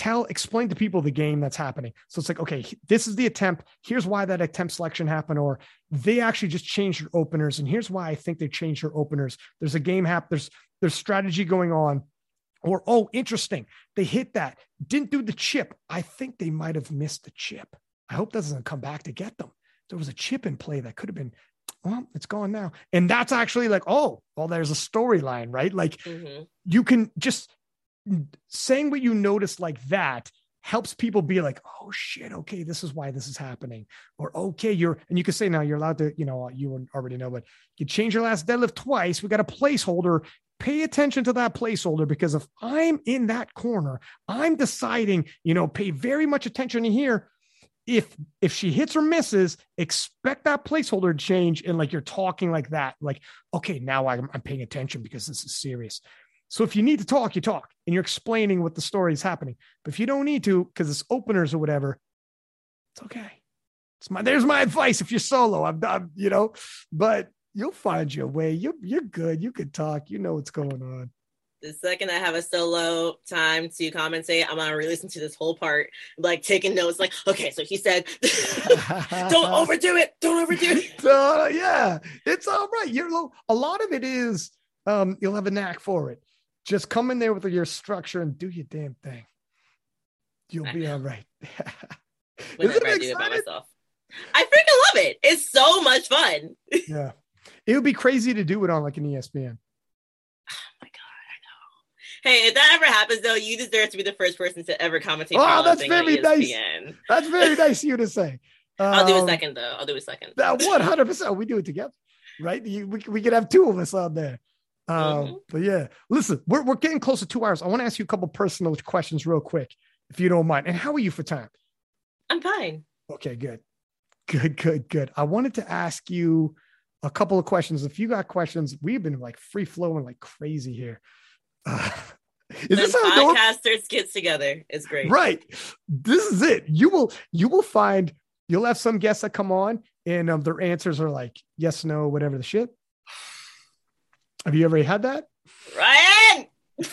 tell explain to people the game that's happening. So it's like okay this is the attempt. Here's why that attempt selection happened or they actually just changed your openers and here's why i think they changed their openers. There's a game hap there's there's strategy going on. Or oh interesting they hit that didn't do the chip. I think they might have missed the chip. I hope that doesn't come back to get them. There was a chip in play that could have been well it's gone now. And that's actually like oh well there's a storyline right? Like mhm. you can just saying what you notice like that helps people be like, oh shit, okay, this is why this is happening. Or okay, you're and you can say now you're allowed to, you know, you already know, but you change your last deadlift twice. We got a placeholder. Pay attention to that placeholder because if I'm in that corner, I'm deciding, you know, pay very much attention here. If if she hits or misses, expect that placeholder to change. And like you're talking like that, like, okay, now I'm, I'm paying attention because this is serious. So if you need to talk, you talk and you're explaining what the story is happening. But if you don't need to, because it's openers or whatever, it's okay. It's my there's my advice. If you're solo, I'm, I'm you know, but you'll find your way. You're, you're good. You can talk. You know what's going on. The second I have a solo time to commentate, I'm gonna re-listen to this whole part, like taking notes. Like, okay, so he said, "Don't overdo it. Don't overdo it." Uh, yeah, it's all right. You're a lot of it is um, you'll have a knack for it. Just come in there with your structure and do your damn thing. You'll I be know. all right. Whenever I it do it by myself. I freaking love it. It's so much fun. yeah. It would be crazy to do it on like an ESPN. Oh my god, I know. Hey, if that ever happens though, you deserve to be the first person to ever commentate. Oh, that's very nice. That's very nice of you to say. I'll do a Um, second though. I'll do a second. That one hundred percent. We do it together, right? You, we we could have two of us on there. Um, Mhm. But yeah, listen, we're we're getting close to two hours. I want to ask you a couple personal questions real quick, if you don't mind. And how are you for time? I'm fine. Okay, good, good, good, good. I wanted to ask you a couple of questions. If you got questions, we've been like free flowing like crazy here. Uh, is When this how podcasters get together, it's great. Right. This is it. You will you will find you'll have some guests that come on and um, their answers are like yes, no, whatever the shit. Have you ever had that? Ryan.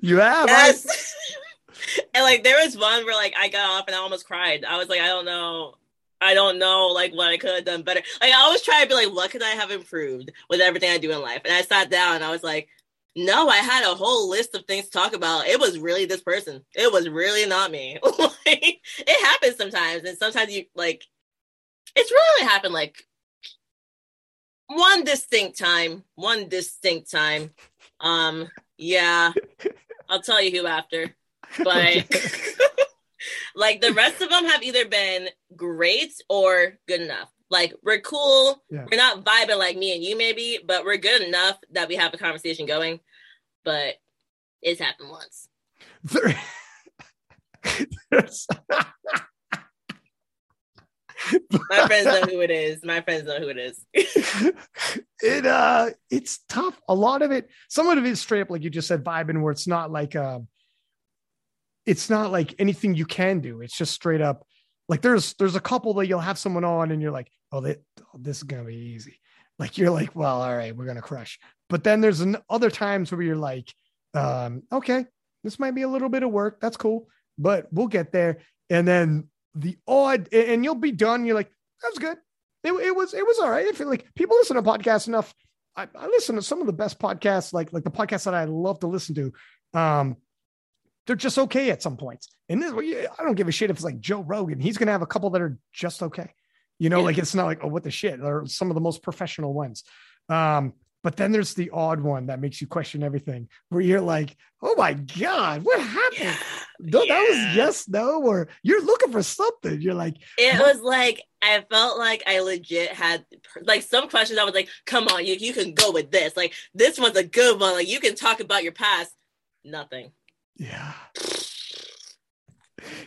You have. right? Yes. and like there was one where like I got off and I almost cried. I was like, I don't know. I don't know like what I could have done better. Like I always try to be like, what could I have improved with everything I do in life? And I sat down and I was like, no, I had a whole list of things to talk about. It was really this person. It was really not me. like, it happens sometimes, and sometimes you like it's really happened like one distinct time. One distinct time. Um, yeah. I'll tell you who after. But like the rest of them have either been great or good enough. Like we're cool. Yeah. We're not vibing like me and you maybe, but we're good enough that we have a conversation going. But it's happened once. There- My friends know who it is. My friends know who it is. it uh it's tough. A lot of it, some of it is straight up like you just said, vibing where it's not like um it's not like anything you can do. It's just straight up like there's there's a couple that you'll have someone on and you're like, oh, they, oh this is gonna be easy. Like you're like, well, all right, we're gonna crush. But then there's an, other times where you're like, um, okay, this might be a little bit of work. That's cool, but we'll get there. And then the odd, and you'll be done. You're like, that was good. It, it was it was all right. I feel like people listen to podcasts enough. I, I listen to some of the best podcasts, like like the podcasts that I love to listen to. Um, they're just okay at some points. And this, I don't give a shit if it's like Joe Rogan. He's gonna have a couple that are just okay. You know, Yeah. like it's not like oh what the shit. They're some of the most professional ones. Um, but then there's the odd one that makes you question everything, where you're like, oh my god, what happened? Yeah. Th- That was yes, no, or you're looking for something. You're like, It was like I felt like I legit had like some questions. I was like, "Come on, you you can go with this. Like this one's a good one. Like you can talk about your past." Nothing. Yeah.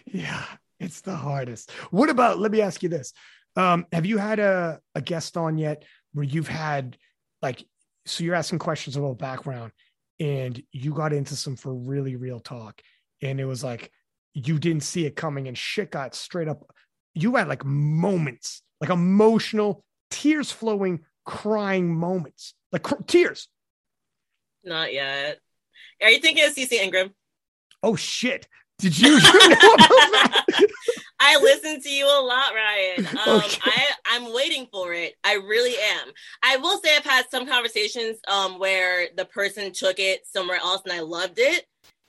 Yeah, it's the hardest. What about, let me ask you this. Um, have you had a, a guest on yet where you've had like, so you're asking questions about background and you got into some for really real talk and it was like, you didn't see it coming and shit got straight up. You had like moments, like emotional, tears flowing, crying moments, like cr- tears. Not yet. Are you thinking of CC Ingram? Oh shit. Did you, you know about that? I listen to you a lot, Ryan. Um, Okay. I I'm waiting for it. I really am. I will say I've had some conversations um where the person took it somewhere else and I loved it,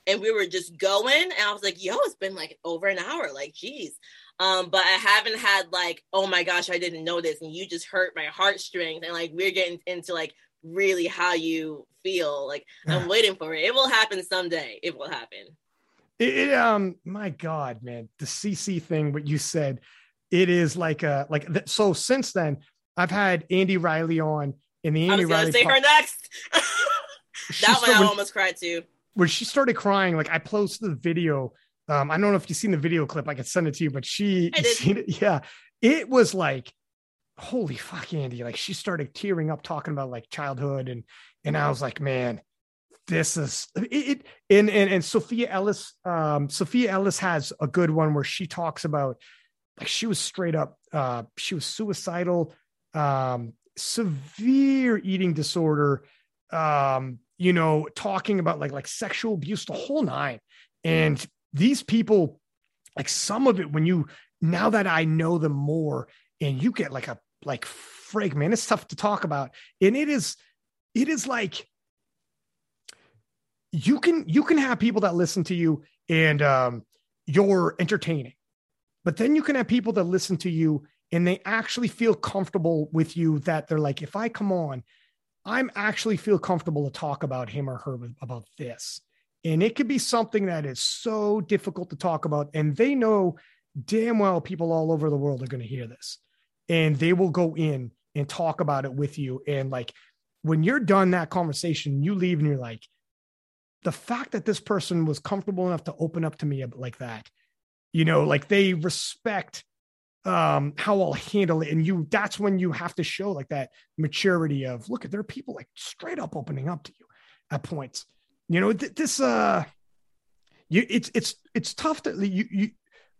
and we were just going, and I was like, "Yo, it's been like over an hour. Like, geez." Um, but I haven't had like, "Oh my gosh, I didn't know this," and you just hurt my heartstrings, and like we're getting into like really how you feel. Like, I'm waiting for it. It will happen someday. It will happen. It, it, um, my God, man, the CC thing, what you said, it is like a like. th- So since then, I've had Andy Riley on, and the I Andy was gonna Riley say po- her next. that one I almost cried too. When she started crying, like I posted the video. Um, I don't know if you've seen the video clip. I could send it to you, but she, seen it? yeah, it was like, holy fuck, Andy! Like she started tearing up, talking about like childhood, and and I was like, man, this is it, it and, and and Sophia Ellis um Sophia Ellis has a good one where she talks about like she was straight up uh she was suicidal um severe eating disorder um you know talking about like like sexual abuse the whole nine. And these people like some of it when you now that I know them more and you get like a like frig man it's tough to talk about. And it is it is like you can you can have people that listen to you and um, you're entertaining, but then you can have people that listen to you and they actually feel comfortable with you. That they're like, if I come on, I'm actually feel comfortable to talk about him or her about this. And it could be something that is so difficult to talk about. And they know damn well people all over the world are going to hear this and they will go in and talk about it with you. And like when you're done that conversation, you leave and you're like, the fact that this person was comfortable enough to open up to me like that, you know, like they respect um how I'll handle it. And you that's when you have to show like that maturity of look, at there are people like straight up opening up to you at points. You know, th- this uh you it's it's it's tough to you you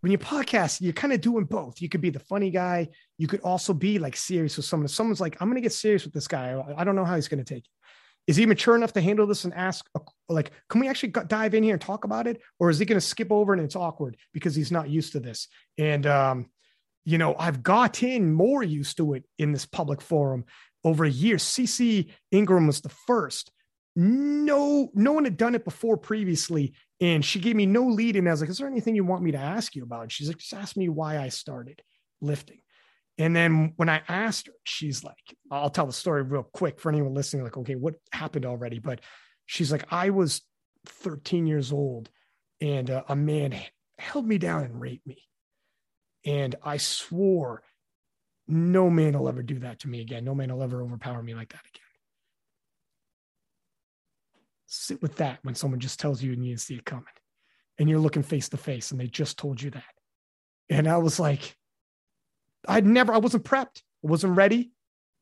when you podcast, you're kind of doing both. You could be the funny guy. You could also be like serious with someone. Someone's like, I'm going to get serious with this guy. I don't know how he's going to take it. Is he mature enough to handle this and ask, like, can we actually dive in here and talk about it? Or is he going to skip over and it's awkward because he's not used to this? And, um, you know, I've gotten more used to it in this public forum over a year. CC Ingram was the first. No, no one had done it before previously. And she gave me no lead. And I was like, Is there anything you want me to ask you about? And she's like, Just ask me why I started lifting. And then when I asked her, she's like, I'll tell the story real quick for anyone listening, like, okay, what happened already? But she's like, I was 13 years old and uh, a man held me down and raped me. And I swore no man will ever do that to me again. No man will ever overpower me like that again sit with that when someone just tells you and you see it coming and you're looking face to face and they just told you that. And I was like, I'd never, I wasn't prepped, I wasn't ready.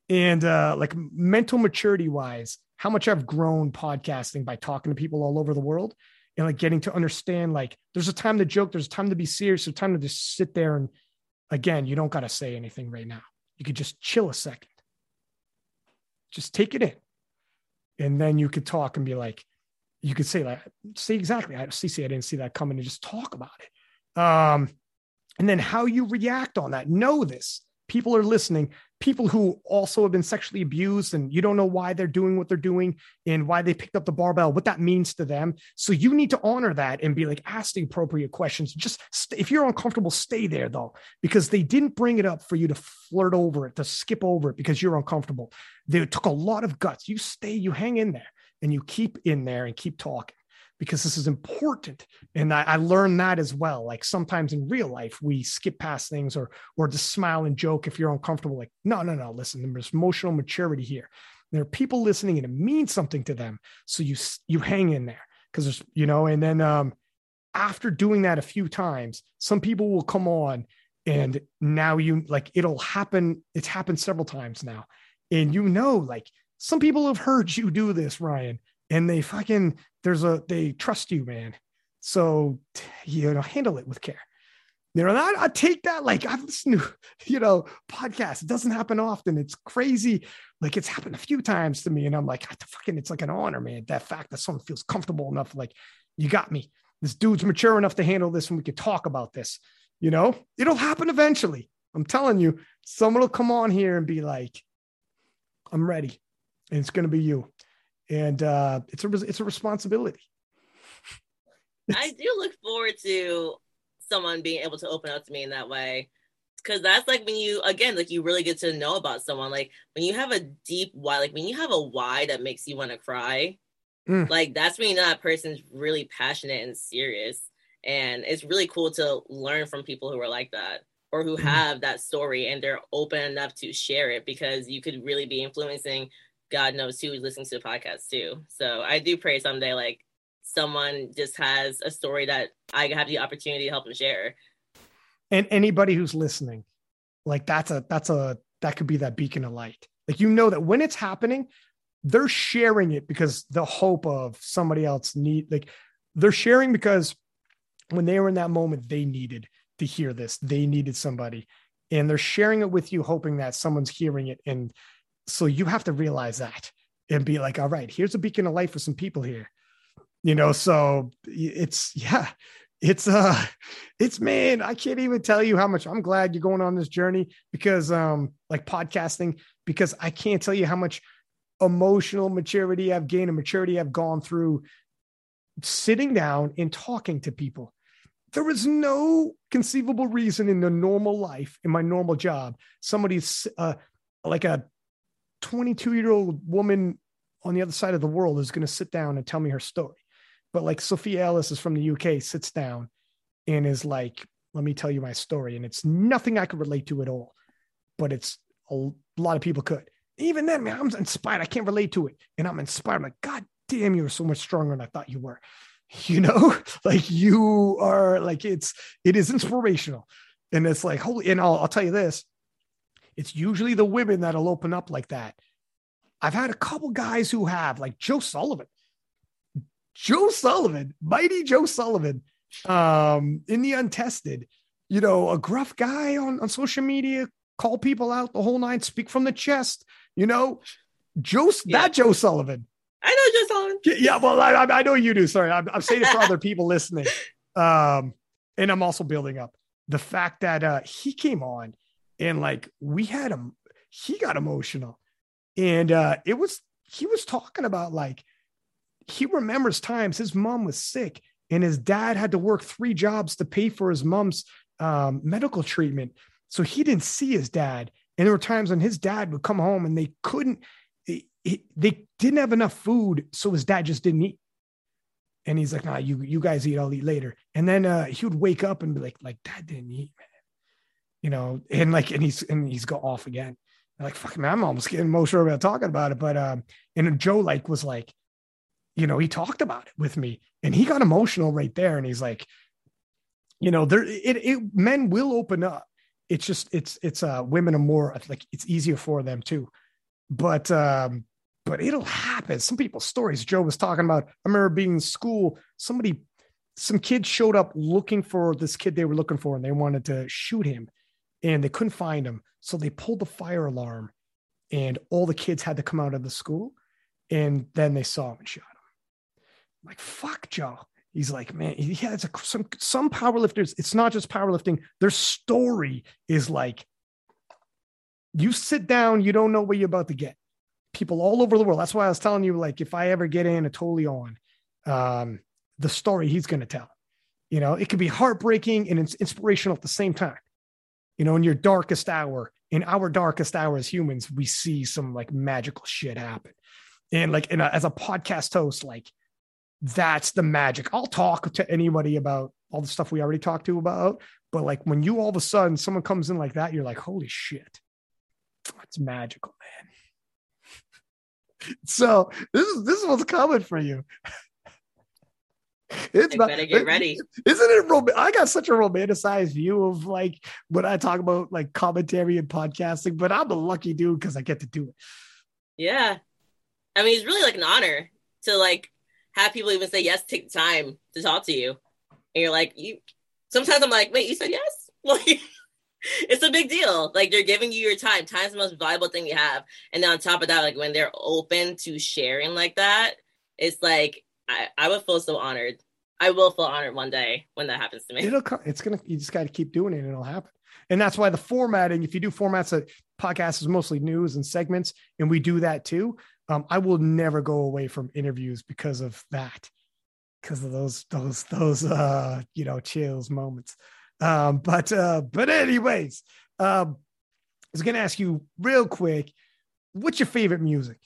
And uh, like mental maturity wise, how much I've grown podcasting by talking to people all over the world and like getting to understand like there's a time to joke, there's a time to be serious, there's a time to just sit there and again, you don't got to say anything right now. You could just chill a second. Just take it in and then you could talk and be like, you could say like, say exactly, I see, I didn't see that coming, and just talk about it. Um, and then how you react on that. Know this. People are listening. People who also have been sexually abused and you don't know why they're doing what they're doing and why they picked up the barbell, what that means to them. So you need to honor that and be like, ask the appropriate questions. Just st- if you're uncomfortable, stay there though, because they didn't bring it up for you to flirt over it, to skip over it because you're uncomfortable. They took a lot of guts. You stay, you hang in there and you keep in there and keep talking because this is important. And I, I, learned that as well. Like sometimes in real life, we skip past things or or just smile and joke if you're uncomfortable. Like, no, no, no. Listen, there's emotional maturity here. There are people listening and it means something to them. So you you hang in there because there's you know. And then um, after doing that a few times, some people will come on and now you like it'll happen. It's happened several times now, and you know like some people have heard you do this, Ryan, and they fucking there's a they trust you, man. So you know, handle it with care. You know, I, I take that like I've listened to, you know, podcasts. It doesn't happen often. It's crazy. Like it's happened a few times to me, and I'm like, fucking, it's like an honor, man. That fact that someone feels comfortable enough, like you got me. This dude's mature enough to handle this, and we could talk about this. You know, it'll happen eventually. I'm telling you, someone will come on here and be like, I'm ready and it's going to be you. And uh, it's a it's a responsibility. I do look forward to someone being able to open up to me in that way because that's like when you again like you really get to know about someone like when you have a deep why like when you have a why that makes you want to cry mm. like that's when you know that person's really passionate and serious and it's really cool to learn from people who are like that or who mm. have that story and they're open enough to share it because you could really be influencing God knows who is listening to the podcast too. So I do pray someday like someone just has a story that I have the opportunity to help them share. And anybody who's listening, like that's a that's a that could be that beacon of light. Like you know that when it's happening, they're sharing it because the hope of somebody else need like they're sharing because when they were in that moment, they needed to hear this. They needed somebody. And they're sharing it with you, hoping that someone's hearing it and so you have to realize that and be like, all right, here's a beacon of light for some people here. You know, so it's yeah, it's uh it's man, I can't even tell you how much I'm glad you're going on this journey because um like podcasting, because I can't tell you how much emotional maturity I've gained and maturity I've gone through sitting down and talking to people. There was no conceivable reason in the normal life, in my normal job, somebody's uh, like a 22 year old woman on the other side of the world is going to sit down and tell me her story. But like Sophia Ellis is from the UK, sits down and is like, let me tell you my story. And it's nothing I could relate to at all, but it's a lot of people could. Even then, man, I'm inspired. I can't relate to it. And I'm inspired. I'm like, God damn, you're so much stronger than I thought you were. You know, like you are like it's it is inspirational. And it's like, holy, and I'll, I'll tell you this. It's usually the women that'll open up like that. I've had a couple guys who have, like Joe Sullivan. Joe Sullivan, mighty Joe Sullivan, um, in the untested, you know, a gruff guy on, on social media, call people out the whole night, speak from the chest, you know, Joe, yeah. that Joe Sullivan. I know Joe Sullivan. Yeah, well, I, I know you do. Sorry, I'm, I'm saying it for other people listening. Um, and I'm also building up the fact that uh, he came on and like we had him, he got emotional, and uh, it was he was talking about like he remembers times his mom was sick and his dad had to work three jobs to pay for his mom's um, medical treatment. So he didn't see his dad. And there were times when his dad would come home and they couldn't, they, they didn't have enough food. So his dad just didn't eat. And he's like, nah, you, you guys eat, I'll eat later. And then uh, he would wake up and be like, like, dad didn't eat, man. You know, and like, and he's, and he's go off again. like, fuck man, I'm almost getting emotional about talking about it. But, um, and Joe like was like, you know, he talked about it with me and he got emotional right there. And he's like, you know, there, it, it, men will open up. It's just, it's, it's, uh, women are more like, it's easier for them too. But, um, but it'll happen. Some people's stories Joe was talking about. I remember being in school, somebody, some kids showed up looking for this kid they were looking for and they wanted to shoot him and they couldn't find him. So they pulled the fire alarm and all the kids had to come out of the school and then they saw him and shot him. like, fuck Joe. He's like, man, he has a, some some powerlifters. It's not just powerlifting. Their story is like, you sit down, you don't know what you're about to get. People all over the world. That's why I was telling you, like, if I ever get Anatoly on, um, the story he's going to tell. You know, it could be heartbreaking and it's inspirational at the same time. You know, in your darkest hour, in our darkest hour as humans, we see some like magical shit happen. And like, in a, uh, as a podcast host, like that's the magic. I'll talk to anybody about all the stuff we already talked to about, but like when you all of a sudden someone comes in like that, you're like, holy shit, that's magical, man. so this is this is what's coming for you. It's not, better get ready. Isn't it? Rom- I got such a romanticized view of like when I talk about like commentary and podcasting, but I'm a lucky dude because I get to do it. Yeah, I mean, it's really like an honor to like have people even say yes, take time to talk to you. And you're like, you sometimes I'm like, wait, you said yes? Like it's a big deal. Like they're giving you your time. Time's the most valuable thing you have. And then on top of that, like when they're open to sharing like that, it's like I, I would feel so honored. I will feel honored one day when that happens to me. It'll come. It's gonna. You just got to keep doing it, and it'll happen. And that's why the formatting. If you do formats that podcast is mostly news and segments, and we do that too um, I will never go away from interviews because of that, because of those those those uh, you know chills moments. Um, but uh, but anyways, um, I was gonna ask you real quick, what's your favorite music?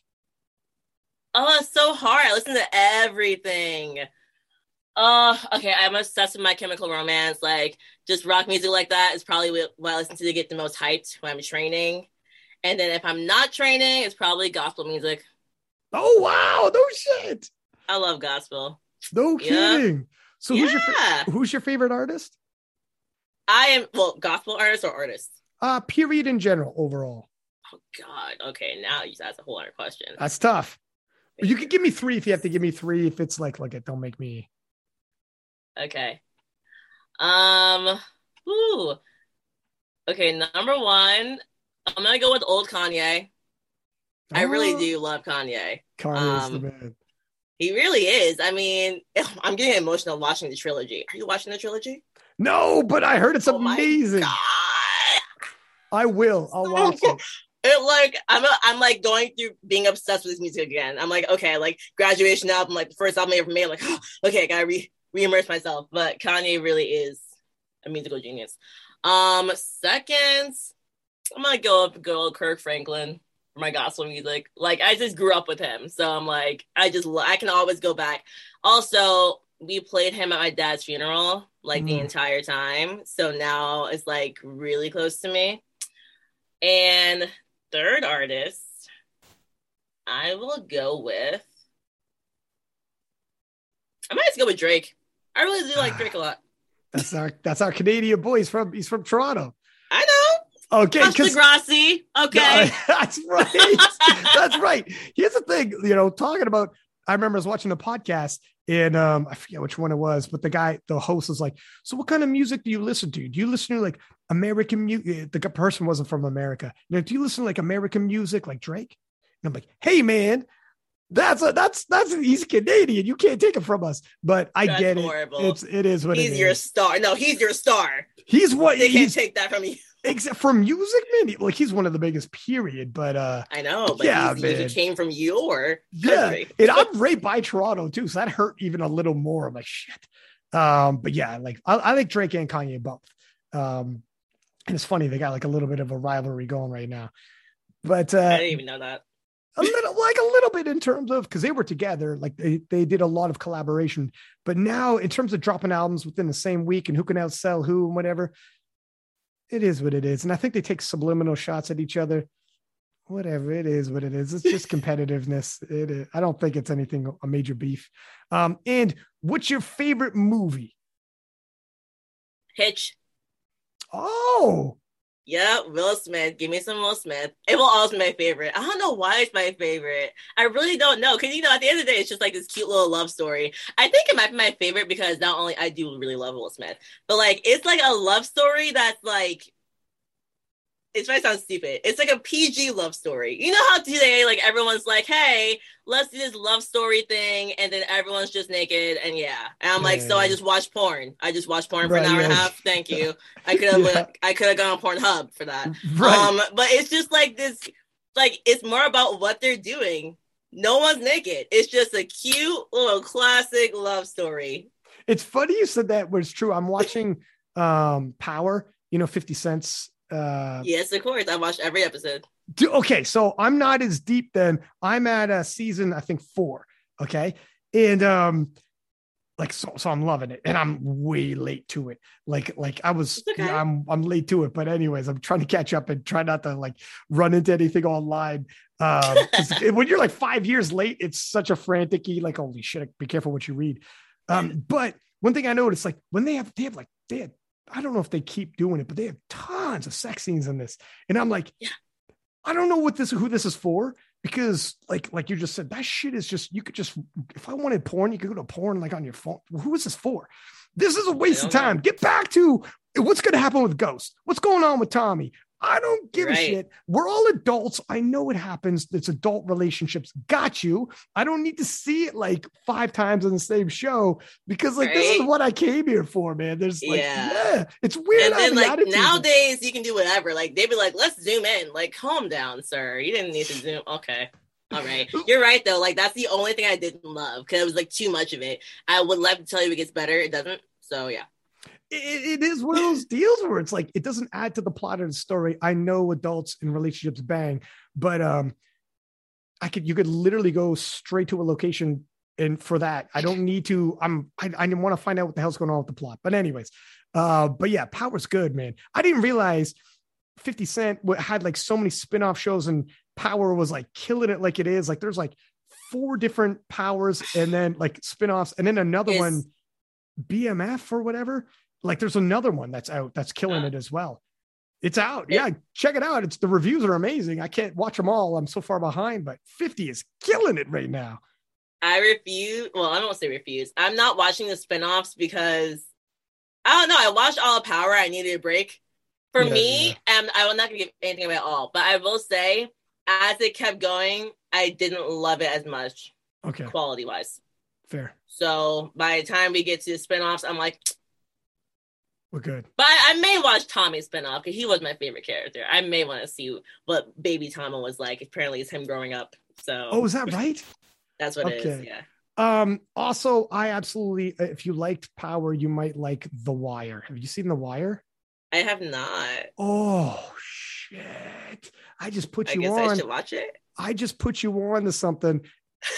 Oh, it's so hard. I listen to everything. Oh, okay. I'm obsessed with my chemical romance. Like just rock music like that is probably what I listen to to get the most hyped when I'm training. And then if I'm not training, it's probably gospel music. Oh wow, no shit. I love gospel. No kidding. So who's your who's your favorite artist? I am well, gospel artist or artist? Uh period in general, overall. Oh God. Okay, now you ask a whole other question. That's tough. You can give me three if you have to give me three. If it's like like it, don't make me. Okay. Um. Ooh. Okay, number one, I'm gonna go with old Kanye. I really oh. do love Kanye. Kanye um, the man. He really is. I mean, I'm getting emotional watching the trilogy. Are you watching the trilogy? No, but I heard it's oh amazing. I will. I'll watch it. it like I'm a, I'm like going through being obsessed with this music again. I'm like, okay, like graduation album, like the first album I ever made. I'm like, oh, okay, I gotta re reimmerse myself. But Kanye really is a musical genius. Um, second, I'm gonna go up go old Kirk Franklin for my gospel music. Like I just grew up with him, so I'm like, I just I can always go back. Also, we played him at my dad's funeral like mm. the entire time, so now it's like really close to me. And third artist, I will go with. I might just go with Drake. I really do like Drake a lot. That's our that's our Canadian boy. He's from he's from Toronto. I know. Okay, Degrassi. Okay, no, that's right. that's right. Here's the thing. You know, talking about. I remember I was watching a podcast and um, I forget which one it was, but the guy, the host was like, "So, what kind of music do you listen to? Do you listen to like American music?" The person wasn't from America. Know, do you listen to like American music, like Drake? And I'm like, "Hey, man, that's a that's that's he's Canadian. You can't take it from us. But I that's get horrible. it. It's it is what he's your star. No, he's your star. He's what they can't take that from you. Except for music, man. Like he's one of the biggest. Period. But uh I know. But yeah, he came from your yeah. and I'm right by Toronto too, so that hurt even a little more. I'm like shit. Um, but yeah, like I, I like Drake and Kanye both. Um, and it's funny they got like a little bit of a rivalry going right now. But uh, I didn't even know that a little like a little bit in terms of because they were together like they, they did a lot of collaboration but now in terms of dropping albums within the same week and who can outsell who and whatever it is what it is. And i think they take subliminal shots at each other. Whatever it is what it is. It's just competitiveness. It is. i don't think it's anything a major beef. Um and what's your favorite movie? Hitch. Oh yeah, Will Smith. Give me some Will Smith. It will always be my favorite. I don't know why it's my favorite. I really don't know. Cause you know, at the end of the day, it's just like this cute little love story. I think it might be my favorite because not only I do really love Will Smith, but like it's like a love story that's like it might sound stupid. It's like a PG love story. You know how today, like everyone's like, "Hey, let's do this love story thing," and then everyone's just naked, and yeah. And I'm like, yeah. so I just watched porn. I just watched porn for right, an hour yeah. and a half. Thank you. I could have, yeah. I could have gone on Pornhub for that. Right. Um, but it's just like this, like it's more about what they're doing. No one's naked. It's just a cute little classic love story. It's funny you said that. It's true. I'm watching um Power. You know, Fifty Cent's uh, yes, of course. I watched every episode. Do, okay, so I'm not as deep then. I'm at a season, I think four. Okay, and um, like so, so I'm loving it, and I'm way late to it. Like, like I was, okay. yeah, I'm, I'm late to it. But anyways, I'm trying to catch up and try not to like run into anything online. Um, when you're like five years late, it's such a frantic, like holy shit, be careful what you read. Um, but one thing I noticed, like when they have, they have like they had I don't know if they keep doing it, but they have tons of sex scenes in this. And I'm like, yeah. I don't know what this who this is for because like like you just said that shit is just you could just if I wanted porn you could go to porn like on your phone. Who is this for? This is a waste of time. Know. Get back to what's going to happen with Ghost. What's going on with Tommy? I don't give right. a shit. We're all adults. I know it happens. It's adult relationships. Got you. I don't need to see it like five times in the same show because like right. this is what I came here for, man. There's like yeah, yeah it's weird. And then like nowadays you can do whatever. Like they'd be like, let's zoom in. Like calm down, sir. You didn't need to zoom. Okay. All right. You're right though. Like that's the only thing I didn't love because it was like too much of it. I would love to tell you it gets better. It doesn't. So yeah it, it is one of those deals where it's like it doesn't add to the plot of the story. I know adults in relationships bang, but um, I could you could literally go straight to a location and for that I don't need to. I'm I, I didn't want to find out what the hell's going on with the plot. But anyways, uh, but yeah, Power's good, man. I didn't realize 50 Cent had like so many spin-off shows and Power was like killing it like it is. Like there's like four different powers and then like spin-offs and then another one BMF or whatever like there's another one that's out that's killing it as well. It's out. Yeah, check it out. It's the reviews are amazing. I can't watch them all. I'm so far behind, but 50 is killing it right now. I refuse. Well, I don't say refuse. I'm not watching the spinoffs because I don't know. I watched all of Power. I needed a break. For yeah, me, yeah. Um, and I'm not gonna give anything away at all, but I will say, as it kept going, I didn't love it as much. Okay. Quality wise. Fair. So by the time we get to the spinoffs, I'm like, We're good. But I, I may watch Tommy spinoff because he was my favorite character. I may want to see what baby Tommy was like. Apparently, it's him growing up. So Oh, is that right? that's what it is. okay. Yeah. Um, also, I absolutely, if you liked Power, you might like The Wire. Have you seen The Wire? I have not. Oh shit! I just put I you on. I should watch it. I just put you on to something.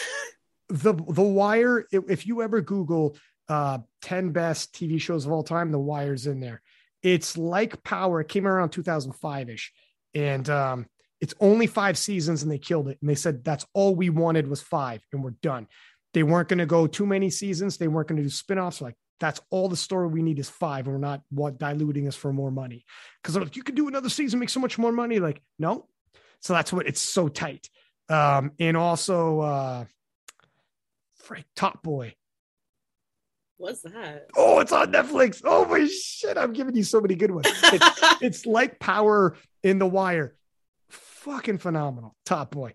the The Wire. If you ever Google uh, ten best TV shows of all time, The Wire's in there. It's like Power. It came around 2005 ish, and um, it's only five seasons, and they killed it. And they said that's all we wanted was five, and we're done. They weren't going to go too many seasons. They weren't going to do spinoffs. Like that's all the story we need is five, and we're not what diluting us for more money. Because like you could do another season, make so much more money. Like no, so that's what it's so tight. Um, and also, uh, Frank Top Boy. What's that? Oh, it's on Netflix. Oh my shit! I'm giving you so many good ones. It's, it's like Power in the Wire. Fucking phenomenal. Top Boy.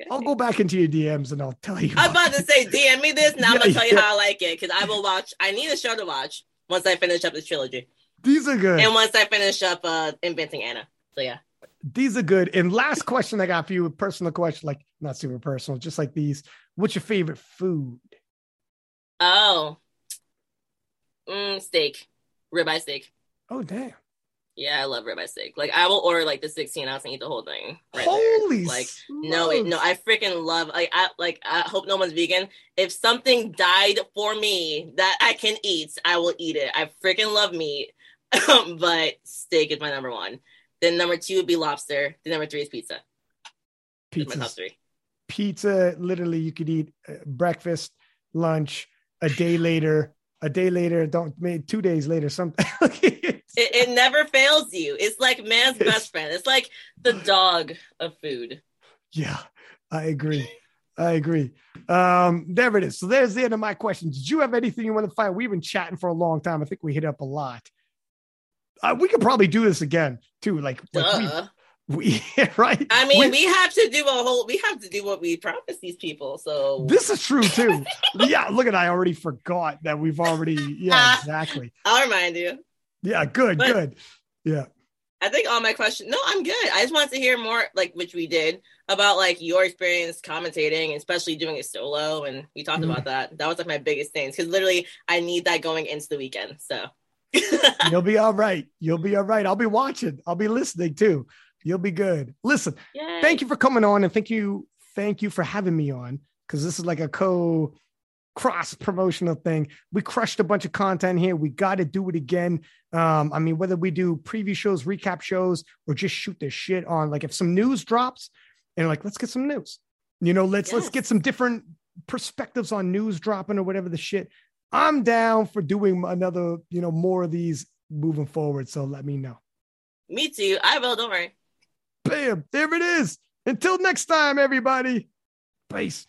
Okay. I'll go back into your DMs and I'll tell you. I'm about to say, DM me this. Now I'm Yeah, gonna tell you yeah. how I like it because I will watch. I need a show to watch once I finish up this trilogy, These are good. and once I finish up uh Inventing Anna. So yeah. These are good. And last question I got for you, a personal question, like not super personal, just like these. What's your favorite food? Oh, mm, steak, ribeye steak. Oh damn. Yeah, I love ribeye steak. Like I will order like the 16 ounce and eat the whole thing. Right Holy there. Like no, it, no, I freaking love. Like I like. I hope no one's vegan. If something died for me that I can eat, I will eat it. I freaking love meat, but steak is my number one. Then number two would be lobster. Then number three is pizza. My top pizza. three. Pizza, literally, you could eat uh, breakfast, lunch, a day later, a day later, don't maybe two days later, something. It, it never fails you. It's like man's It's- best friend. It's like the dog of food. Yeah, I agree. I agree. Um, there it is. So there's the end of my question. Did you have anything you want to find? We've been chatting for a long time. I think we hit up a lot. Uh, we could probably do this again too. Like, like we. We, right? I mean, We- we have to do a whole. We have to do what we promised these people. So this is true too. yeah, look at I already forgot that we've already. Yeah, exactly. I'll remind you. Yeah, good, But- good. Yeah. I think all my questions. No, I'm good. I just wanted to hear more, like which we did about like your experience commentating, especially doing it solo. And we talked Mhm. about that. That was like my biggest things because literally I need that going into the weekend. So You'll be all right. You'll be all right. I'll be watching. I'll be listening too. You'll be good. Listen, Yay. thank you for coming on and thank you thank you for having me on because this is like a co cross promotional thing we crushed a bunch of content here we got to do it again um i mean whether we do preview shows recap shows or just shoot this shit on like if some news drops and like let's get some news you know let's let's get some different perspectives on news dropping or whatever the shit i'm down for doing another you know more of these moving forward so let me know Me too. I will. Don't worry. Bam there it is. Until next time everybody. Peace